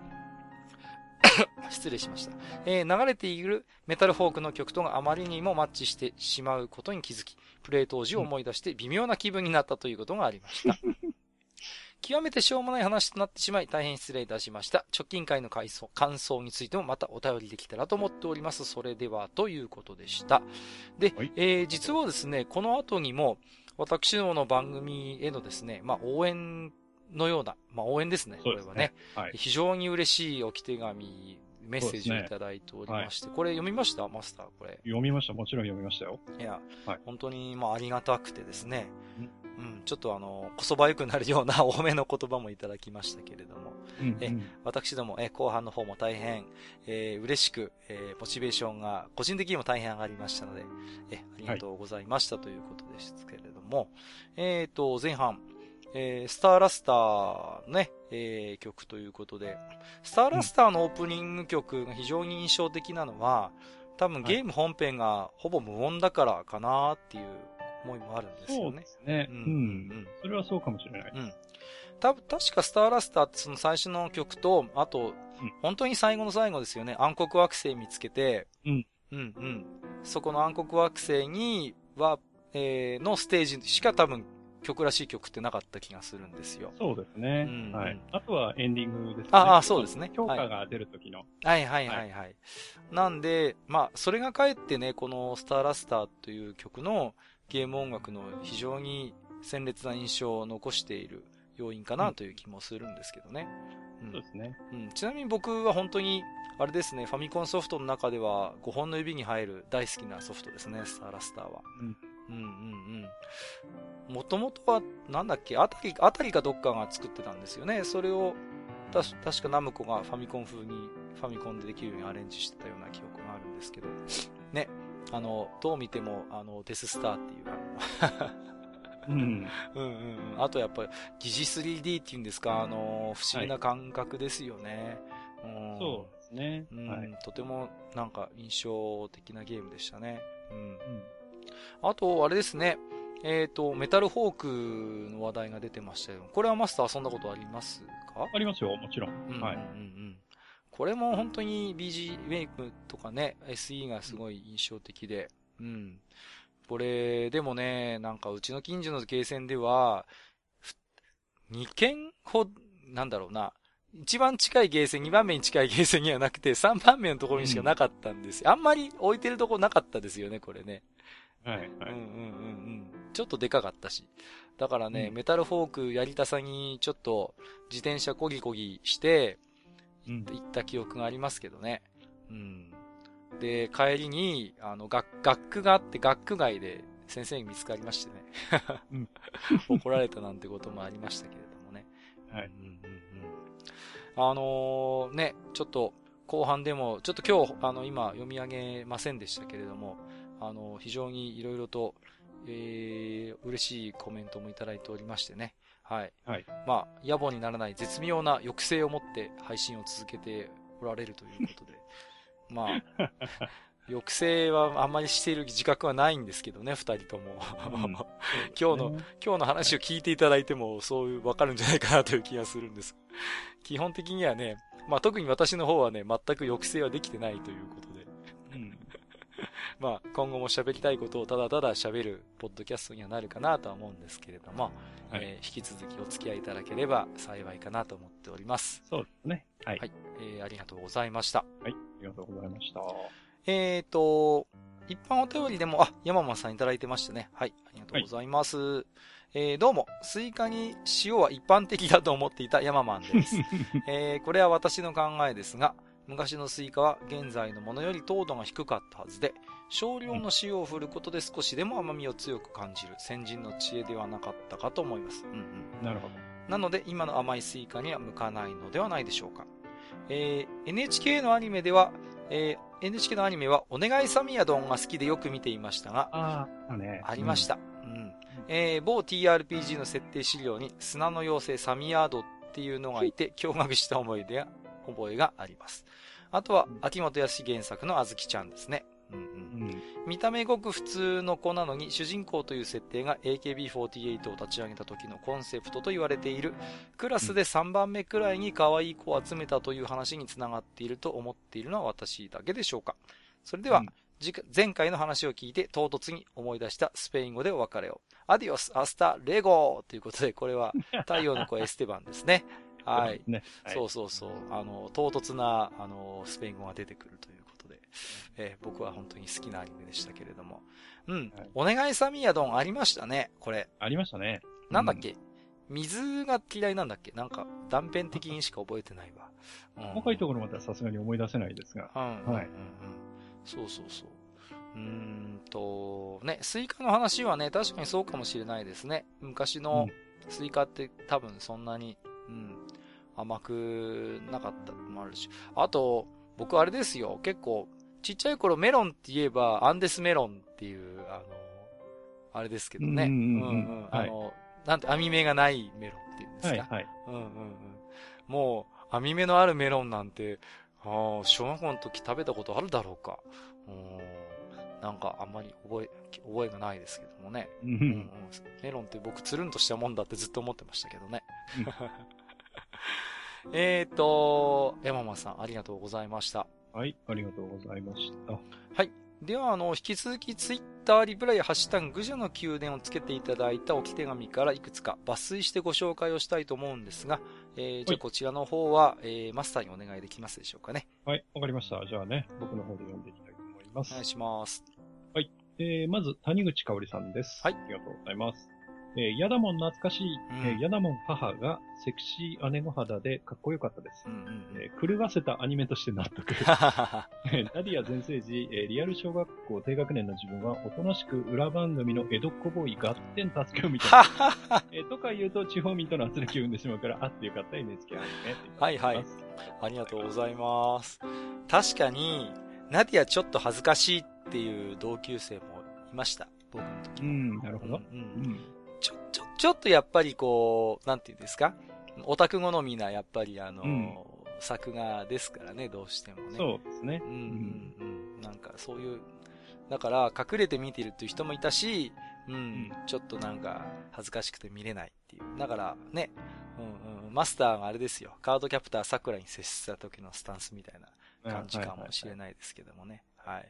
失礼しました、えー、流れているメタルフォークの曲とがあまりにもマッチしてしまうことに気づき、プレイ当時を思い出して微妙な気分になったということがありました。極めてしょうもない話となってしまい大変失礼いたしました。直近会の感想感想についてもまたお便りできたらと思っております。それではということでした。で、はい、えー、実はですね、この後にも私どもの番組へのですね、まあ応援のような、まあ応援ですね、これはね。はい、非常に嬉しい置き手紙、メッセージをいただいておりまして、ねはい、これ読みました？マスター、これ。読みました。もちろん読みましたよ。いや、はい、本当に、まあありがたくてですね。うん、ちょっとあの、こそばゆくなるような お褒めの言葉もいただきましたけれども、うんうん、え私どもえ後半の方も大変、えー、嬉しく、えー、モチベーションが個人的にも大変上がりましたので、えありがとうございましたということですけれども、はい、えっ、ー、と、前半、えー、スターラスターのね、えー、曲ということで、スターラスターのオープニング曲が非常に印象的なのは、多分ゲーム本編がほぼ無音だからかなっていう思いもあるんですよね。そうですね。うん。うん。それはそうかもしれない。うん。た確かスターラスターってその最初の曲と、あと、うん、本当に最後の最後ですよね。暗黒惑星見つけて、うん。うんうん。そこの暗黒惑星には、えー、のステージしか多分曲らしい曲ってなかった気がするんですよ。そうですね。うん、はい。あとはエンディングですね。ああ、そうですね。評価が出る時の、はい。はいはいはいはい。なんで、まあ、それがかえってね、このスターラスターという曲のゲーム音楽の非常に鮮烈な印象を残している要因かなという気もするんですけどね。うん、そうですね。うん。ちなみに僕は本当に、あれですね、ファミコンソフトの中では5本の指に入る大好きなソフトですね、スターラスターは。うん。うんうんうん。もともとは、なんだっけ、あたり、あたりかどっかが作ってたんですよね。それを、た確かナムコがファミコン風に、ファミコンでできるようにアレンジしてたような記憶があるんですけど、ね。あの、どう見ても、あの、デススターっていう、あのうん。うんうんあとやっぱり、疑似 3D っていうんですか、あの、不思議な感覚ですよね。はい、うん、そうですね。うん、はい、とてもなんか印象的なゲームでしたね。うん。うん、あと、あれですね。えっ、ー、と、メタルフォークの話題が出てましたけど、これはマスター遊んだことありますか？ありますよ、もちろん。うん、はい。うんうんこれも本当に BG メイクとかね、SE がすごい印象的で、うん。これ、でもね、なんかうちの近所のゲーセンでは、2軒ほ、なんだろうな、一番近いゲーセン、2番目に近いゲーセンにはなくて、3番目のところにしかなかったんですよ。うん、あんまり置いてるとこなかったですよね、これね。はい、はい。うんうんうんうん。ちょっとでかかったし。だからね、うん、メタルフォークやりたさにちょっと自転車こぎこぎして、行った記憶がありますけどね。うん。で、帰りに、あの、学、学区があって、学区外で先生に見つかりましてね。怒られたなんてこともありましたけれどもね。はい。うんうんうん、あのー、ね、ちょっと、後半でも、ちょっと今日、あの、今読み上げませんでしたけれども、あの、非常に色々と、えー、嬉しいコメントもいただいておりましてね。はい。はい。まあ、野暮にならない絶妙な抑制を持って配信を続けておられるということで、まあ、抑制はあんまりしている自覚はないんですけどね、二人とも。うん、今日の、今日の話を聞いていただいても、そういう、わかるんじゃないかなという気がするんです。基本的にはね、まあ特に私の方はね、全く抑制はできてないということで。うん。まあ今後も喋りたいことをただただ喋るポッドキャストにはなるかなとは思うんですけれども、はい、えー、引き続きお付き合いいただければ幸いかなと思っております。そうですね。はい。はい。えー、ありがとうございました。はい。ありがとうございました。えーと、一般お便りでも、あ、山マンさんいただいてましたね。はい。ありがとうございます。はい、えー、どうも、スイカに塩は一般的だと思っていた山マンです。えー、これは私の考えですが、昔のスイカは現在のものより糖度が低かったはずで、少量の塩を振ることで少しでも甘みを強く感じる先人の知恵ではなかったかと思います。うんうん。なるほど。なので今の甘いスイカには向かないのではないでしょうか。えー、NHK のアニメでは、えー、NHK のアニメはお願いサミヤドンが好きでよく見ていましたが、ああ、ね。ありました。うん。うん、えー、某 TRPG の設定資料に砂の妖精サミヤードっていうのがいて驚愕した思い出や、覚えがあります。あとは、秋元康原作のあずきちゃんですね。うんうん、見た目ごく普通の子なのに主人公という設定が AKB48 を立ち上げた時のコンセプトと言われているクラスで3番目くらいに可愛い子を集めたという話につながっていると思っているのは私だけでしょうかそれでは、うん、前回の話を聞いて唐突に思い出したスペイン語でお別れを。アディオス、アスタ、レゴということで、これは太陽の子エステバンですね。はい。ねはい、そうそうそう。あの、唐突な、あの、スペイン語が出てくるというえー、僕は本当に好きなアニメでしたけれども。うん。はい、お願いサミヤドンありましたね、これ。ありましたね。なんだっけ、うん、水が嫌いなんだっけ？なんか、断片的にしか覚えてないわ。うん、細かいところまではさすがに思い出せないですが。うん。はい。うん、そうそうそう。うーんと、ね、スイカの話はね、確かにそうかもしれないですね。昔のスイカって多分そんなに、うん、甘くなかったのもあるし。あと、僕あれですよ、結構、ちっちゃい頃メロンって言えば、アンデスメロンっていう、あの、あれですけどね。うんうん、あの、なんて網目がないメロンっていうんですか。はい、はい。うんうんうん。もう、網目のあるメロンなんて、ああ、小学校の時食べたことあるだろうか。うん。なんかあんまり覚え、覚えがないですけどもね。うんうん、メロンって僕つるんとしたもんだってずっと思ってましたけどね。えっと、山間さんありがとうございました。はい、ありがとうございました。はい。では、あの、引き続きツイッターリプライハッシュタグ、愚者の宮殿をつけていただいた置き手紙からいくつか抜粋してご紹介をしたいと思うんですが、えー、じゃあこちらの方は、えー、マスターにお願いできますでしょうかね。はい、わかりました。じゃあね、僕の方で読んでいきたいと思います。お願いします。はい。えー、まず、谷口香織さんです。はい。ありがとうございます。えー、ヤダモン懐かしい、うん、えー、ヤダモン母がセクシー姉御肌でかっこよかったです。うんうんえー、狂わせたアニメとして納得。ナ ディア全盛時、えー、リアル小学校低学年の自分はおとなしく裏番組の江戸っ子ボーイがってん太助を見てえー、とか言うと地方民との圧力を生んでしまうから、あってよかった NHK アニメはいはい。ありがとうございます。確かに、ナディアちょっと恥ずかしいっていう同級生もいました。僕の時。うん、なるほど。うん、うんちょ、ちょ、ちょっとやっぱりこう、なんていうんですか？オタク好みな、やっぱりあの、うん、作画ですからね、どうしてもね。そうですね。うん、うん、うん。なんかそういう、だから隠れて見てるっていう人もいたし、うん、うん、ちょっとなんか恥ずかしくて見れないっていう。だからね、うんうん、マスターがあれですよ。カードキャプター桜に接した時のスタンスみたいな感じかもしれないですけどもね。はい。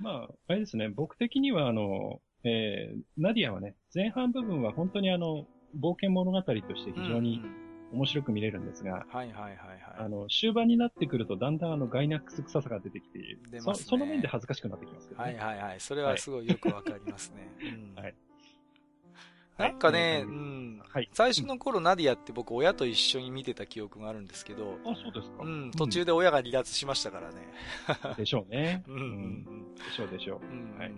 まあ、あれですね、僕的にはあの、えー、ナディアはね、前半部分は本当にあの、冒険物語として非常に面白く見れるんですが、はいはいはいはい。あの、終盤になってくるとだんだんあの、ガイナックス臭さが出てきて、ね、そその面で恥ずかしくなってきますけどね。はいはいはい。それはすごいよくわかりますね。うん、はい。なんかね、うん。はい。最初の頃、ナディアって僕、親と一緒に見てた記憶があるんですけど。あ、そうですか。うん。途中で親が離脱しましたからね。でしょうね。うん。でしょうでしょう。うん。はい。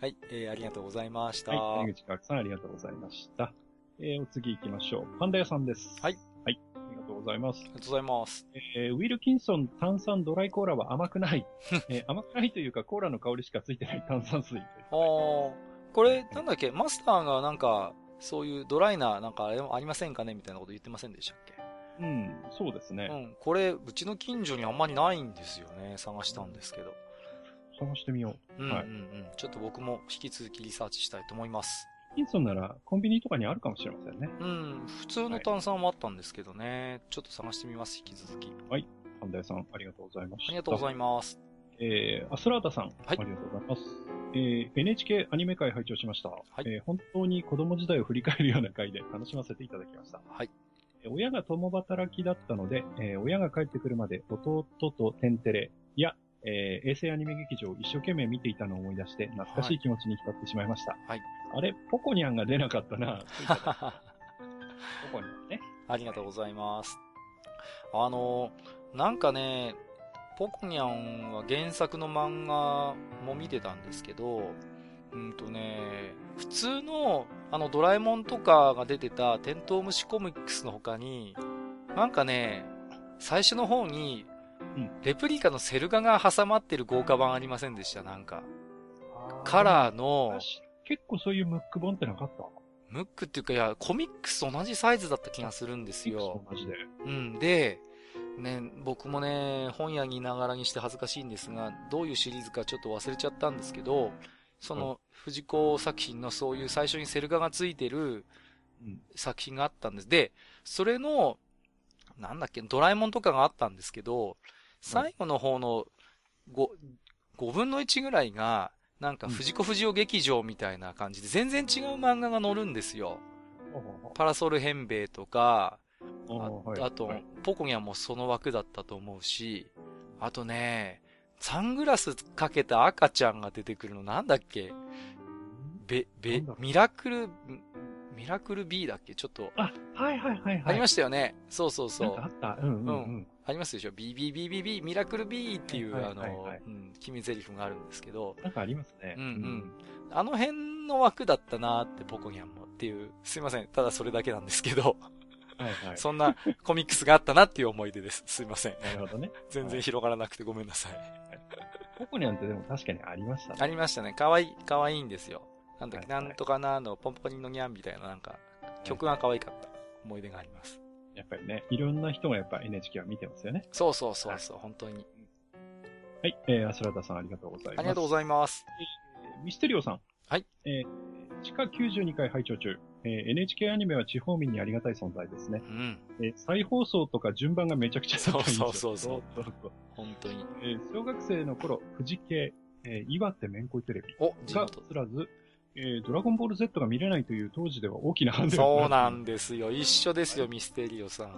はい、えー、ありがとうございました。はい、谷口川さんありがとうございました。えー、お次行きましょう。パンダ屋さんです。はい。はい、ありがとうございます。ありがとうございます。えー、ウィルキンソン炭酸ドライコーラは甘くない。えー、甘くないというか、コーラの香りしかついてない炭酸水。ああ、これ、なんだっけ、マスターがなんか、そういうドライな、なんかあれもありませんかね？みたいなこと言ってませんでしたっけ？うん、そうですね。うん、これ、うちの近所にあんまりないんですよね。探したんですけど。探してみよう。うんうんうん。はい、ちょっと僕も引き続きリサーチしたいと思います。ヒンソンならコンビニとかにあるかもしれませんね。うん。普通の炭酸もあったんですけどね。はい、ちょっと探してみます、引き続き。はい。パンダ屋さん、ありがとうございました。ありがとうございます。えー、アスラータさん、はい、ありがとうございます。えー、NHK アニメ会拝聴しました。はい、えー、本当に子供時代を振り返るような回で 楽しませていただきました。はい。親が共働きだったので、えー、親が帰ってくるまで弟とテンテレやえー、衛星アニメ劇場を一生懸命見ていたのを思い出して、懐かしい気持ちに浸ってしまいました。はい。あれ、ポコニャンが出なかったな。ポコニャンね。ありがとうございます。あの、なんかね、ポコニャンは原作の漫画も見てたんですけど、うんとね、普通のあのドラえもんとかが出てたテントウムシコミックスの他に、なんかね、最初の方にうん、レプリカのセル画が挟まってる豪華版ありませんでしたなんか。カラーの。結構そういうムック本ってなかったムックっていうか、いや、コミックスと同じサイズだった気がするんですよ。マジで。うん。で、ね、僕もね、本屋にいながらにして恥ずかしいんですが、どういうシリーズかちょっと忘れちゃったんですけど、その、藤子作品のそういう最初にセル画がついてる作品があったんです。で、それの、なんだっけ、ドラえもんとかがあったんですけど、最後の方の5、5分の1ぐらいが、なんか藤子不二雄劇場みたいな感じで、全然違う漫画が載るんですよ。パラソル変兵衛とか、ああと、ポコニャンもその枠だったと思うし、あとね、サングラスかけた赤ちゃんが出てくるのなんだっけ？べ、べ、ミラクル、ミラクル B だっけ？ちょっと。あ、はいはいはいはい。ありましたよね。そうそうそう。あった？うんうん、うん、うん。ありますでしょ ?BBBBB、ミラクル B っていう、あの、うん、決め台詞があるんですけど。なんかありますね。うんうん。あの辺の枠だったなって、ポコニャンもっていう、すいません。ただそれだけなんですけど。はいはい。そんなコミックスがあったなっていう思い出です。すいません。なるほどね。全然広がらなくてごめんなさい。ポコニャンってでも確かにありましたね。ありましたね。かわいい、かわいいんですよ。なんだっけ、なんとかなの、ポンポニのニャンみたいななんか、曲が可愛かった思い出があります。やっぱりね、いろんな人がやっぱ NHK は見てますよね。そうそうそうそう、はい、本当に。はい、えー、アスラダさんありがとうございます。ありがとうございます。えー、ミステリオさん。はい。えー、地下92回拝聴中。えー、NHK アニメは地方民にありがたい存在ですね。うん。えー、再放送とか順番がめちゃくちゃそうそうそうそう。そうそう本当に。えー、小学生の頃、富士系、えー、岩手めんこいテレビがつらず、えー、ドラゴンボール Z が見れないという当時では大きな判断そうなんですよ。一緒ですよ、はい、ミステリオさん。は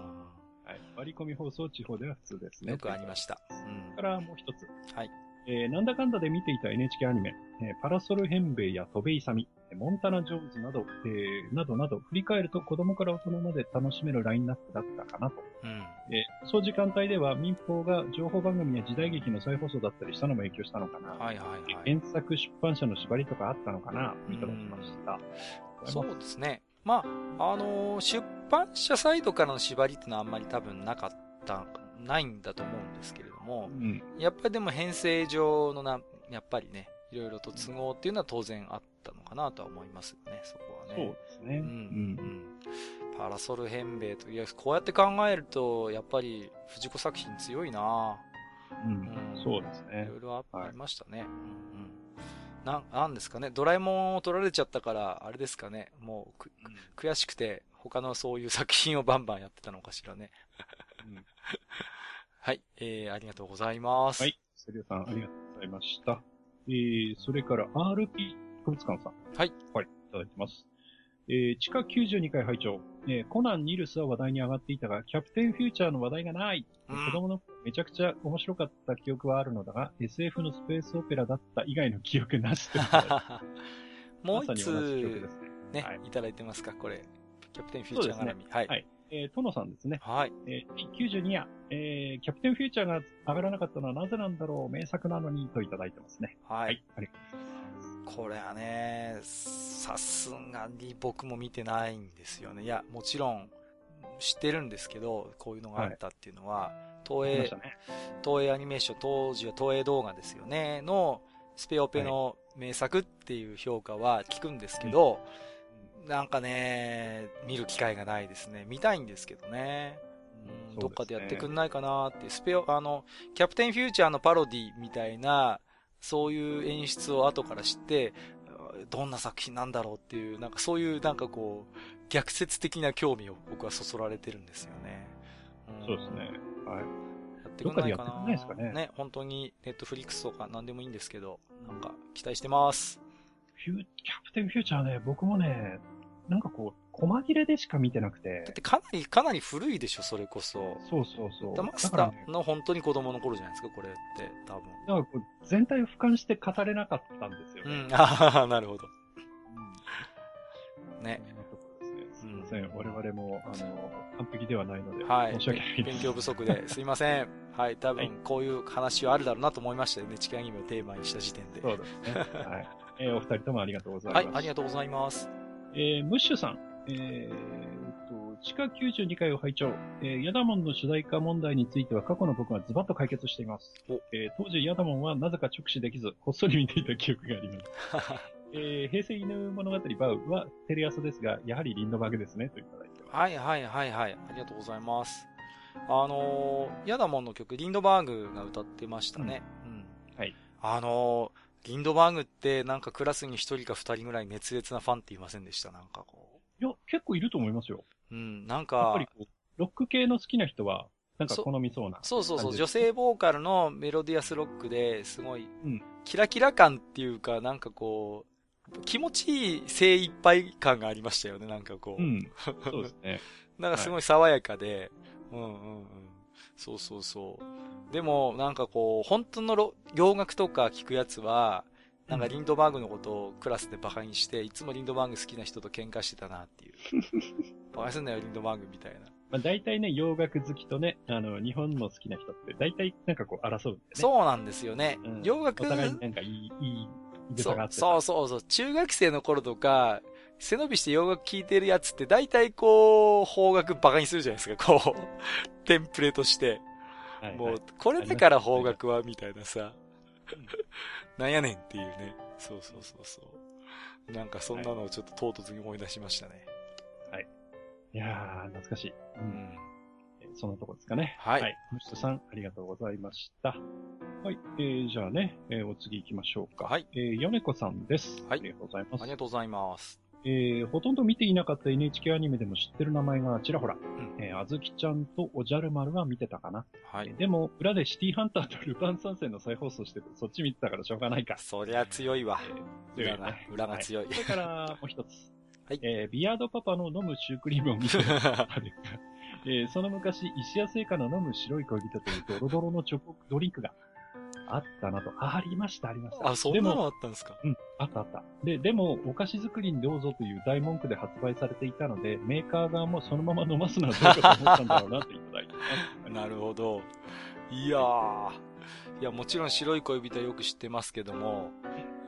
い。割り込み放送地方では普通ですね。よくありました。うん。からもう一つ。はい。えー、なんだかんだで見ていた NHK アニメ、えー、パラソルヘンベイやトベイサミ、モンタナ・ジョーンズなど、えー、などなど、振り返ると子供から大人まで楽しめるラインナップだったかなと。うん、えー、その時間帯では民放が情報番組や時代劇の再放送だったりしたのも影響したのかな。はいはいはい。原作出版社の縛りとかあったのかな、見たりしました。そうですね。まあ、あのー、出版社サイドからの縛りっていうのはあんまり多分なかったないんだと思うんですけれども、うん、やっぱりでも編成上のな、やっぱりね、いろいろと都合っていうのは当然あったのかなとは思いますよね、そこはね。そうですね。うん、うん、パラソル変兵衛と、いや、こうやって考えると、やっぱり藤子作品強いなうん、うん、そうですね。いろいろありましたね。はい、うんうんな、なんですかね。ドラえもんを取られちゃったから、あれですかね。もう、うん、悔しくて、他のそういう作品をバンバンやってたのかしらね。うんはい、えー、ありがとうございます。はい、セリオさん、ありがとうございました。えー、それから RP 博物館さん。はい。はい、いただきます。えー、地下92回拝聴えー、コナン・ニルスは話題に上がっていたが、キャプテンフューチャーの話題がない。うん、子供のめちゃくちゃ面白かった記憶はあるのだが、SF のスペースオペラだった以外の記憶なし もう一つ、ね、ね、はい、いただいてますか、これ。キャプテンフューチャー絡み。ね、はい。はいえー、トノさんですね。はい。えー、92夜、えー、キャプテンフューチャーが上がらなかったのはなぜなんだろう名作なのにといただいてますね。はい。はい、ありがとうございます。これはね、さすがに僕も見てないんですよね。いや、もちろん知ってるんですけど、こういうのがあったっていうのは、はい、東映、ね、東映アニメーション、当時は東映動画ですよね、のスペオペの名作っていう評価は聞くんですけど、うんなんかね、見る機会がないですね。見たいんですけどね。うん、どっかでやってくんないかなって、スペオ、あの、キャプテンフューチャーのパロディみたいな、そういう演出を後から知って、どんな作品なんだろうっていう、なんかそういうなんかこう、逆説的な興味を僕はそそられてるんですよね。うん、そうですね。はい。やってくんないかな。ないですかね。ね、本当にネットフリックスとか何でもいいんですけど、なんか期待してます。フュキャプテンフューチャーね、僕もね、なんかこう、細切れでしか見てなくて。だってかなり、かなり古いでしょ、それこそ。そうそうそう。マスターの本当に子供の頃じゃないですか、これって、多分。だからこう全体を俯瞰して語れなかったんですよね。うん、ああ、なるほど。うん、ね。すみません、うん、我々も、あの、完璧ではないので、はい、申し訳ない勉強不足で、すいません。はい、多分、こういう話はあるだろうなと思いましたよね、地下アニメをテーマにした時点で。そうですね。はい。えー、お二人ともありがとうございます。はい、ありがとうございます。えー、ムッシュさん。えー、と、地下92回を拝聴。えー、ヤダモンの主題歌問題については過去の僕がズバッと解決しています。えー、当時ヤダモンはなぜか直視できず、こっそり見ていた記憶があります。えー、平成犬物語バウはテレ朝ですが、やはりリンドバグですね、といただいてます。はいはいはいはい。ありがとうございます。あのー、ヤダモンの曲、リンドバーグが歌ってましたね。うん。うん、はい。あのー、リンドバーグってなんかクラスに一人か二人ぐらい熱烈なファンって言いませんでした？なんかこう。いや、結構いると思いますよ。うん、なんか。やっぱりこう、ロック系の好きな人は、なんか好みそうなそ。そうそうそう、女性ボーカルのメロディアスロックですごい、キラキラ感っていうか、なんかこう、気持ちいい精一杯感がありましたよね、なんかこう。うん。そうですね。なんかすごい爽やかで、はい、うんうんうん。そうそうそう。でも、なんかこう、本当の洋楽とか聞くやつは、なんかリンドバーグのことをクラスで馬鹿にして、いつもリンドバーグ好きな人と喧嘩してたなっていう。馬鹿にすんなよ、リンドバーグみたいな。まあ大体ね、洋楽好きとね、あの、日本の好きな人って大体なんかこう争うんね。そうなんですよね。うん、洋楽。お互いなんかいい、いい、そうそうそうそう。中学生の頃とか、背伸びして洋楽聴いてるやつって大体こう、邦楽バカにするじゃないですか、こう、テンプレとして。はいはい、もう、これだから邦楽は、みたいなさ。なんやねんっていうね。そうそうそうそう。なんかそんなのをちょっと唐突に思い出しましたね。はい。いやー、懐かしい。うん。そんなとこですかね。はい。はい。さん、ありがとうございました。はい。えー、じゃあね、えー、お次行きましょうか。はい。えー、米子さんです。はい。ありがとうございます。ありがとうございます。えー、ほとんど見ていなかった NHK アニメでも知ってる名前がちらほら。うん、えー、あずきちゃんとおじゃる丸は見てたかな。はい。でも、裏でシティハンターとルパン三世の再放送してて、そっち見てたからしょうがないか。そりゃ強いわ。えー、強いな。裏が強い。はい、それから、もう一つ。はい。えー、ビアードパパの飲むシュークリームを見てえー、その昔、石屋製菓の飲む白い恋人というドロドロのチョコドリンクがあったなと。あ、ありました、ありました。あ、そんなのあったんですか？うん、あったあった。で、でも、お菓子作りにどうぞという大文句で発売されていたので、メーカー側もそのまま飲ますのはどうかと思ったんだろうなといただいて。なるほど。いやー。いや、もちろん白い恋人はよく知ってますけども、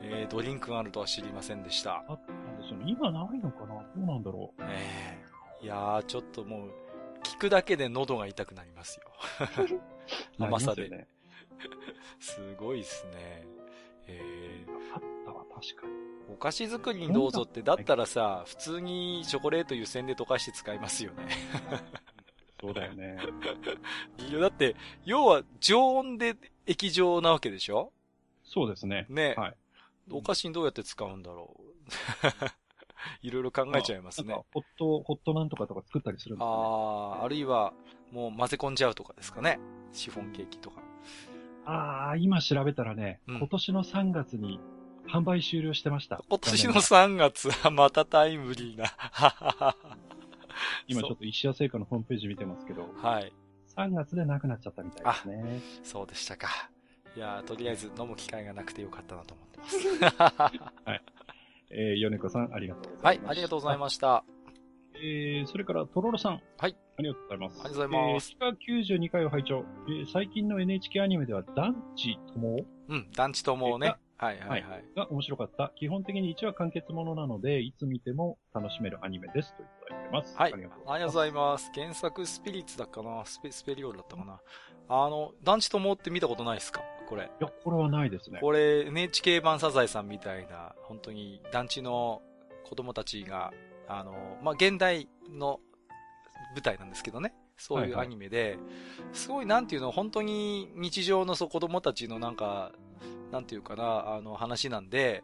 えー、ドリンクがあるとは知りませんでした。あったんですよね。今ないのかな？どうなんだろう。ええー、いやー、ちょっともう、聞くだけで喉が痛くなりますよ。甘さで。ね、すごいっすね。えー、あったわ、確かに。お菓子作りにどうぞって、だったらさ、普通にチョコレート湯煎で溶かして使いますよね。そうだよね。いや、だって、要は常温で液状なわけでしょ？そうですね。ね。はい。お菓子にどうやって使うんだろう？いろいろ考えちゃいますね。ホット、ホットなんとかとか作ったりするんですか、ね、ああ、あるいは、もう混ぜ込んじゃうとかですかね。シフォンケーキとか。ああ、今調べたらね、うん、今年の3月に販売終了してました。今年の3月はまたタイムリーな。今ちょっと石屋製菓のホームページ見てますけど。はい。3月でなくなっちゃったみたいですね。そうでしたか。いやとりあえず飲む機会がなくてよかったなと思ってます。はい。えー、米子さん、ありがとうございます。はい、ありがとうございました。えー、それから、とろろさん。はい。ありがとうございます。ありがとうございます。えー、92回を拝聴。えー、最近の NHK アニメでは、団地友うん、団地友ね。はいはいはい。が面白かった。基本的に1話完結ものなので、いつ見ても楽しめるアニメです。といただいてます。はい。ありがとうございます。原作スピリッツだっかな？スペ、スペリオールだったかな？あの、団地友って見たことないですか？これ。いや、これはないですね。これ、NHK 版サザエさんみたいな、本当に団地の子供たちが、あの、まあ、現代の舞台なんですけどね。そういうアニメで、はいはい、すごいなんていうの、本当に日常のそう子供たちのなんか、なんていうかな、あの話なんで、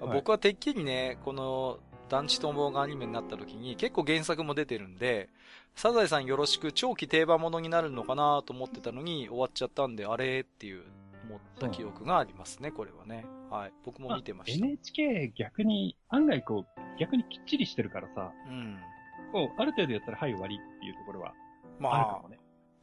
はい、僕はてっきりね、この団地逃亡がアニメになった時に結構原作も出てるんで、サザエさんよろしく長期定番ものになるのかなと思ってたのに終わっちゃったんで、あれっていう思った記憶がありますね、これはね。はい。僕も見てました。NHK 逆に、案外こう、逆にきっちりしてるからさ、うん。こう、ある程度やったらはい終わりっていうところは、まあ、あるかもね。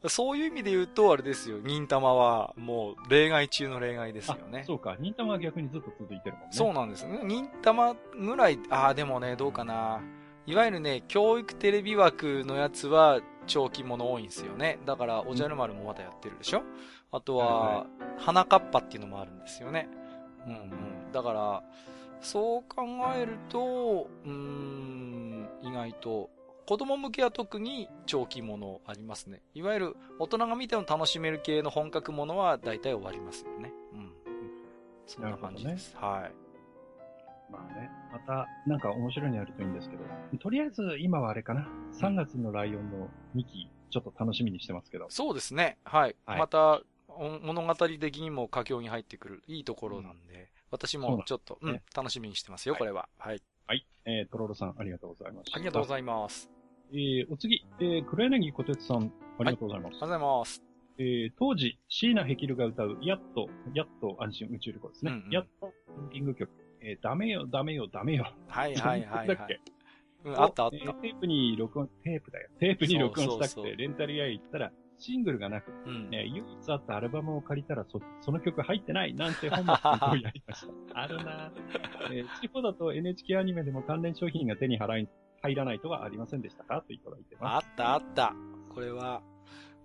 そういう意味で言うと、あれですよ、忍たまは、もう、例外中の例外ですよね。そうか、忍たまは逆にずっと続いてるもんね。そうなんですね。忍たまぐらい、ああ、でもね、どうかな。いわゆるね、教育テレビ枠のやつは、長期もの多いんですよね。だから、おじゃる丸もまだやってるでしょ、うん、あとは、花かっぱっていうのもあるんですよね。うんうん。だから、そう考えると、うーん、意外と、子供向けは特に長期ものありますね。いわゆる大人が見ても楽しめる系の本格ものは大体終わりますよね。うん。そんな感じです。ね、はい。まあね、またなんか面白いのやるといいんですけど、とりあえず今はあれかな、3月のライオンの2期、ちょっと楽しみにしてますけど。そうですね。はい。はい、また、物語的にも佳境に入ってくるいいところなんで、うん、私もちょっと、うん、楽しみにしてますよ、これは。はい。はい。えー、トロロさん、ありがとうございました。ありがとうございます。えー、お次、えー、黒柳小鉄さん、ありがとうございます。はい、ありがとうございます。えー、当時、椎名ヘキルが歌う、やっと、やっと安心宇宙旅行ですね。うんうん、やっと、エング曲、えー、ダメよ、ダメよ、ダメよ。はいはいはい、はい。だっけ？うん、あったあった、えー、テープに録音、テープだよ。テープに録音したくて、レンタル屋へ行ったら、シングルがなく、うん、ね、唯一あったアルバムを借りたらそ、その曲入ってないなんて本末転倒やりました。あるなえー、地方だと NHK アニメでも関連商品が手に入らないとはありませんでしたか？といただいてます。あったあった。これは、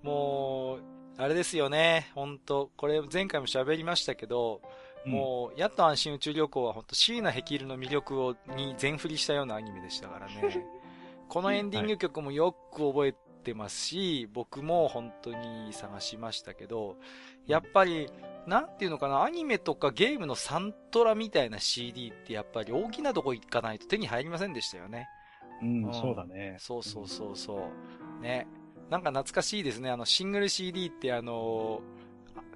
もう、あれですよね。本当これ前回も喋りましたけど、うん、もう、やっと安心宇宙旅行は本当椎名ヘキルの魅力を、に全振りしたようなアニメでしたからね。このエンディング曲もよく覚えてますし、僕も本当に探しましたけど、やっぱり、なんていうのかな、アニメとかゲームのサントラみたいな CD ってやっぱり大きなとこ行かないと手に入りませんでしたよね。うん、うん、そうだね。そうそうそうそう。ね。なんか懐かしいですね。あの、シングル CD ってあの、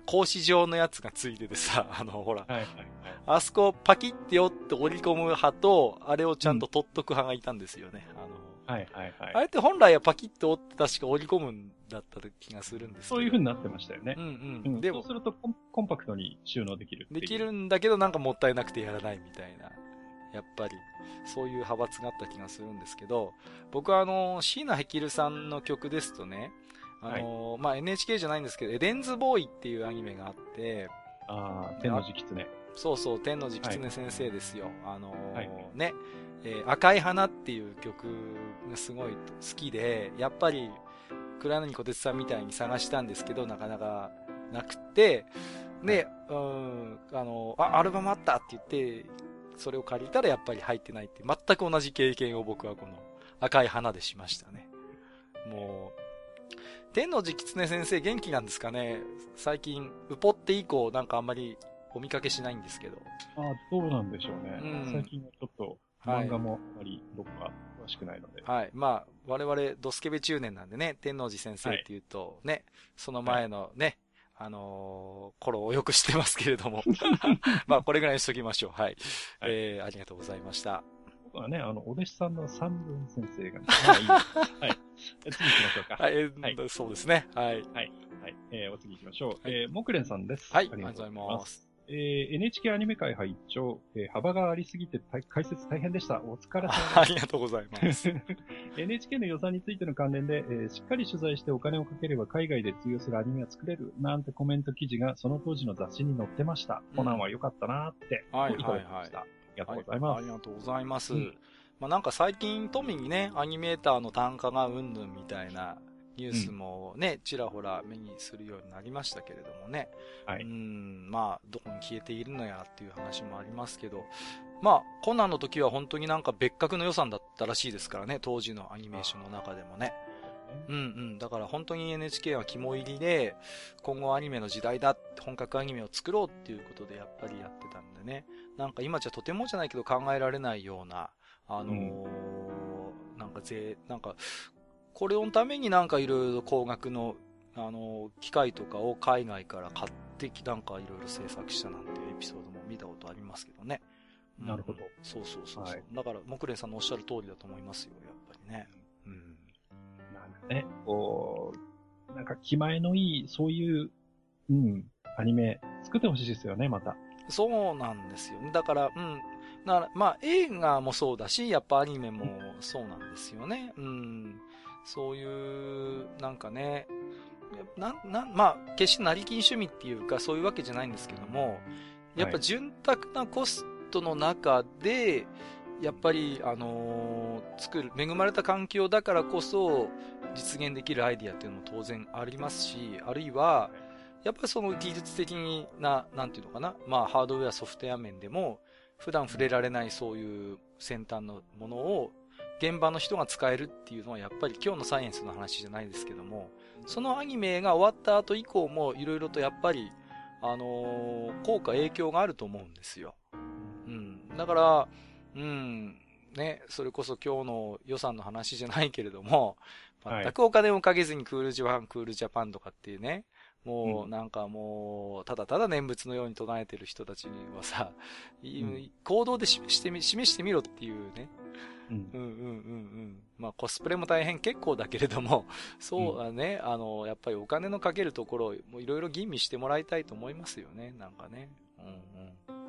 格子状のやつがついててさ、あの、ほら、はいはいはい、あそこパキって折って折り込む派と、あれをちゃんと取っとく派がいたんですよね。あの、はいはいはい。あれって本来はパキって折って確か折り込むんだった気がするんです。そういう風になってましたよね。うんうん。うん、でも、そうするとコンパクトに収納できるできるんだけどなんかもったいなくてやらないみたいな。やっぱり、そういう派閥があった気がするんですけど、僕はあの、椎名ヘキルさんの曲ですとね、あの、はい、まあ、NHK じゃないんですけど、エデンズボーイっていうアニメがあって、ああ、天の寺狐。そうそう、天の寺狐先生ですよ。はい、あのーはい、ね、えー、赤い花っていう曲がすごい好きで、やっぱり、黒柳小鉄さんみたいに探したんですけど、なかなかなくて、で、うん、あの、あ、アルバムあったって言って、それを借りたらやっぱり入ってないって、全く同じ経験を僕はこの赤い花でしましたね。もう、天の寺狐先生元気なんですかね？最近、ウポって以降なんかあんまりお見かけしないんですけど。ああ、どうなんでしょうね。うん、最近はちょっと漫画もあまり僕は詳しくないので。はい。まあ、我々ドスケベ中年なんでね、天王寺先生っていうと、ね、はい、その前のね、はい、あのー、頃をよく知ってますけれども。まあ、これぐらいにしときましょう。はい。はい、えー、ありがとうございました。僕はね、あの、お弟子さんの三文先生が、ね、まあいいはい。次行きましょうか。はい、はい、そうですね。はい。はい。はい。えー、お次行きましょう。はい、えー、木蓮さんです。はい。ありがとうございます。えー、NHK アニメ界拝聴、えー、幅がありすぎて解説大変でした。お疲れ様です。ありがとうございます。NHK の予算についての関連で、えー、しっかり取材してお金をかければ海外で通用するアニメは作れる、なんてコメント記事がその当時の雑誌に載ってました。コナンは良かったなーって、はいはいはい。ありがとうございます。ありがとうございます。うんまあ、なんか最近、トミにね、アニメーターの単価がうんぬんみたいなニュースもね、うん、ちらほら目にするようになりましたけれどもね。はい。うん、まあ、どこに消えているのやっていう話もありますけど、まあ、コナンの時は本当になんか別格の予算だったらしいですからね、当時のアニメーションの中でもね。うんうん。だから本当に NHK は肝入りで、今後アニメの時代だ、本格アニメを作ろうっていうことでやっぱりやってたんでね。なんか今じゃとてもじゃないけど考えられないような、あのーうん、なんかぜ、なんか、これのためになんかいろいろ高額の、あのー、機械とかを海外から買ってき、なんかいろいろ制作したなんていうエピソードも見たことありますけどね。なるほど。そうそうそうそう、はい、だから、木蓮さんのおっしゃる通りだと思いますよ、やっぱりね。うん。なんかね、こう、なんか気前のいい、そういう、うん、アニメ作ってほしいですよね、また。そうなんですよね。だから、うん、だから、まあ、映画もそうだし、やっぱアニメもそうなんですよね。うん。そういう、なんかね、な、な、まあ、決して成金趣味っていうか、そういうわけじゃないんですけども、やっぱ潤沢なコストの中で、やっぱり、あのー、作る、恵まれた環境だからこそ、実現できるアイディアっていうのも当然ありますし、あるいは、やっぱりその技術的な、なんていうのかな、まあ、ハードウェア、ソフトウェア面でも、普段触れられないそういう先端のものを現場の人が使えるっていうのはやっぱり今日のサイエンスの話じゃないですけども、そのアニメが終わった後以降もいろいろとやっぱり、あのー、効果影響があると思うんですよ。うん。だから、うん、ね、それこそ今日の予算の話じゃないけれども、全くお金をかけずにクールジャパン、クールジャパンとかっていうね、もう、なんかもう、ただただ念仏のように唱えてる人たちにはさ、うん、行動で示してみ、示してみろっていうね。うん、うん、うんうんうんまあコスプレも大変結構だけれども、そうだね、うん、あの、やっぱりお金のかけるところをいろいろ吟味してもらいたいと思いますよね、なんかね。うんうん。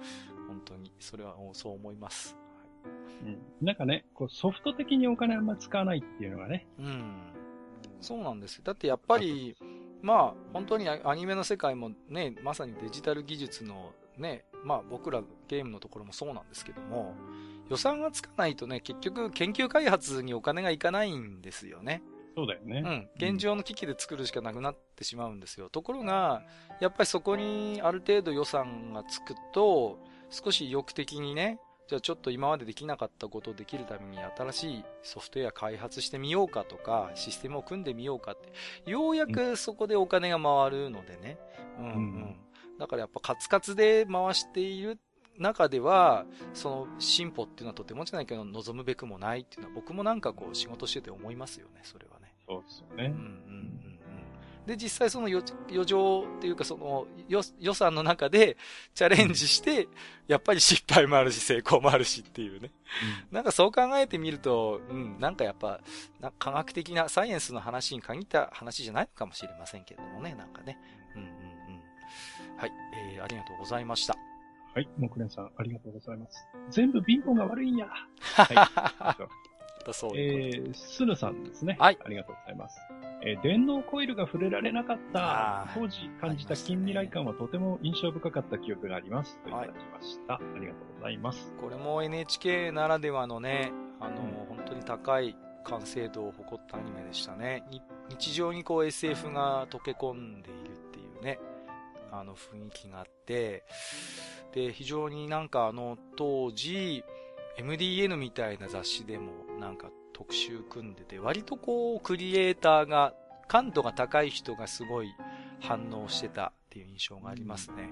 本当に、それはそう思います。うん、なんかね、こうソフト的にお金あんま使わないっていうのがね。うん。そうなんですだってやっぱり、まあ、本当にアニメの世界もね、まさにデジタル技術のね、まあ僕らゲームのところもそうなんですけども、予算がつかないとね、結局研究開発にお金がいかないんですよね。そうだよね。うん。現状の機器で作るしかなくなってしまうんですよ。ところが、やっぱりそこにある程度予算がつくと、少し意欲的にね、じゃあちょっと今までできなかったことをできるために新しいソフトウェア開発してみようかとか、システムを組んでみようかって、ようやくそこでお金が回るのでね。うん、うん、だからやっぱカツカツで回している中では、その進歩っていうのはとてもじゃないけど望むべくもないっていうのは僕もなんかこう仕事してて思いますよね、それはね。そうですよね。うんうんうん。で、実際その余剰っていうかその予算の中でチャレンジして、やっぱり失敗もあるし成功もあるしっていうね。うん、なんかそう考えてみると、うん、なんかやっぱ、科学的なサイエンスの話に限った話じゃないのかもしれませんけれどもね、なんかね。うんうんうん。はい、えー、ありがとうございました。はい、木蓮さん、ありがとうございます。全部貧乏が悪いんや。はい。だ そうえー、スヌさんですね。はい。ありがとうございます。えー、電脳コイルが触れられなかった。当時感じた近未来感はとても印象深かった記憶があります。といただきました、はい。ありがとうございます。これも NHK ならではのね、あの、うん、本当に高い完成度を誇ったアニメでしたね。日常にこう SF が溶け込んでいるっていうね、あの雰囲気があって、で、非常になんかあの当時、MDN みたいな雑誌でもなんか特集組んでて、割とこう、クリエイターが、感度が高い人がすごい反応してたっていう印象がありますね。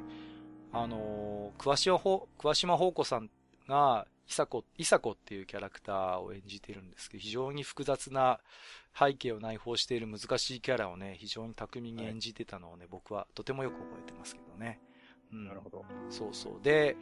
あのー、桑島ほ、桑島宝子さんが、イサコ、イサコっていうキャラクターを演じてるんですけど、非常に複雑な背景を内包している難しいキャラをね、非常に巧みに演じてたのをね、はい、僕はとてもよく覚えてますけどね。うん。なるほど。そうそう。で、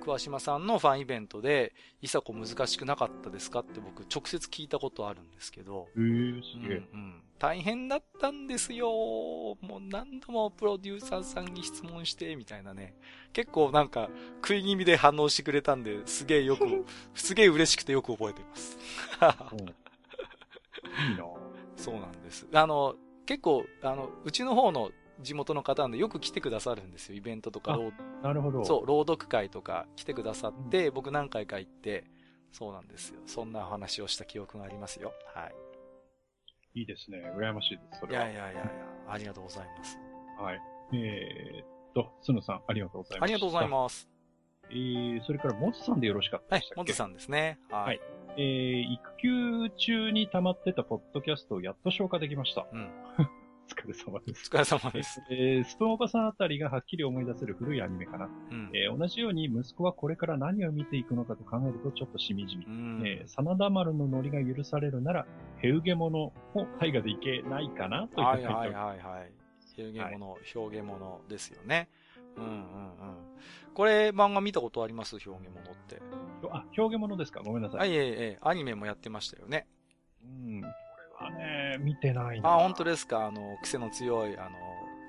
桑島さんのファンイベントで、いさこ難しくなかったですかって僕直接聞いたことあるんですけど。へー、すげえ、うん、うん。大変だったんですよ。もう何度もプロデューサーさんに質問して、みたいなね。結構なんか、食い気味で反応してくれたんで、すげえよく、すげえ嬉しくてよく覚えてます。いいなそうなんです。あの、結構、あの、うちの方の地元の方なんでよく来てくださるんですよ、イベントとか。なるほど。そう、朗読会とか来てくださって、うん、僕何回か行って、そうなんですよ。そんな話をした記憶がありますよ。はい。いいですね。羨ましいです、それは。いやいやいやいや、ありがとうございます。はい。えー、っと、すぬさん、ありがとうございます。ありがとうございます。えー、それから、もつさんでよろしかったでしたっけ？はい、もつさんですね。はい。はい、えー、育休中に溜まってたポッドキャストをやっと消化できました。うん。疲れ様です。お疲れ様です。えー、スプーンおばさんあたりがはっきり思い出せる古いアニメかな。うん、えー、同じように息子はこれから何を見ていくのかと考えるとちょっとしみじみ。うん、えー、真田丸のノリが許されるなら、ヘウゲモノも大河でいけないかなというはいはいはいはい。ヘウゲモノ、はい、表現物ですよね。うんうんうん。これ漫画見たことあります？表現物って。あ、表現物ですか？ごめんなさい。あ、いえいえ、アニメもやってましたよね。うん。はね、見てないな。あ、本当ですか？あの、癖の強い、あの、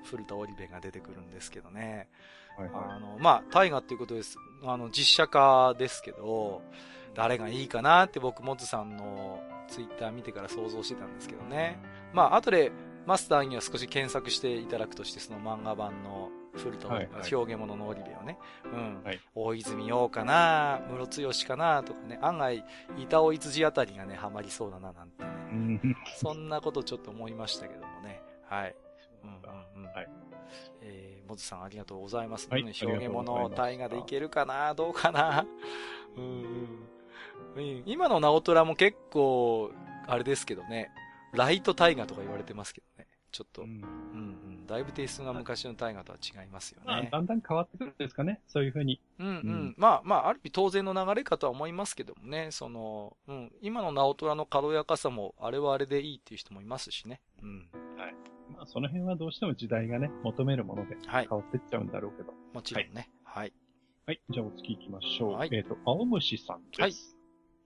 古田織部が出てくるんですけどね。はいはい、あの、まあ、大河っていうことです。あの、実写化ですけど、誰がいいかなって僕、モズさんのツイッター見てから想像してたんですけどね。まあ、後でマスターには少し検索していただくとして、その漫画版の古田、はいはい、表現物の織部をね、うん、はい、大泉洋かな、室剛かなとかね、案外、板尾辻あたりがね、ハマりそうだななんてね、そんなことちょっと思いましたけどもね、はい。うんうんうん。はい。えー、もずさんありがとうございます。はい、表現物、大河でいけるかなどうかな。うん、うん。今の直虎も結構、あれですけどね、ライト大河とか言われてますけどね。ちょっと、うん、うんうんだいぶテイストが昔の大河とは違いますよね。まあ、だんだん変わってくるんですかね、そういうふうに。うんうん。うん、まあまあ、ある意味当然の流れかとは思いますけどもね、その、うん、今の直虎の軽やかさも、あれはあれでいいっていう人もいますしね。うん。はい。まあ、その辺はどうしても時代がね、求めるもので変わっていっちゃうんだろうけど。はい、もちろんね。はい。はい。じゃあお次行きましょう。はい、えっ、ー、と、青虫さんです。はい。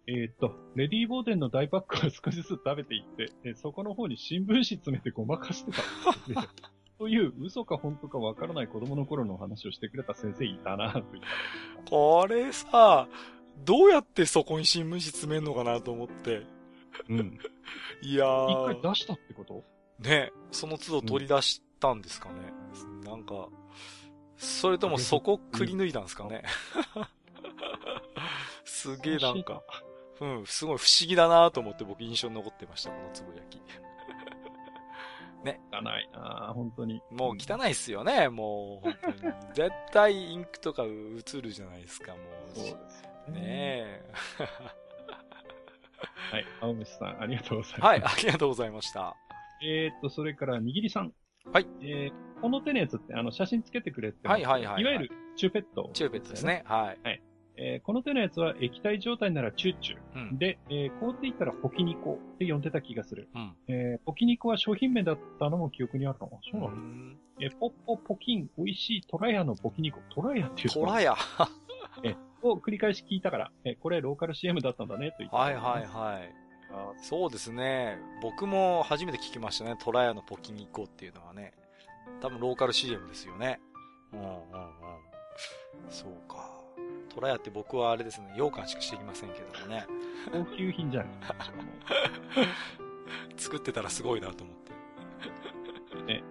えっ、と、レディーボーデンの大パックを少しずつ食べていって、えそこの方に新聞紙詰めてごまかしてたんですね。という嘘か本当かわからない子供の頃の話をしてくれた先生いたなと言った。これさ、どうやってそこに新聞紙詰めんのかなと思って。うん。いやー。一回出したってこと？ね、その都度取り出したんですかね。うん、なんか、それともそこくり抜いたんですかね。すげえなんか。うん、すごい不思議だなと思って僕印象に残ってました、このつぶやき。ね。汚いな本当に。もう汚いっすよね、もう、本当に。絶対インクとか映るじゃないですか、もう。そうですね。ねえ。はい、青虫さん、ありがとうございます。はい、ありがとうございました。えー、っと、それから、にぎりさん。はい。えー、この手のやつって、あの、写真つけてくれって。はいはいはい、はい。いわゆる、チューペット、チューペットですね。はい。はい。えー、この手のやつは液体状態ならチューチュー。うん、で、えー、凍っていったらポキニコって呼んでた気がする。うん、えー、ポキニコは商品名だったのも記憶にあるのそうなの？えー、ポッポポキン、美味しいトラヤのポキニコ。トラヤっていうトラヤ えー、を繰り返し聞いたから、えー、これローカル CM だったんだね、と言って、はいはいはい。そうですね。僕も初めて聞きましたね。トラヤのポキニコっていうのはね。多分ローカル CM ですよね。うんうんうん。そうか。トラヤって僕はあれですね、羊羹しか知りませんけどもね。高級品じゃない 作ってたらすごいなと思って。ね。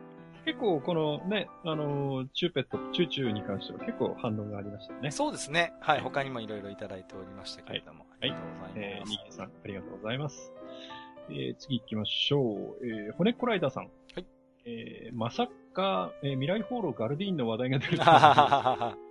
結構このね、あの、チューペット、チューチューに関しては結構反応がありましたね。そうですね。はい。他にもいろいろいただいておりましたけれども。はい。ありがとうございます。えー、ニキさん、ありがとうございます。えー、次行きましょう。えー、骨っこライダーさん。はい。えー、まさか、えー、未来放浪ガルディーンの話題が出るとは。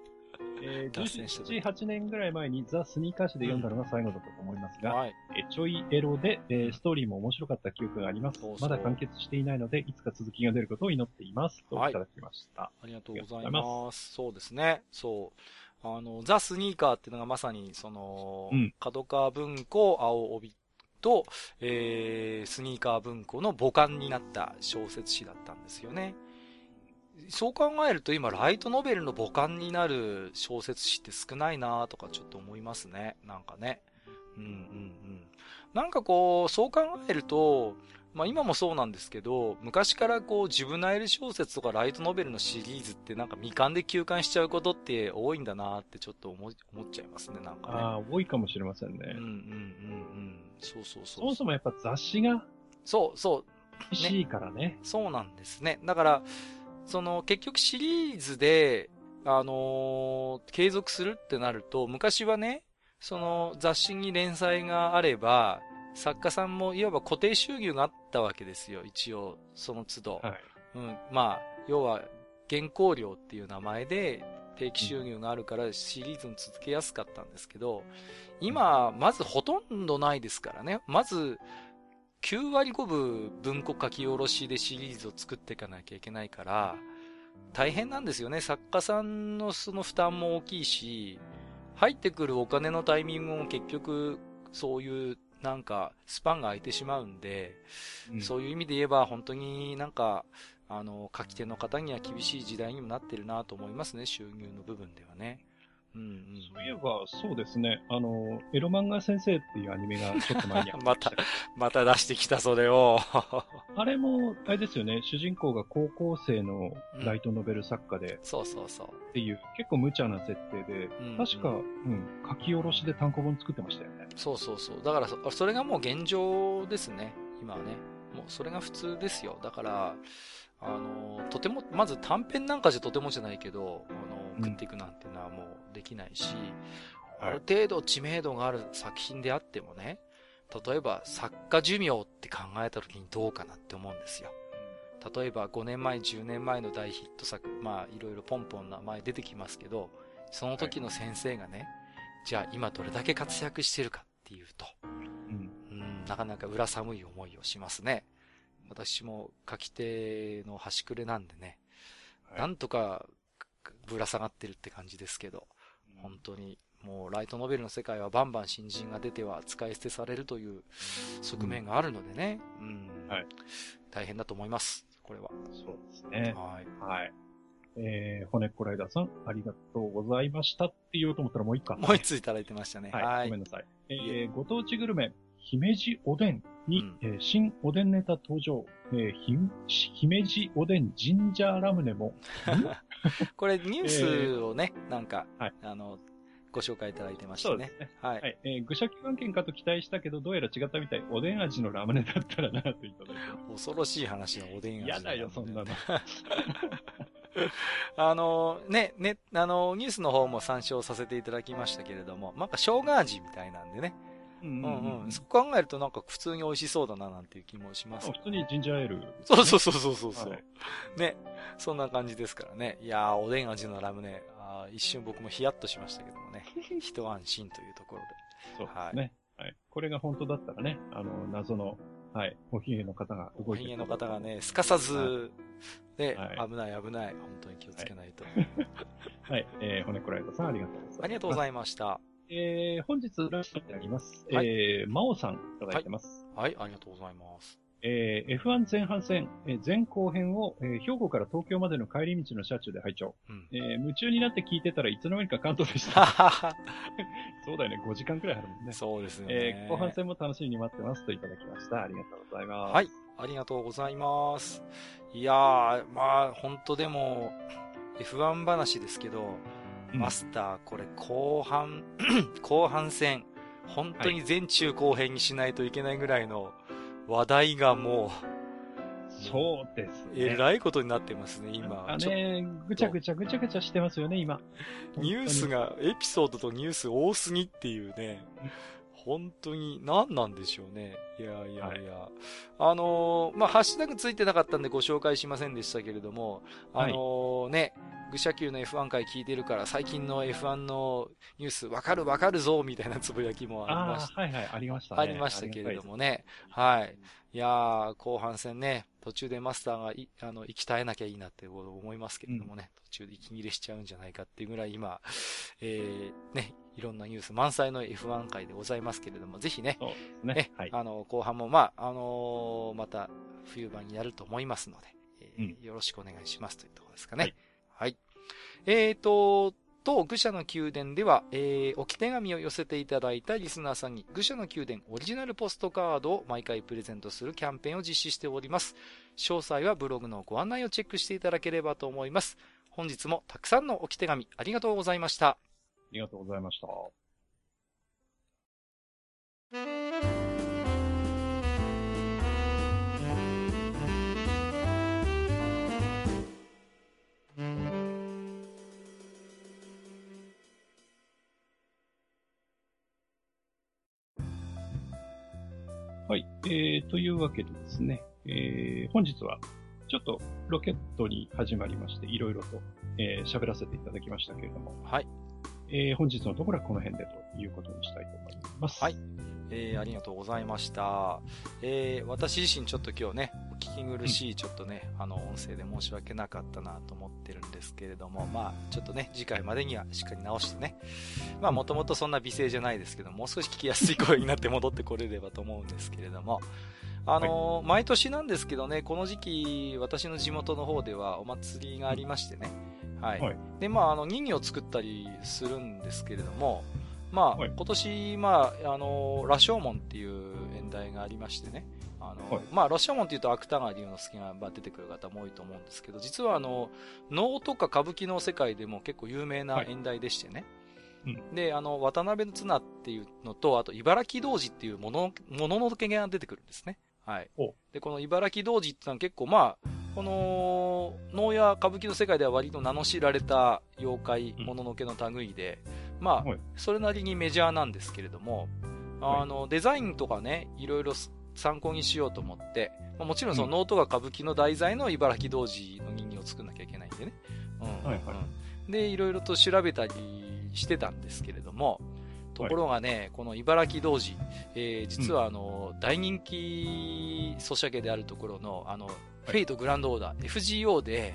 えー、17、8年ぐらい前にザ・スニーカー誌で読んだのが最後だと思いますが、うんはい、えちょいエロで、えー、ストーリーも面白かった記憶があります。そうそうまだ完結していないので、いつか続きが出ることを祈っています。といただきました。はい、ありがとうございます。そうですね。そう。あの、ザ・スニーカーっていうのがまさに、その、うん、角川文庫青帯と、えー、スニーカー文庫の母艦になった小説誌だったんですよね。そう考えると今、ライトノベルの母艦になる小説誌って少ないなとかちょっと思いますね。なんかね。うんうんうん。なんかこう、そう考えると、まあ今もそうなんですけど、昔からこうジブナイル小説とかライトノベルのシリーズってなんか未完で休刊しちゃうことって多いんだなってちょっと思思っちゃいますね、なんかね。ああ、多いかもしれませんね。うんうんうんうん。そうそうそうそもそもやっぱ雑誌が。そうそう。厳しいからね。そうなんですね。だから、その結局シリーズで、あのー、継続するってなると、昔はね、その雑誌に連載があれば、作家さんもいわば固定収入があったわけですよ、一応、その都度。はい、うん、まあ、要は、原稿料っていう名前で定期収入があるからシリーズに続けやすかったんですけど、今、まずほとんどないですからね。まず、9割5分文庫書き下ろしでシリーズを作っていかなきゃいけないから、大変なんですよね。作家さんのその負担も大きいし、入ってくるお金のタイミングも結局、そういうなんかスパンが空いてしまうんで、うん、そういう意味で言えば本当になんか、あの、書き手の方には厳しい時代にもなってるなと思いますね、収入の部分ではね。うんうん、そういえば、そうですね。あの、エロ漫画先生っていうアニメがちょっと前にあ また、また出してきた、それを。あれも、あれですよね。主人公が高校生のライトノベル作家で、うん、そうそうそう。っていう、結構無茶な設定で、うんうん、確か、うん、書き下ろしで単行本作ってましたよね。そうそうそう。だからそ、それがもう現状ですね。今はね。もうそれが普通ですよ。だから、あの、とても、まず短編なんかじゃとてもじゃないけど、あの、食っていくなんていうのはもうできないし、ある程度知名度がある作品であってもね、例えば作家寿命って考えた時にどうかなって思うんですよ。例えば5年前、10年前の大ヒット作、まあいろいろポンポン名前出てきますけど、その時の先生がね、はい、じゃあ今どれだけ活躍してるかっていうと、うん、うんなかなか裏寒い思いをしますね。私も書き手の端くれなんでね、はい、なんとかぶら下がってるって感じですけど、本当にもうライトノベルの世界はバンバン新人が出ては使い捨てされるという側面があるのでね、うん。はい。大変だと思います。これは。そうですね。はい。はい。えー、骨っこライダーさん、ありがとうございましたって言おうと思ったらもう一個、もう一ついただいてましたね。はい。ごめんなさい。えー、ご当地グルメ、姫路おでんに、うん、えー、新おでんネタ登場。えー、ひ、姫路おでんジンジャーラムネも。これニュースをね、えー、なんか、はい、あの、ご紹介いただいてましたね。ね。はい。はい、えー、愚者機関券かと期待したけど、どうやら違ったみたい。おでん味のラムネだったらな、といただいて恐ろしい話のおでん味。嫌だよ、そんなの。あの、ね、ね、あの、ニュースの方も参照させていただきましたけれども、なんか生姜味みたいなんでね。うんうんうん。そう考えるとなんか普通に美味しそうだななんていう気もします、ね、普通にジンジャーエール、ね、そうそうそうそうそう、はい、ね。そんな感じですからね。いやー、おでん味のラムネ。あ一瞬僕もヒヤッとしましたけどもね。一安心というところで。そうですね。はい。はい、これが本当だったらね、あの、謎の、はい、おひげの方が動いておひげの方がね、すかさず、はい、ね、はい、危ない危ない。本当に気をつけないと。はい。えー、骨こらえたさん、ありがとうございます。ありがとうございました。えー、本日ラストになります。はい、えー、真央さんいただいてます、はい。はい、ありがとうございます。えー、F1 前半戦、えー、前後編を、えー、兵庫から東京までの帰り道の車中で拝聴、うん、えー、夢中になって聞いてたらいつの間にか関東でした。そうだよね、5時間くらいあるもんね。そうですね。えー、後半戦も楽しみに待ってますといただきました。ありがとうございます。はい、ありがとうございます。いやー、まあ、本当でも、F1 話ですけど、うん、マスター、これ後半、後半戦、本当に全中後編にしないといけないぐらいの、話題がもう、そうですね。えらいことになってますね、今。あね、ぐちゃぐちゃぐちゃぐちゃしてますよね、今。ニュースが、エピソードとニュース多すぎっていうね。本当に何なんでしょうね。いやいやいや。はい、あのー、まあ、ハッシュタグついてなかったんでご紹介しませんでしたけれども、あのーはい、ね、愚者級の F1 回聞いてるから、最近の F1 のニュースわかるわかるぞ、みたいなつぶやきもありました。はいはい、ありましたね。ありましたけれどもね。はい。いやー、後半戦ね、途中でマスターがい、あの、生き絶えなきゃいいなって思いますけれどもね、うん、途中で息切れしちゃうんじゃないかっていうぐらい今、えー、ね、いろんなニュース満載の F1 回でございますけれども、ぜひね、ね。ね、はい、あの、後半もまあ、あのー、また冬場にやると思いますので、えー、うん、よろしくお願いしますというところですかね。はい。はい、えーと、と、愚者の宮殿では、えー、置き手紙を寄せていただいたリスナーさんに、愚者の宮殿オリジナルポストカードを毎回プレゼントするキャンペーンを実施しております。詳細はブログのご案内をチェックしていただければと思います。本日もたくさんの置き手紙ありがとうございました。ありがとうございました。はい。えー、というわけでですね、えー、本日はちょっとロケットに始まりまして、いろいろと、えー、喋らせていただきましたけれども、はい。えー、本日のところはこの辺でということにしたいと思います。はい。えー、ありがとうございました。えー、私自身ちょっと今日ね、お聞き苦しい、ちょっとね、うん、あの、音声で申し訳なかったなと思ってるんですけれども、まあ、ちょっとね、次回までにはしっかり直してね、まあ、もともとそんな美声じゃないですけども、う少し聞きやすい声になって戻ってこれればと思うんですけれども、あの、はい、毎年なんですけどね、この時期、私の地元の方ではお祭りがありましてね、はい。はい、で、まあ、あの、人魚を作ったりするんですけれども、まあ、はい、今年、まあ、あの、羅生門っていう演題がありましてね、あの、はい、まあ、羅生門っていうと芥川龍之介が出てくる方も多いと思うんですけど、実はあの、能とか歌舞伎の世界でも結構有名な演題でしてね、はい、うん、で、あの、渡辺綱っていうのと、あと、茨城童子っていうもの、もののけが出てくるんですね。はい。で、この茨城童子ってのは結構まあ、この、能や歌舞伎の世界では割と名の知られた妖怪、もののけの類で、まあ、それなりにメジャーなんですけれども、あの、デザインとかね、いろいろ参考にしようと思って、まあ、もちろんその能とか歌舞伎の題材の茨城童子の人形を作んなきゃいけないんでね。うん。はいはい、で、いろいろと調べたりしてたんですけれども、ところがね、はい、この茨城童子、えー、実はあの、うん、大人気ソシャゲであるところの、あの、フェイトグランドオーダー、FGO で、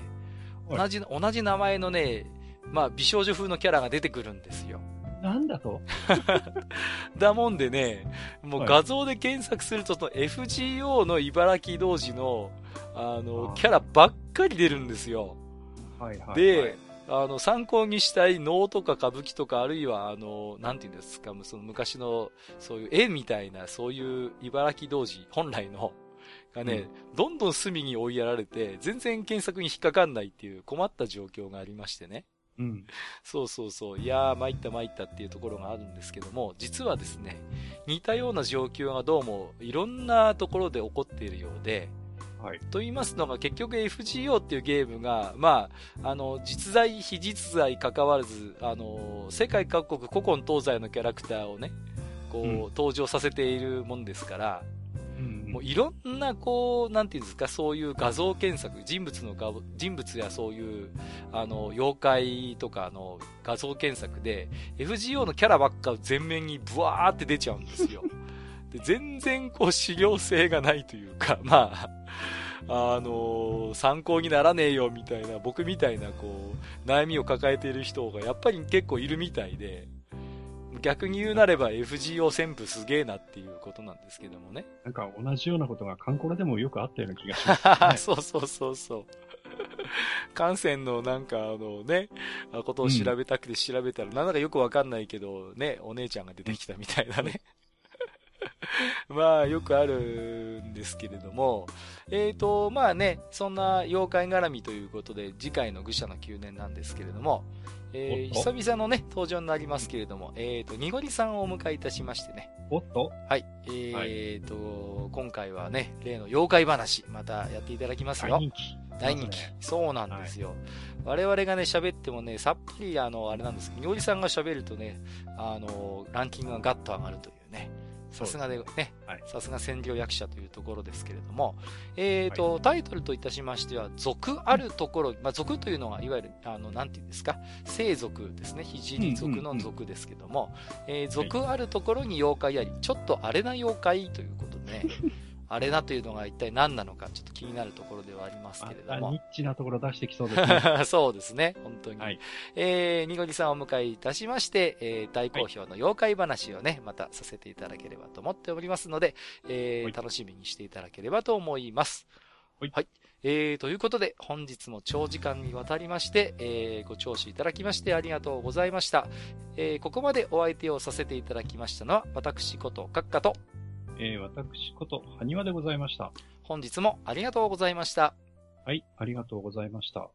同じ、同じ名前のね、まあ、美少女風のキャラが出てくるんですよ。なんだと？だもんでね、もう画像で検索すると、その FGO の茨城童子の、あの、キャラばっかり出るんですよ。はいはい、はい、で、あの、参考にしたい能とか歌舞伎とか、あるいは、あの、なんていうんですか、その昔の、そういう絵みたいな、そういう茨城童子、本来の、がね、うん、どんどん隅に追いやられて、全然検索に引っかかんないっていう困った状況がありましてね。うん。そうそうそう。いやー、参った参ったっていうところがあるんですけども、実はですね、似たような状況がどうもいろんなところで起こっているようで、はい、と言いますのが結局 FGO っていうゲームが、まあ、あの、実在、非実在関わらず、あの、世界各国古今東西のキャラクターをね、こう、うん、登場させているもんですから、うん、もういろんな、こう、なんていうんですか、そういう画像検索、人物の画、人物やそういう、あの、妖怪とかの画像検索で、FGO のキャラばっか全面にブワーって出ちゃうんですよ。で全然こう、資料性がないというか、まあ、あのー、参考にならねえよみたいな、僕みたいなこう、悩みを抱えている人がやっぱり結構いるみたいで、逆に言うなれば FGO 旋風すげえなっていうことなんですけどもね。なんか同じようなことがカンコレでもよくあったような気がします、ね、そうそうそうそう。感染のなんかあのね、ことを調べたくて調べたら、うん、なんだかよくわかんないけど、ね、お姉ちゃんが出てきたみたいなね。まあ、よくあるんですけれども、えっ、ー、と、まあね、そんな妖怪絡みということで、次回の愚者の宮殿なんですけれども、えー、久々のね、登場になりますけれども、えっ、ー、と、にごりさんをお迎えいたしましてね。おっとはい。えっ、ー、と、はい、今回はね、例の妖怪話、またやっていただきますよ。大人気。大人気。そうなんですよ。はい、我々がね、喋ってもね、さっぱり、あの、あれなんですけど、にごりさんが喋るとね、あの、ランキングがガッと上がるというね。さすがでね、さすが占領役者というところですけれども、えっ、ー、と、はい、タイトルといたしましては、俗あるところ、まあ、俗というのは、いわゆる、あの、なんていうんですか、生族ですね、聖族の族ですけども、え俗あるところに妖怪あり、ちょっとあれな妖怪ということでね、あれなというのが一体何なのか、ちょっと気になるところではありますけれども。ニッチなところ出してきそうですね。そうですね、本当に。はい、えー、にごりさんをお迎えいたしまして、えー、大好評の妖怪話をね、またさせていただければと思っておりますので、えー、楽しみにしていただければと思います。はい。はいえー、ということで、本日も長時間にわたりまして、えー、ご聴取いただきましてありがとうございました。えー、ここまでお相手をさせていただきましたのは、私こと閣下と、えー、私こと、はにわでございました。本日もありがとうございました。はい、ありがとうございました。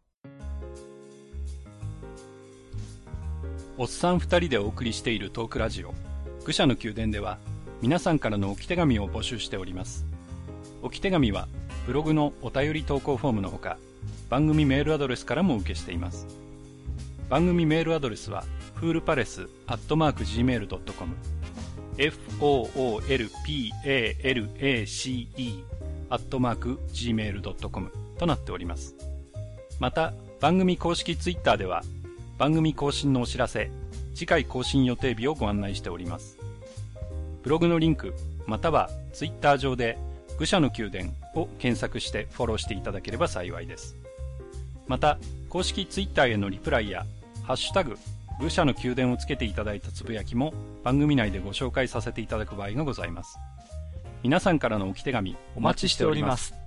おっさん二人でお送りしているトークラジオ、愚者の宮殿では、皆さんからの置き手紙を募集しております。置き手紙は、ブログのお便り投稿フォームのほか、番組メールアドレスからも受けしています。番組メールアドレスは、フールパレスアットマーク Gmail.com foolpalace アットマーク gmail.com となっております。また、番組公式ツイッターでは、番組更新のお知らせ、次回更新予定日をご案内しております。ブログのリンク、またはツイッター上で、愚者の宮殿を検索してフォローしていただければ幸いです。また、公式ツイッターへのリプライや、ハッシュタグ、武者の宮殿をつけていただいたつぶやきも番組内でご紹介させていただく場合がございます。皆さんからの置き手紙お待ちしております。